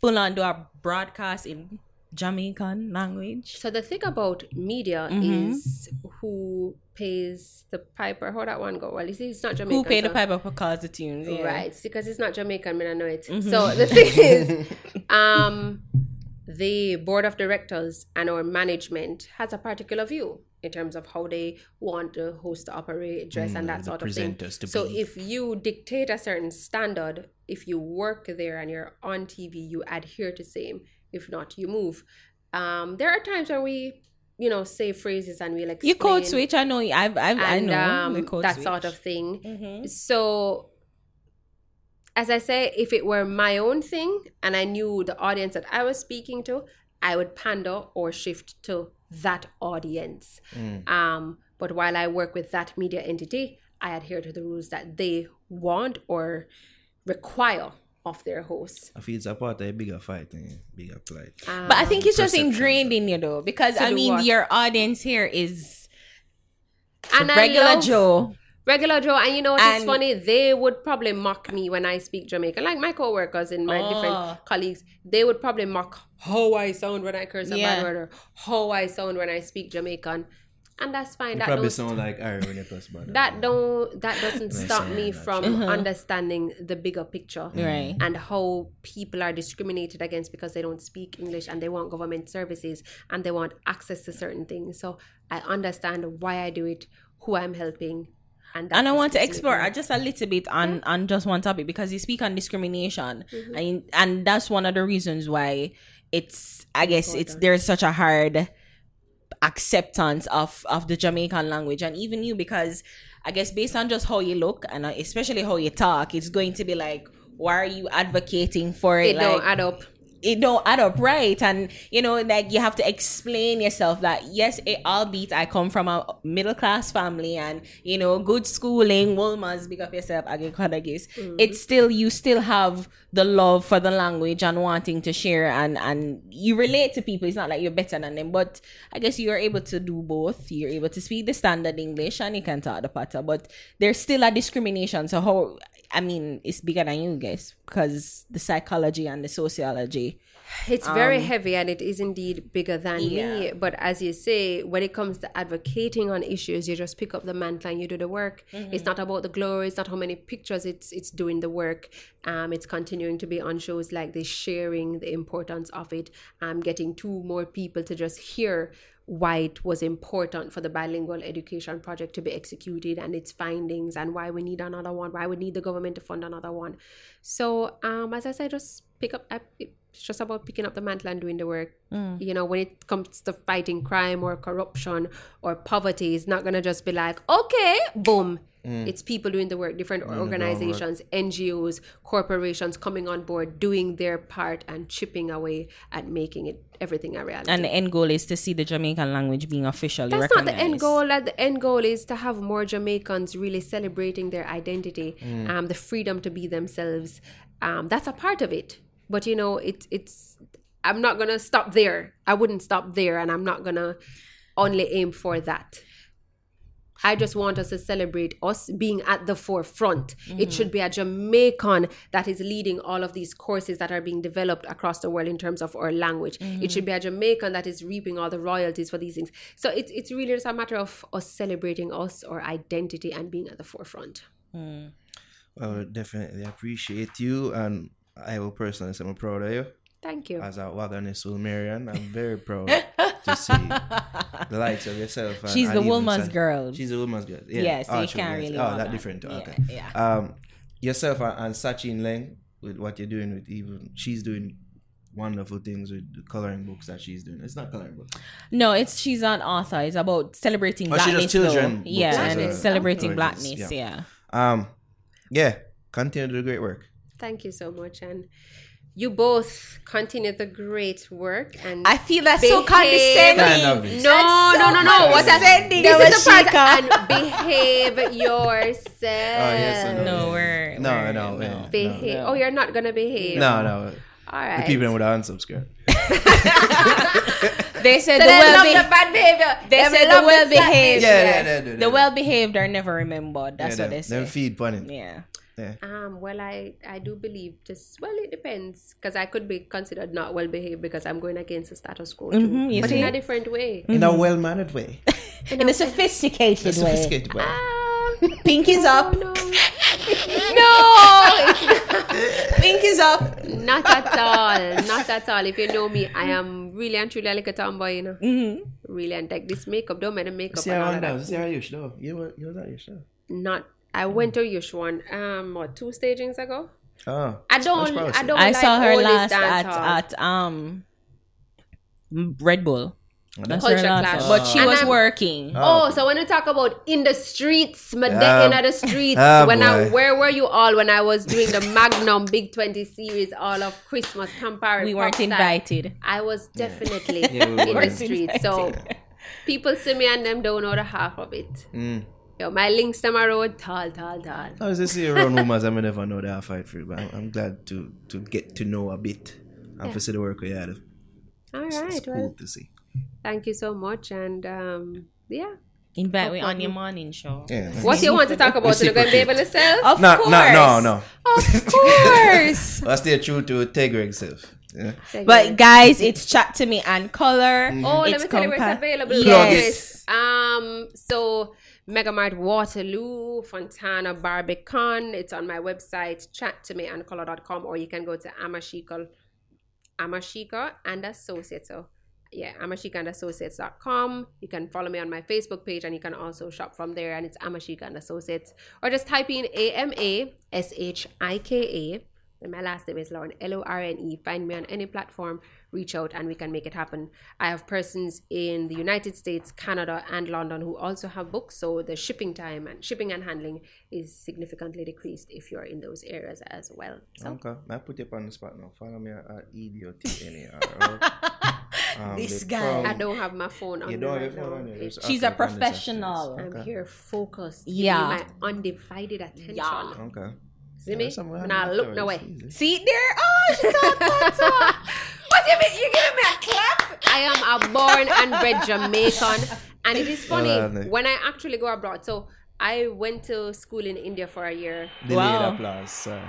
full on do a broadcast in Jamaican language. So the thing about media Mm-hmm. is who pays the piper. How that one go? Well, you see, it's not Jamaican. Who paid the piper for cause the tunes? Yeah. Mm-hmm. Right, because it's not Jamaican, I know it. So the thing is, *laughs* um, the board of directors and our management has a particular view in terms of how they want the host to operate, dress, and that sort of thing. to So be. if you dictate a certain standard, if you work there and you're on TV, you adhere to same. If not, you move. Um, there are times where we, you know, say phrases and we like explain You code switch. I know. I've, I've I know um, code that switch. sort of thing. Mhm. So, as I say, if it were my own thing and I knew the audience that I was speaking to, I would pander or shift to that audience. Um, but while I work with that media entity, I adhere to the rules that they want or require of their hosts. I feel it's a part of a bigger fight, eh? bigger plight. Um, But I think it's just ingrained in you though, because I mean what? your audience here is and I regular love- Joe. Regular Joe, and you know what's funny? They would probably mock me when I speak Jamaican. Like my coworkers and my Oh. different colleagues, they would probably mock how I sound when I curse a Yeah. bad word or how I sound when I speak Jamaican. And that's fine. You That probably don't, sound like Ari when you cuss bad. that don't that doesn't stop me from Uh-huh. understanding the bigger picture Right. and how people are discriminated against because they don't speak English and they want government services and they want access to certain things. So I understand why I do it, who I'm helping, and that and I want to explore uh, just a little bit on on just one topic because you speak on discrimination, and and that's one of the reasons why it's I guess it's there's such a hard acceptance of of the Jamaican language. And even you because I guess based on just how you look and uh, especially how you talk, it's going to be like why are you advocating for it? It don't add up. It don't add up right? And you know like you have to explain yourself that yes it, all albeit i come from a middle class family and you know good schooling Wolmer's big up yourself again mm. it's still you still have the love for the language and wanting to share and and you relate to people. It's not like you're better than them but i guess you're able to do both. You're able to speak the standard english and you can talk the patter but there's still a discrimination. So how I mean, it's bigger than you guys because the psychology and the sociology It's very Um, heavy and it is indeed bigger than me. But as you say, when it comes to advocating on issues, you just pick up the mantle and you do the work. Mm-hmm. It's not about the glory, it's not how many pictures it's it's doing the work. Um, it's continuing to be on shows like this, sharing the importance of it. Um, getting two more people to just hear why it was important for the bilingual education project to be executed and its findings and why we need another one, why we need the government to fund another one. So, um, as I said, just pick up. I- It's just about picking up the mantle and doing the work. You know, when it comes to fighting crime or corruption or poverty, it's not gonna just be like, okay, boom. It's people doing the work, different organizations, NGOs, corporations coming on board, doing their part and chipping away at making it everything a reality. And the end goal is to see the Jamaican language being officially That's recognized. not the end goal. Like, The end goal is to have more Jamaicans really celebrating their identity, um, the freedom to be themselves. Um, that's a part of it. But you know, it, it's. I'm not gonna stop there. I wouldn't stop there, and I'm not gonna only aim for that. I just want us to celebrate us being at the forefront. It mm-hmm. should be a Jamaican that is leading all of these courses that are being developed across the world in terms of our language. It mm-hmm. should be a Jamaican that is reaping all the royalties for these things. So it's it's really just a matter of us celebrating us, our identity, and being at the forefront. Mm. Well, definitely appreciate you, and I will personally say I'm proud of you. Thank you. As a Wagonist Marion, I'm very *laughs* proud to see *laughs* the likes of yourself. And, She's the and even Wolmer's girl. She's the woman's girl. Yeah, Yeah, so you true, can't yes. really Oh, walk that different. Yeah, Okay. yeah. Um, yourself and, and Sachin Leng with what you're doing with even she's doing wonderful things with the coloring books that she's doing. It's not coloring books. No, it's she's an author. It's about celebrating Oh, she blackness. children books Yeah, and it's celebrating Okay. blackness. Yeah. Yeah. Um, yeah, continue to do great work. Thank you so much, and you both continue the great work. And I feel that's so condescending. Kind of it. No, That's no, so no, no. What's that? condescending, This is the part Amashika. and behave yourself. Oh, yes, No, we're No, we're- no, no. Behave. Oh, you're not gonna behave. No, no. All right. The people would unsubscribe. *laughs* They said So the they well love be- the bad behavior. They Them said the well behaved. Yeah, yeah, yeah, yeah, The yeah. well behaved are never remembered. That's yeah, what them, they them say. feed funny. Yeah. Yeah. Um, well, I, I do believe just well, it depends because I could be considered not well behaved because I'm going against the status quo too, Mhm, you but see? in a different way. In a well mannered way. *laughs* In a sophisticated, A sophisticated way. Ah, *laughs* Pink is up. no, *laughs* no, Pink is up. not at all, not at all. If you know me, I am really and truly like a tomboy, you know. Mm-hmm. Really, and like this makeup, don't make the makeup See and how all one of that. See how you show. You were, you was at your show. Not. I went to Yush one, um, what two stagings ago. Oh. I don't, proud, I don't. I like saw her all last at hall. at um Red Bull. That's her Culture last Clash. one. But she And was I'm- working. Oh, so when you talk about in the streets, my Yeah. in the streets, Ah, when I where were you all when I was doing the Magnum Big Twenty series, all of Christmas Campari? We weren't Popstar? invited. I was definitely Yeah, we in the weren't streets. So *laughs* people see me and them don't know the half of it. Mm. Yo, my links them a road tall, tall, tall. I was just see around rumors. I may never know that I fight for it, but I'm, I'm glad to to get to know a bit and to see the work we had. It's, All it's right, cool well, to see. thank you so much, and um, yeah. Invite No me on your problem. morning show. Yeah. What you want to talk about? You're going to be able to sell? Of No, course. no, no, no. Of course. I stay true to Tegra itself. Yeah. but guys, it's Chat Tu Mi and color. Oh, let it's me tell you where it's available. Yes. Yes. Um, so Megamart Waterloo, Fontana Barbican. It's on my website, Chat Tu Mi and color.com, or you can go to Amashika, Amashika and Associates. So yeah, Amashika and Associates.com. You can follow me on my Facebook page and you can also shop from there and it's Amashika and Associates. Or just type in A M A S H I K A. My last name is Lorne, L O R N E. Find me on any platform, reach out, and we can make it happen. I have persons in the United States, Canada, and London who also have books, so the shipping time and shipping and handling is significantly decreased if you're in those areas as well. So, Okay, I put you up on the spot now. Follow me at E D O T N A R. *laughs* Um, This guy. prom- I don't have my phone on You don't have your phone on you. She's okay, a professional. after. I'm Okay. here focused. Yeah. My undivided attention. Yeah. Okay. See me? Yeah, somewhere When I look no way. See there? Oh, she thought *laughs* that's all. What do you mean? You giving me a clap? I am a born and bred Jamaican, and it is funny Well, uh, when I actually go abroad. So I went to school in India for a year. Delayed Wow. applause. Sorry.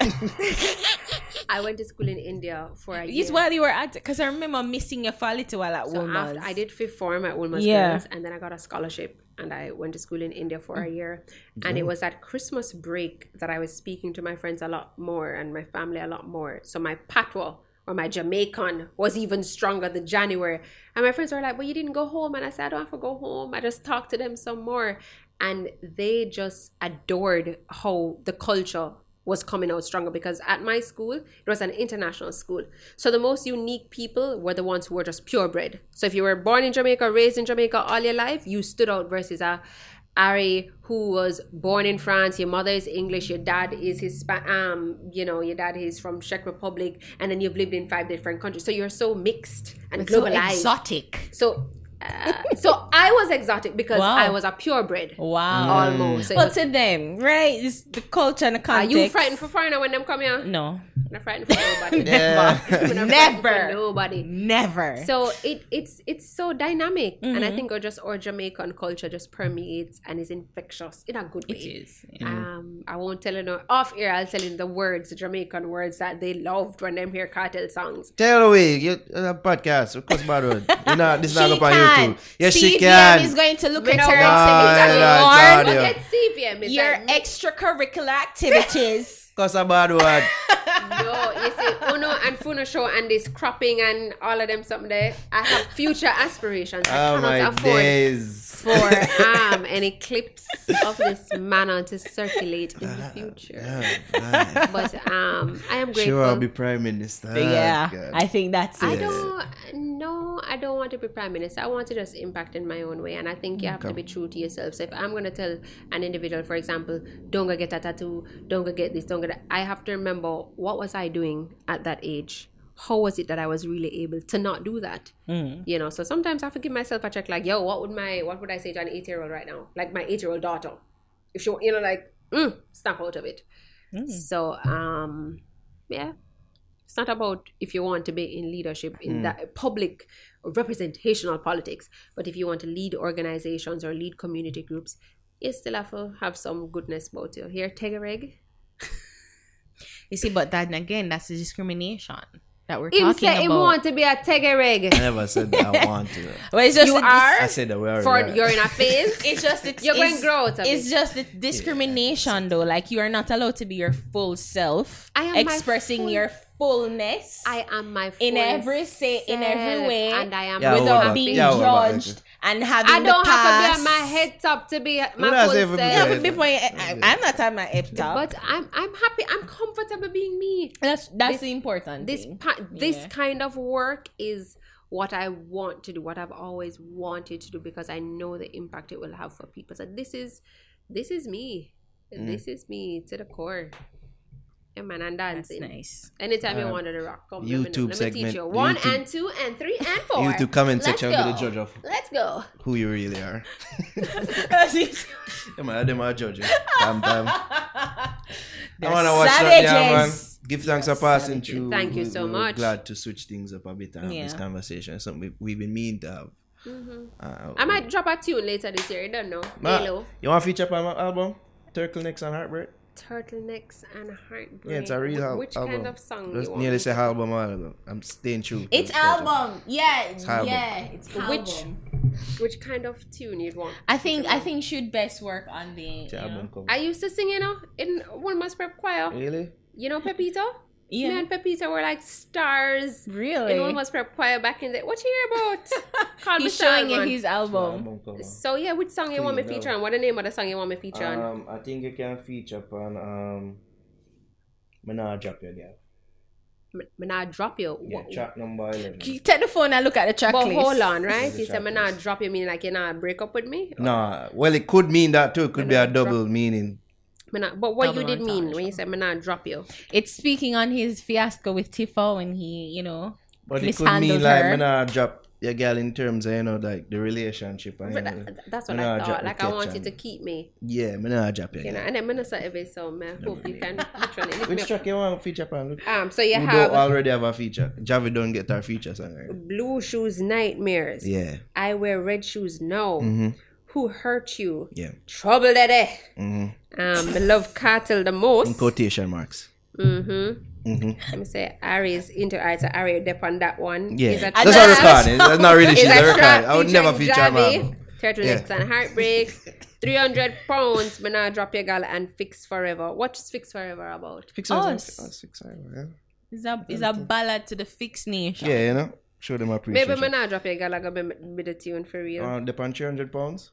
*laughs* I went to school in India for a year. It's while you were at because I remember missing you for a little while at So Wolmer's. I did fifth form at Wolmer's Yeah. Girls, and then I got a scholarship, and I went to school in India for a year. And it was at Christmas break that I was speaking to my friends a lot more and my family a lot more. So my patois or my Jamaican was even stronger than January. And my friends were like, "Well, you didn't go home," and I said, "I don't have to go home. I just talked to them some more." And they just adored how the culture was coming out stronger because at my school it was an international school so the most unique people were the ones who were just purebred so if you were born in jamaica raised in jamaica all your life you stood out versus a Ari who was born in France, your mother is English, your dad is his um, you know, your dad is from Czech Republic, and then you've lived in five different countries. So you're so mixed and It's so globalized. exotic. So uh, so I was exotic because Wow. I was a purebred. Wow. Almost. So it But was- to them, right? It's the culture and the Are context. you frightened for foreigner when them come here? No. Not frightened for nobody. *laughs* Yeah. I'm not frightened for Never. nobody. Never. So it it's it's so dynamic, and Mm-hmm. I think our just our Jamaican culture just permeates and is infectious in a good way. it is. Um, I won't tell you no off air. I'll tell you the words, the Jamaican words that they loved when them hear Kartel songs. Tell away, you uh, podcast. Of course, bad word. You know, this is not She up on can. YouTube. Yes, she CVM can. is going to look at know her and say, Nah, Mr. Lord, Look at CVM. It's your extracurricular activities. *laughs* Cause a bad word. *laughs* no, you see, Uno and Funo show and this cropping and all of them something there. I have future aspirations. I Oh cannot my afford days. for *laughs* um any clips of this manner to circulate in the future. Yeah, But um, I am grateful. Sure, I'll be prime minister. yeah, Oh, God. I think that's I it. don't no, I don't want to be prime minister. I want to just impact in my own way, and I think you have to be true to yourself. So if I'm gonna tell an individual, for example, don't go get a tattoo, don't go get this, don't go I have to remember what was I doing at that age. How was it that I was really able to not do that? You know, so sometimes I have to give myself a check. Like, yo, what would my what would I say to an eight year old right now? Like my eight year old daughter, if she, you know, like, mm, snap out of it. So, um, yeah, it's not about if you want to be in leadership in that public representational politics, but if you want to lead organizations or lead community groups, you still have to have some goodness about you. Here, Tegareg. *laughs* You see, but then again, that's the discrimination that we're Him talking say him about. want to be a Tegareg. I never said that I *laughs* want to. Well, it's just You the dis- are I said that we already for are. you're in a *laughs* phase. It's just it's, You're going to grow out of It's just the discrimination, though. Like you are not allowed to be your full self, I am expressing full- your fullness I am my in every say in every way, and I am Yeah, without being Yeah, judged and having I don't the have to be on my head top to be Don't my ask full if it be self. Yeah, Yeah, but before you, I, I'm not on my head top. But I'm I'm happy. I'm comfortable being me. that's that's this- the important This thing. pa- this Yeah. kind of work is what I want to do. What I've always wanted to do because I know the impact it will have for people. So this is this is me. Mm. This is me to the core. Yeah, man, and That's nice. Anytime you Um, wanted to rock, come let me know. YouTube Let me teach segment. you one YouTube- and two and three and four. YouTube comment Let's section go. be the judge of Let's go. who you really are. Them are them are judges. Damn, damn. I want to watch that, yeah, man. Give thanks for passing through. Thank you We- so we much. Glad to switch things up a bit and have this conversation. Something we, we've been meaning to have. Uh, I might drop a tune later this year. You don't know. Ma, Halo. you want to feature on my album? Turtlenecks and Heartbreak? Turtlenecks and heartbreak. Yeah, it's a real al- Which album. kind of song Just you nearly say album a while. I'm staying true. to It's the project. album. Yeah, album. yeah. It's album. Which which kind of tune you'd want? I think I think should best work on the. You know. album cover. I used to sing, you know, in one of my prep choir. Really? You know Pepito? Me Yeah. and Pepito were like stars Really? in one of my prep choir back in the What you hear about? *laughs* Call He's showing you his album. Album. So yeah, which song you want me feature on? What the name of the song you want me feature on? Um, I think you can feature upon um, me not drop you girl. Me me not drop you. Yeah, Wha- track number eleven. Take the phone and look at the track But list. hold on, right? *laughs* the You said track me not drop you, meaning like you're not break up with me? Nah, well, it could mean that too. It could be a not drop- double meaning. Me but what you did mean when you said me not drop you? It's speaking on his fiasco with Tifa when he, you know, But it could mishandled mean like her. me not drop your girl in terms of you know like the relationship. And, But you know, that, that's what I thought. Like I catch want you to keep me, Yeah, me not drop your you know. girl. And then Minister Eve, so man, hope you can literally Which up. track you want feature upon? Look. Um, so you Who have don't already have a feature? Javi don't get our feature song. Blue Shoes Nightmares. Yeah. I wear red shoes now. Mhm. Who hurt you. Yeah. Trouble daddy. Mm-hmm. Um, I love Kartel the most. In quotation marks. Mm-hmm. Mm-hmm. Let me say Ari's into art, so Ari dep on that one. Yeah. He's a That's not trap. recording. That's not really *laughs* she's a a record. I would never feature my Javi, album. Turtlenecks Yeah. and Heartbreaks. 300 pounds, but now drop your gal and fix forever. What's fix forever about? Fix Us. Fix yeah. It's a, it's a ballad to the fixed nation. Yeah, you know. Show them appreciation. Maybe me not drop your gal, I go be, be the tune for real. Uh, the pan 300 pounds?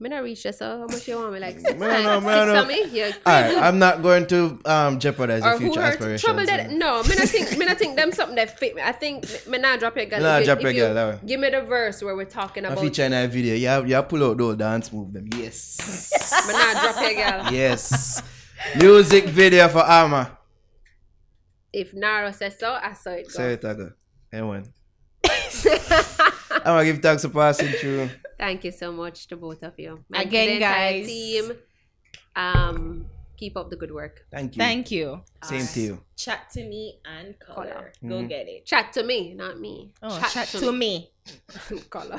Me not reach this, so how much you want me? Like six, No, no, six no, no. me? You're Alright, I'm not going to um jeopardize your or future aspirations. trouble that no me not think me not think them something that fit me I think me not drop your girl Nah, if drop your girl, that way. give me the verse where we're talking about. I feature in that video. Yeah, yeah, pull out those dance move them. Yes. *laughs* me not drop your girl yes. Music video for Arma. if Naro says so I saw it go Say it again. Anyone. I'm gonna give thanks for passing through. thank you so much to both of you Again, to guys. team um keep up the good work Thank you. Thank you. Same to you. Chat Tu Mi and color. Color. Go Mhm. get it. chat to me not me Oh, chat, to me. *laughs* color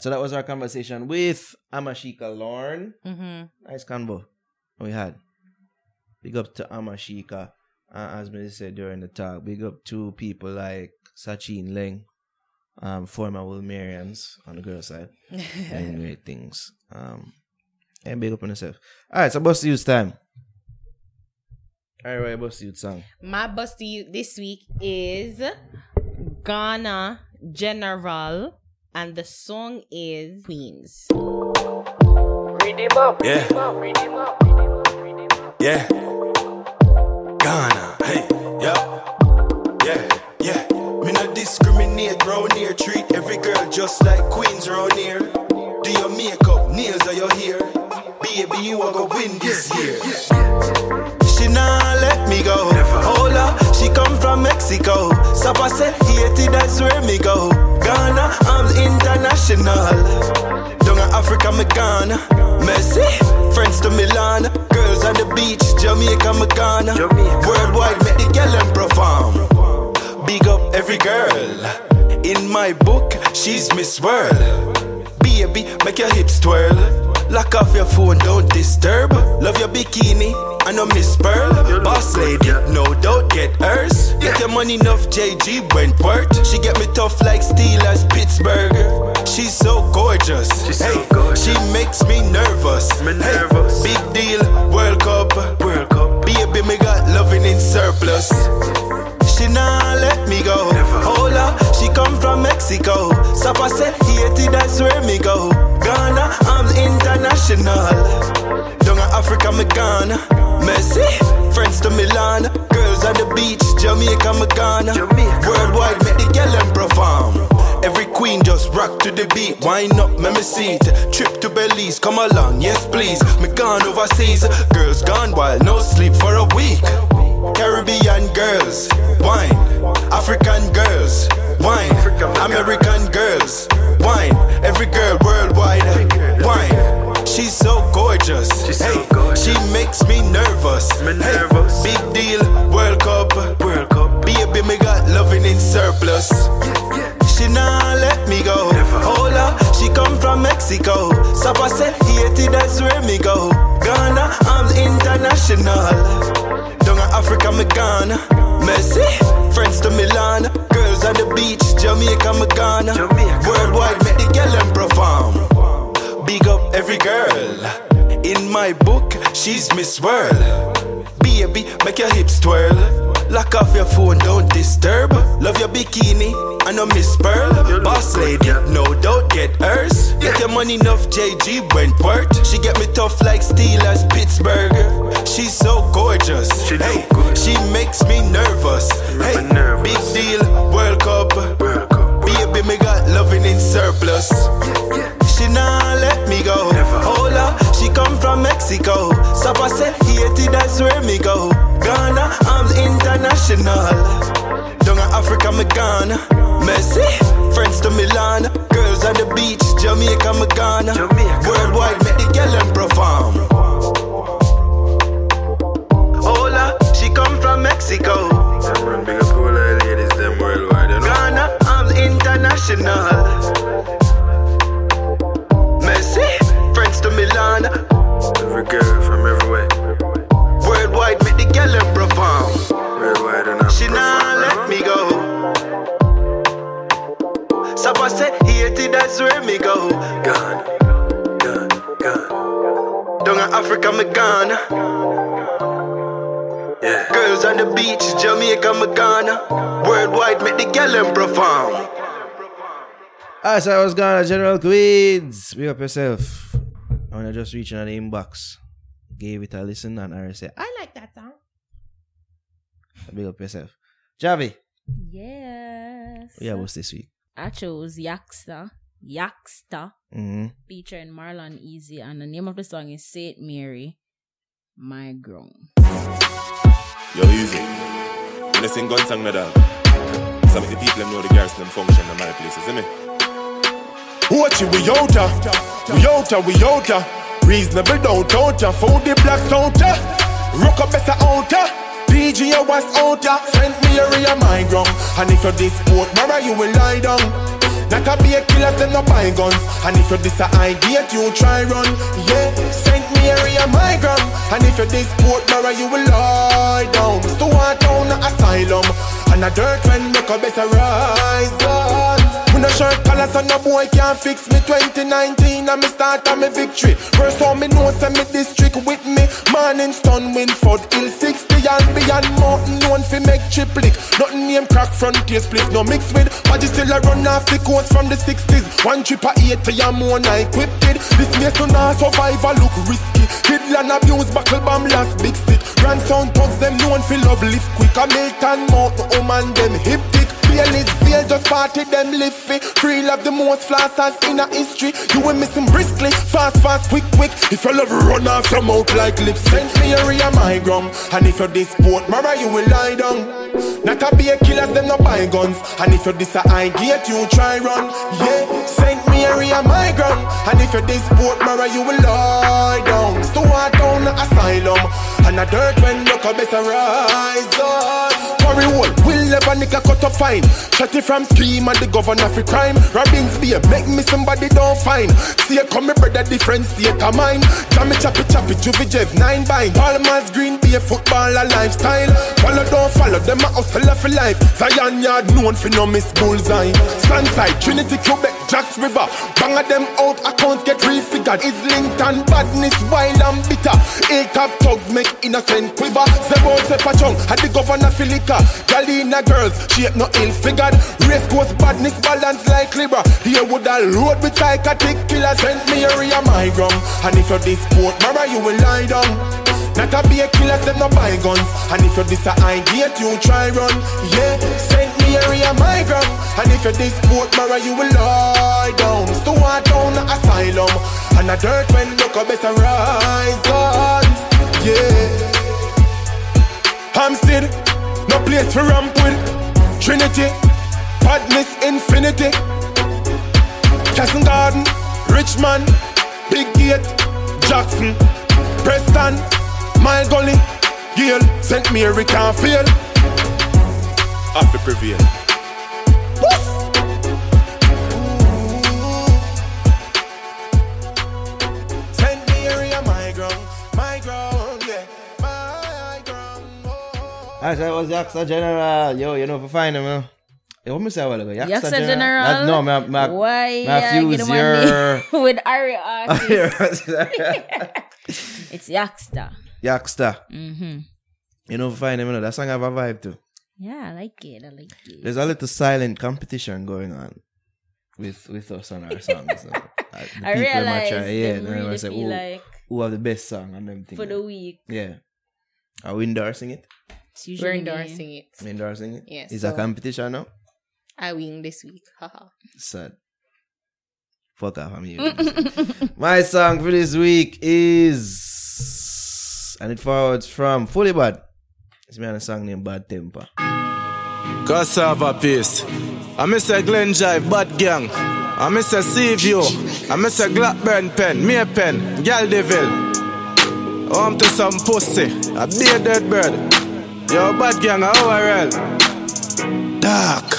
So that was our conversation with Amashika Lorne. Mm-hmm. Nice convo we had. Big up to Amashika. Uh, as me said during the talk, big up to people like Sachin Leng, um, former Wolmerians on the girl side. *laughs* Doing great things. Um, and big up on yourself. Alright, so Buss Di Utes time. Alright, right, bust use song. My Buss Di Utes this week is Gana General, and the song is Queens. Ready up! Yeah. Yeah. Discriminate round here. Treat every girl just like queens round here. Do your makeup, nails are your hair. Baby, you are gonna win this year. She nah let me go. Hold up, she come from Mexico. Sapa said Haiti, that's where me go. Ghana, I'm international. Down in Africa, me Ghana. Messi, friends to Milan. Girls on the beach, Jamaica, me Ghana. Worldwide, make the girl and perform. Big up every girl. In my book, she's Miss World. Baby, make your hips twirl. Lock off your phone, don't disturb. Love your bikini, I know Miss Pearl. Boss lady, no doubt, get hers. Get your money enough, JG Wentworth. She get me tough like Steelers, Pittsburgh. She's so gorgeous. hey, she makes me nervous. Hey, big deal, World Cup. World Cup. Baby, me got loving in surplus. She nah let me go. Hold up, she come from Mexico. Sapa said Haiti, that's where me go. Ghana, I'm international. Down in Africa, me Ghana. Messi, friends to Milan. Girls on the beach, Jamaica, me Ghana. Worldwide, make the girl them perform. Every queen just rock to the beat. Wind up, me me seat. Trip to Belize, come along, yes please. Me gone overseas. Girls gone wild, no sleep for a week. Caribbean girls, wine. African girls, wine. American girls, wine. Every girl worldwide, wine. She's so gorgeous. hey, she makes me nervous. Hey, big deal, World Cup. World Cup. Baby, me got loving in surplus. She nah let me go. Hold up, she come from Mexico. Sapa said Haiti, that's where me go. Ghana, I'm international. Down in Africa, me Ghana. Messi, friends to Milan. Girls on the beach, Jamaica, me Ghana. Worldwide, make the girl and perform. Big up every girl. In my book, she's Miss World. Baby, make your hips twirl. Lock off your phone, don't disturb. Her. Love your bikini, I know Miss Pearl. Boss lady, no doubt, get hers. Get your money enough, JG Wentworth. She get me tough like Steelers, Pittsburgh. She's so gorgeous. hey, she makes So I was Gana, General Queens. Big up yourself. I wanna just reach in the inbox, gave it a listen, and I said, I like that song. Big up yourself. Javi, Yes. yeah, what's this week? I chose Yaksta. Yaksta. Mm-hmm. Featuring Marlon Easy. And the name of the song is Saint Mary, My Grung. Yo, easy. When I sing gun song, no dog. Some of the people them know the girls them function in my places, isn't it? Watch it, we outa, we outa, we outa. Reasonable don't outa, found the black outa. Rock up better outa. DJ was outa, send me area my ground. And if you're this sport, mara you will lie down. Not a be a killer, send no buy guns. And if you're this a idea, you try run. Yeah, send me area my ground. And if you're this sport, mara you will lie down. Still want down asylum. And a dirt when make a better rise guns. We no shirt collar so no boy can't fix me. 2019 and me start on me victory. First all me know say me district with me. Morning stun Winford Hill 60 and beyond. Mountain known fi make triplet Nothing name crack frontier split. No mix with Body still a run off the coast from the 60s One trip a 80 and more I equipped. It This mess to survive a look risky. Kidland abuse buckle bomb last big stick. Grand sound thugs them known fi love lift quick. A Milton mountain and them hip tick Fearless veil just party them live Free love the most flossers in a history. You will miss him briskly Fast fast quick quick. If your love run off your mouth like lips Send me area my ground And if you're this sport Mara you will lie down. Not a be a killers them no buy guns. And if you're this a high gate you try run. Yeah Send me area my ground And if you're this sport Mara you will lie down Stuart down asylum And a dirt when look a better rise on Curry hole, will never nick a cut up fine. Shut it from scheme and the governor for crime. Robbins be make me somebody don't find. See a come me brother different state of mind. Jammy choppy choppy, juvie jev, nine bind. Palmer's green be a football a lifestyle. Follow don't follow them a for life. Zion yard known for no miss bullseye. Sunside, Trinity, Quebec, Jacks River. Bang at them out, accounts get refigured. Islington, badness, wild and bitter. Hilltop thugs make innocent quiver. Zebo Sepachong, had the governor Filika. Galina girls, shape no ill figured. Race course badness balance like Libra. Here would a load with psychotic killers. Send me area my ground. And if you're this sport, Mara, you will lie down. Not a be a killer, them no buy guns. And if you're this a idiot, you try run. Yeah, send me area my ground. And if you're this sport, Mara, you will lie down. Stuart down asylum. And a dirt when look a better rise guns. Yeah. Hampstead, no place for ramp with. Trinity, badness infinity. Castle Garden, Richmond, Big Gate, Jackson, Preston, Mile Gully, Gale, St. Mary can't fail. Have to prevail. Alright, so I was Yaksta General. Yo, you know, for find him, man. Hey, what me say a while ago? Yaksta, Yaksta General? That- no, me, me, Why? me yeah, fuse on your... with Ari *laughs* it's Yaksta. Yaksta. Mm-hmm. You know, him, you know, that song have a vibe too. Yeah, I like it. I like it. There's a little silent competition going on with with us on our songs. so, *laughs* uh, the I people realize try- yeah, and I really say, feel who, like who have the best song and them things. for the week. Yeah. Are we endorsing it? It's We're usually me. endorsing it. We endorsing it? Yes, It's a competition now? I win this week. Haha. Sad. Fuck off, I'm here. *laughs* My song for this week is. And it forwards from Fully Bad. It's me on a song named Bad Temper. Cassava paste. I miss a Glen Jive, Bad Gang. I miss a Seaview. I miss a Blackburn Pen, Mere Pen, Gal Devil. Home to some pussy, I be a bearded bird. Yo, Bad Gang, you? Dark.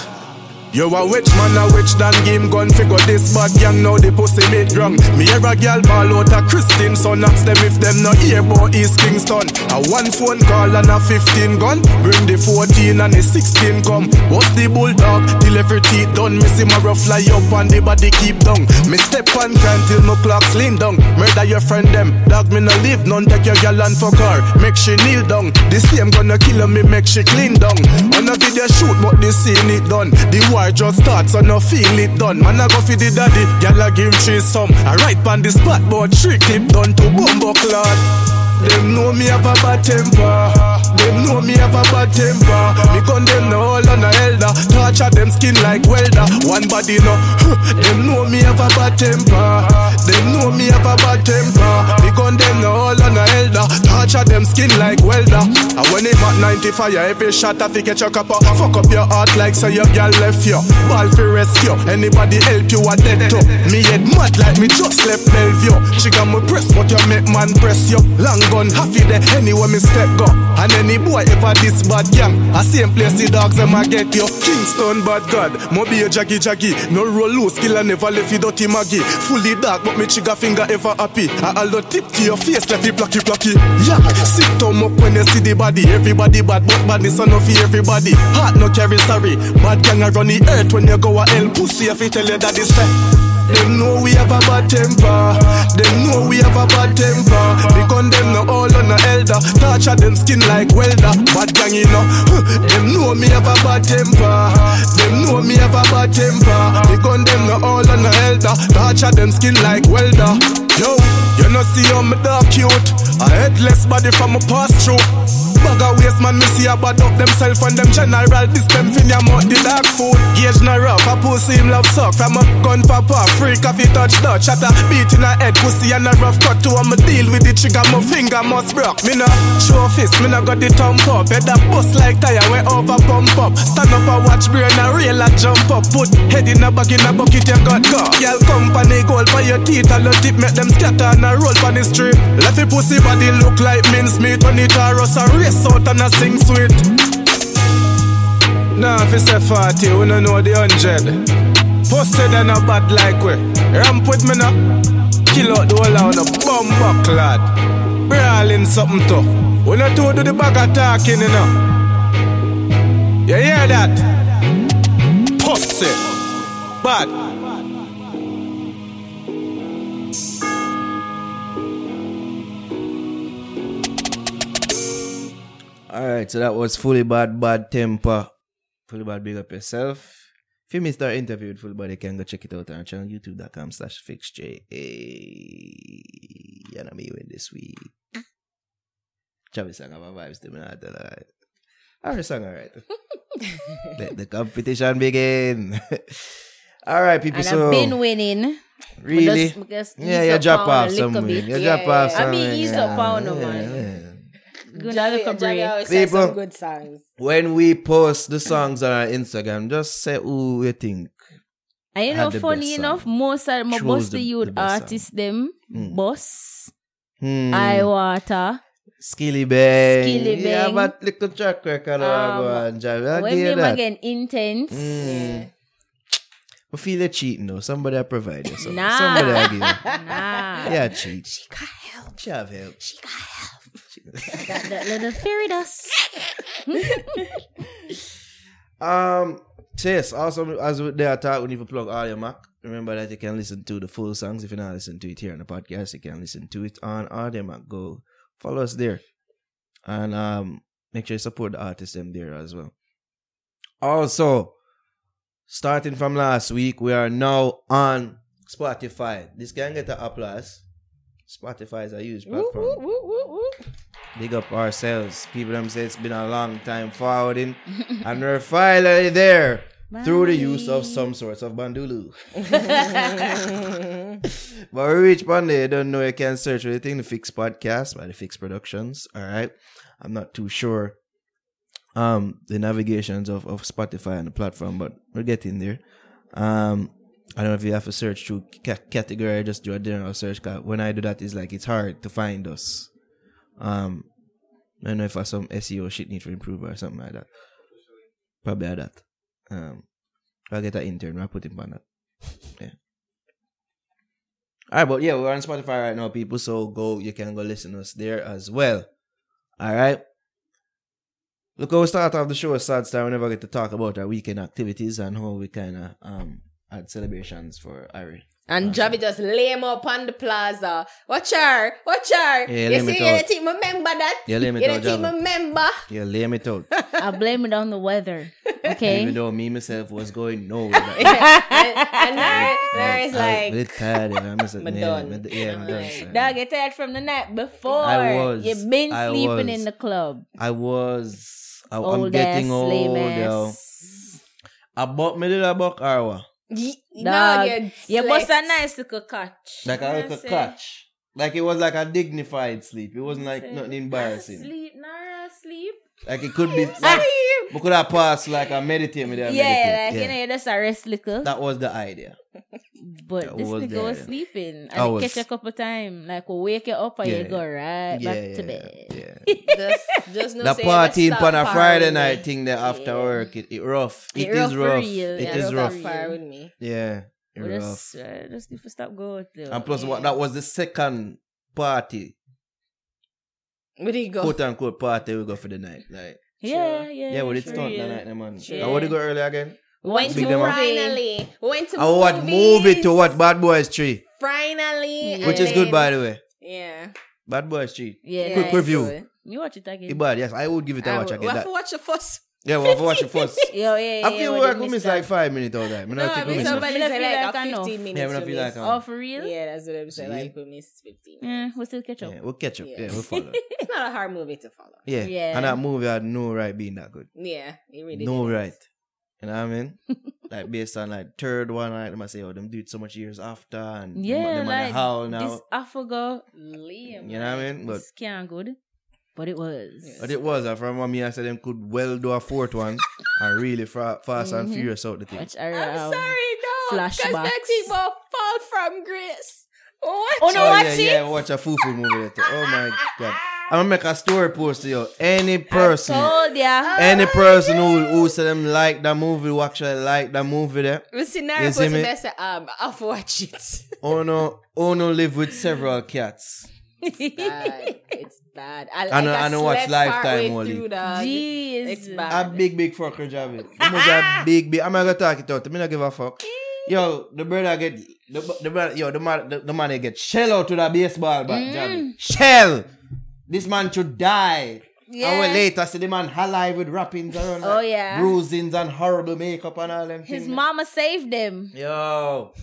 You a witch man, a witch dan game gun figure this bad gang now the pussy made drunk. Me hear a girl ball out a Christine, so ask them if them no hear about East Kingston. A one phone call and a 15 gun. Bring the 14 and the 16 come. What's the bulldog? Till every teeth done. Me see my fly up and the body keep down. Me step on can till my clocks lean down. Murder your friend them. Dog me no leave none. Take your girl and fuck her. Make she kneel down. The same gonna kill her, me make she clean down. On a video shoot, but this scene it done. The just start, so no feel it done. Man, I go for the daddy, girl, I give him three some. I right on the spot, but trick clip done to bumbo clot. Them know me have a bad temper. Them know me have a bad temper. Me condemn the whole on a elder. Torture them skin like welder. One body no. *laughs* them know me have a bad temper. Them know me have a bad temper. Me condemn the whole on a elder. Torture them skin like welder. And when him at 95, yeah, every shot I think catch your copper. Fuck up your heart like say your girl left you. Ball for rescue. Anybody help you a dead too. Me head mad like me just left Bellevue. She got me press, but you make man press you. Long gun, happy there anywhere me step go. And any boy ever this bad gang, a same place the dogs them a get you. Kingston bad god, mo be a jaggy jaggy. No roll loose, killer never left you dirty maggie. Fully dark, but me trigger finger ever happy. I all the tip to your face, left it plucky plucky. Yeah, sit down up when you see the body. Everybody bad, but badness enough for everybody. Heart no carry sorry. Bad gang a run the earth when you go a hell pussy if you tell you that it's fair. Them know we have a bad temper. Them know we have a bad temper. They condemn no all on the elder. Torture them skin like welder. Bad gang, you know. *laughs* Them know me have a bad temper. Them know me have a bad temper. They condemn no all on the elder. Torture them skin like welder. Yo, you know see how me dark cute. A headless body from a past through. Bag a waste man, me see a bad up themself and them general. This them fin ya mouth the dark food. Gauge no rough, a pussy him love suck. From a gun papa, freak off he touch Dutch. Shut a beat in a head, pussy and a rough cut to I'ma deal with the trigger, my finger must broke. Me no show fist, me no got the thumb up. Head a bust like tire, we over pump up. Stand up and watch brain a real a jump up. Put head in a bag in a bucket, you got go. Girl company gold for your teeth, and the tip make them scatter and a roll on the street. Left the pussy body look like mincemeat when it a rust a race out and a sing sweet. Nah, if it's a 40, we don't know the 100. Pussy then a bad like we. Ramp with me now. Kill out the whole out of bumper clad. Brawling something tough. We not to do the bag of talking, you know. You hear that? Pussy. Bad. Alright, so that was Fully Bad Bad Temper. Fully Bad Big Up Yourself. If you missed our interview with Fully Bad, you can go check it out on our channel, youtube.com slash fixja. You know me win this week. Travis sang our vibes to me not tell her, right? Our song alright. *laughs* Let the competition begin. *laughs* Alright, people, And so I've been winning. really? Just- just yeah, you drop off a some bit. You Yeah, drop off yeah. some I mean, ease up on them, man. Good Javi- look a Javi break. always has People. some good songs. When we post the songs on our Instagram, just say who you think. And you had know, the funny enough, song. most of my Chose boss the- the the youth best song. artists them, Hmm. boss, Hmm. I water. Skilly Bang. Skilly Yeah, Bang. but little track record. Um, go on, Javi. I'll When give you them that. again intense. Mm. I feel you cheating though. Somebody I provide you. something. Nah. Somebody I give you. *laughs* Nah. Yeah, cheat. She got help. She have help. She got help. That, that little fairy dust. Um, so yes, also as we- they are talking, we need to plug Audiomack. Remember that you can listen to the full songs. If you're not listening to it here on the podcast, you can listen to it on Audiomack. Go follow us there. And um make sure you support the artists them there as well. Also, starting from last week, we are now on Spotify. This can get the applause. Spotify is a huge platform. Big up ourselves. People them say it's been a long time forwarding. *laughs* and we're finally there through the use of some sorts of bandulu. *laughs* *laughs* but we reach one day, you don't know you can search for the thing, the Fix Podcast by the Fix Productions. Alright. I'm not too sure um the navigations of, of Spotify and the platform, but we're getting there. Um I don't know if you have to search through ca- category just do a general search. 'cause when I do that, it's like it's hard to find us. Um, I don't know if I some SEO shit need to improve or something like that. Probably like that. Um, I'll get an intern. I'll put him on that. Yeah. All right, but yeah, we're on Spotify right now, people. So go, you can go listen to us there as well. All right. Look, we start off the show a Sad story. We never get to talk about our weekend activities and how we kind of um had celebrations for Ari. And Javi just lay him up on the plaza. Watch her, watch her. Yeah, you see, to you out. team remember that? Yeah, lay me you to out, team Javi. remember. Yeah, lay me out. *laughs* I blame it on the weather. *laughs* Okay. Even though me myself was going nowhere. and and there, there is like, I, was tired. yeah, I'm just, *laughs* I'm yeah, done. I'm- yeah, I'm done. sir. Dog, get tired from the night before. I was. You've been I sleeping was. in the club. I was. I, I'm Old getting ass, old, lame yo. ass. I bought me little buck arwa. y- no, Dog, you you a slept. nice little catch. Like You a little what catch. Like it was like a dignified sleep. It wasn't like nothing embarrassing. Sleep, nah, sleep. Like it could be *laughs* like we could have passed like a meditate me there. Yeah, meditate. like yeah. you know, you just a rest little. That was the idea. *laughs* But that this was nigga there, was sleeping and I it was- catch a couple times. Like we wake you up and Yeah, you go right yeah, back yeah, to bed. yeah. *laughs* Just, just no the party let's on stop a Friday partying. night thing there after Yeah. work. It, it rough. It it rough is rough. real, yeah, is rough rough. Fire with me. Yeah. it We rough. just, uh, just need to stop going. Though. And plus, what that was the second party, Where do you go? quote unquote party we go for the night. Like, Yeah, yeah. yeah, we did for stunt the real. night, man. Sure. And what did you go early again? Went Big to finally. Went to I what movie to what Bad Boys 3, Finally. which is good by the way. Yeah. Bad Boys 3. Yeah, Quick nice. review. You watch it again. It's bad, yes. I would give it a I watch will- again. we have That. to watch the first. Yeah, we'll have to watch it first. Yo, *laughs* yeah, yeah. I feel we like we miss miss like five minutes all that. I No, don't I think we mean, miss somebody I feel like like know. 15 minutes. Yeah, we don't feel like missed. I Oh, for real? Yeah, that's what I'm saying. See? Like we missed 15 minutes. Yeah, we'll still catch up. Yeah, we'll catch up. Yeah. Yeah, we'll follow. *laughs* It's not a hard movie to follow. Yeah. Yeah. And that movie had no right being that good. Yeah, it really no did. right. You know what I mean? *laughs* like based on like third one, like them I say, oh, them do it so much years after and Yeah, them on like the howl now. this Affogo, Liam. You know what I mean? But it's can't good, but it was. but it was uh, from what me I said them could well do a fourth one and really fra- fast and Mhm. furious out the thing. Which I I'm um, sorry, no. Because flashbacks. that people fall from grace. What? Oh, no, oh, watch yeah, it. yeah, watch a foo movie later. Oh my god. I'm gonna make a story post to you. Any person Told ya. any person who who say them like that movie who actually like that movie there. The scenario You was see the me? best. Um, I've watched it. Oh no, oh no live with several cats. Bad. It's bad. I, I know- got I know watch Lifetime partway only. through. Jeez. It's A bad. big, big fucker job. it. It must a *laughs* big, big. I'm not gonna talk it out. I'm not give a fuck. Yo, the brother get the, the brother, yo, the man, the, the man they get shell out to the baseball bat. Mm. Jabby. Shell. This man should die. Yeah. And when later see the man alive with wrappings around, Oh, like, yeah. bruisings and horrible makeup and all them. His things. mama saved him. Yo.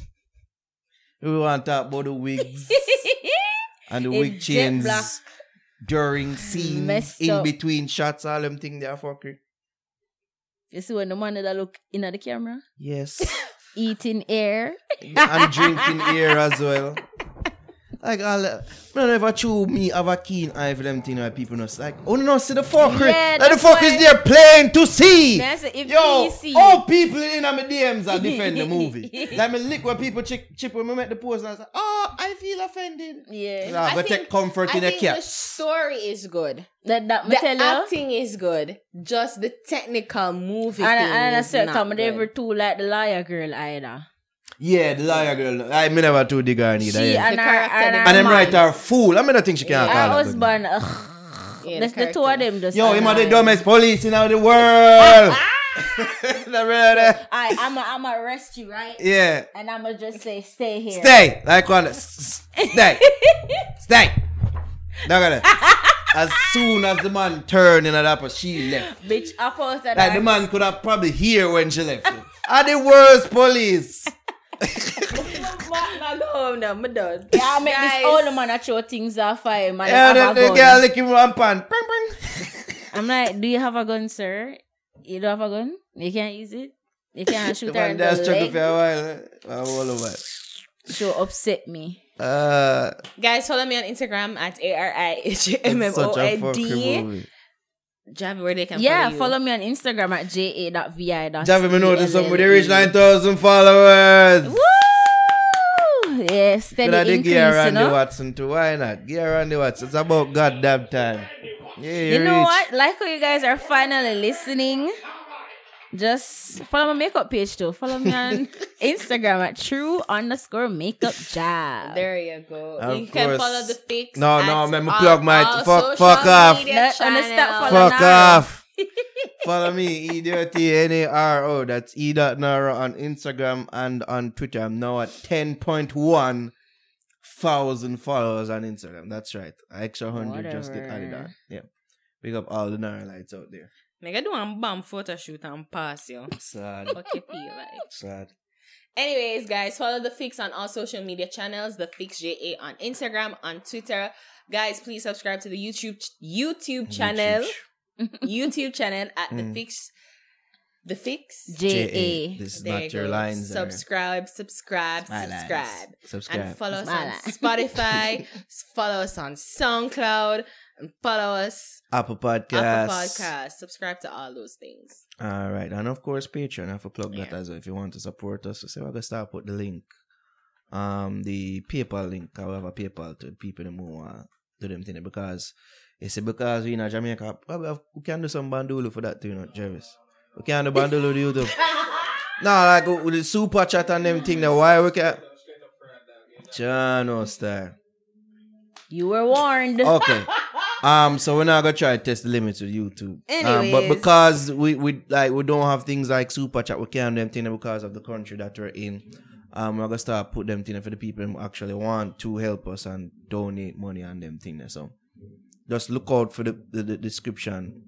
We want to talk about the wigs *laughs* and the wig chains during *sighs* scenes, Messed in up. between shots, all them things they are fucking. You see when the man that look in at the camera, Yes. *laughs* eating air. and drinking air as well. *laughs* Like all that. No, never chew me have a keen eye for them thing where people know like, oh no, see the fuck Yeah, like the fuck why- is there playing to see. Man, if Yo, see- all people in my DMs are defend the movie. *laughs* like me lick where people chip, chip when we make the post and I say, oh, I feel offended. Yeah. Yeah, I but think- take comfort I in a think the cat. story is good. That that me The tell you. acting is good. Just the technical movie And, thing and I is said, not Tom, they good. ever too like the liar girl either. Yeah, the liar girl. I me never too dig her neither. She yeah. and The her, character, and the her And them man. right her fool. I mean, I think she can't Her call her husband. Ugh. Yeah, the, the the two of them just. Yo, him are the dumbest police in all the *laughs* world. Ah! *laughs* the brother. I, I'm a, I'm a arrest you, right? Yeah. And I'm gonna just say, stay here. Stay. Like one. s- s- Stay. *laughs* Stay. Look at it. As soon as the man turned in that place, she left. Bitch, I posted Like her. the man could have probably hear when she left. Are the worst police. I go home now. I'm done. Yeah, I make Guys. this older man that show things are fine, man. Yeah, the, the girl lick him one pan. Bang, bang. *laughs* I'm like, do you have a gun, sir? You don't have a gun? You can't use it? You can't *laughs* The shoot her man in there the struggle leg? for a while. eh? All over. She upset me. Uh, Guys, follow me on Instagram at A R I H M M it's such a N fucking D. movie. Javi, where they can Yeah, follow you. follow me on Instagram at ja.vi. Javi, me notice somebody reach 9,000 followers. Woo! Yeah, steady Could I dig increase, here you Randy know? Watson too? Why not? Give her Randy Watson. It's about goddamn time. Yeah, You know reach. what? Like how you guys are finally listening. Just follow my makeup page too. Follow me on *laughs* Instagram at true underscore makeup job. There you go. Of you can follow the fix. No, at no, let me all- plug my- all fuck- fuck off. media Let- and channels. stop following Fuck Naro. off. *laughs* Follow me, E D T N A R O. That's E dot Naro on Instagram and on Twitter. I'm now at 10.1 thousand followers on Instagram. That's right. An extra hundred just get added on. Yeah. Big up all the Naro lights out there. Nigga do a bomb photo shoot and pass you. Sad. What you feel like? Sad. Anyways, guys, follow the Fix on all social media channels. The Fix JA on Instagram, on Twitter. Guys, please subscribe to the YouTube YouTube channel. *laughs* *laughs* YouTube channel at the Mm. Fix. The Fix J.A. This is There not you your go. lines. there. Subscribe, subscribe, lines. subscribe. Subscribe. And follow us on. Spotify, *laughs* follow us on SoundCloud, and follow us Apple Podcasts. Apple Podcast. Subscribe to all those things. All right, and of course Patreon. I have to plug that as well. If you want to support us, so say we're gonna start put the link, um, the PayPal link. However, PayPal to people who want to do them thing because it's because we in Jamaica, probably have- we can do some bandulu for that too, you know, Jervis. We can do bandulu to YouTube. *laughs* no, like with the super chat and them thing. That why we can. Chano star. You were warned. Okay. *laughs* Um, so we're not gonna try to test the limits with YouTube. Um, but because we, we like we don't have things like super chat, we can't do them thing because of the country that we're in. Um, we're gonna start put them thing for the people who actually want to help us and donate money on them thing. So just look out for the, the, the description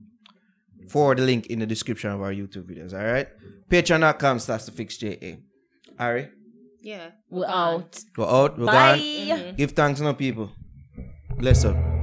for the link in the description of our YouTube videos. All right, patreon.com slash the fix JA. All right, Yeah. We're out. go out, we're Bye. gone. Give thanks to no people. Bless up.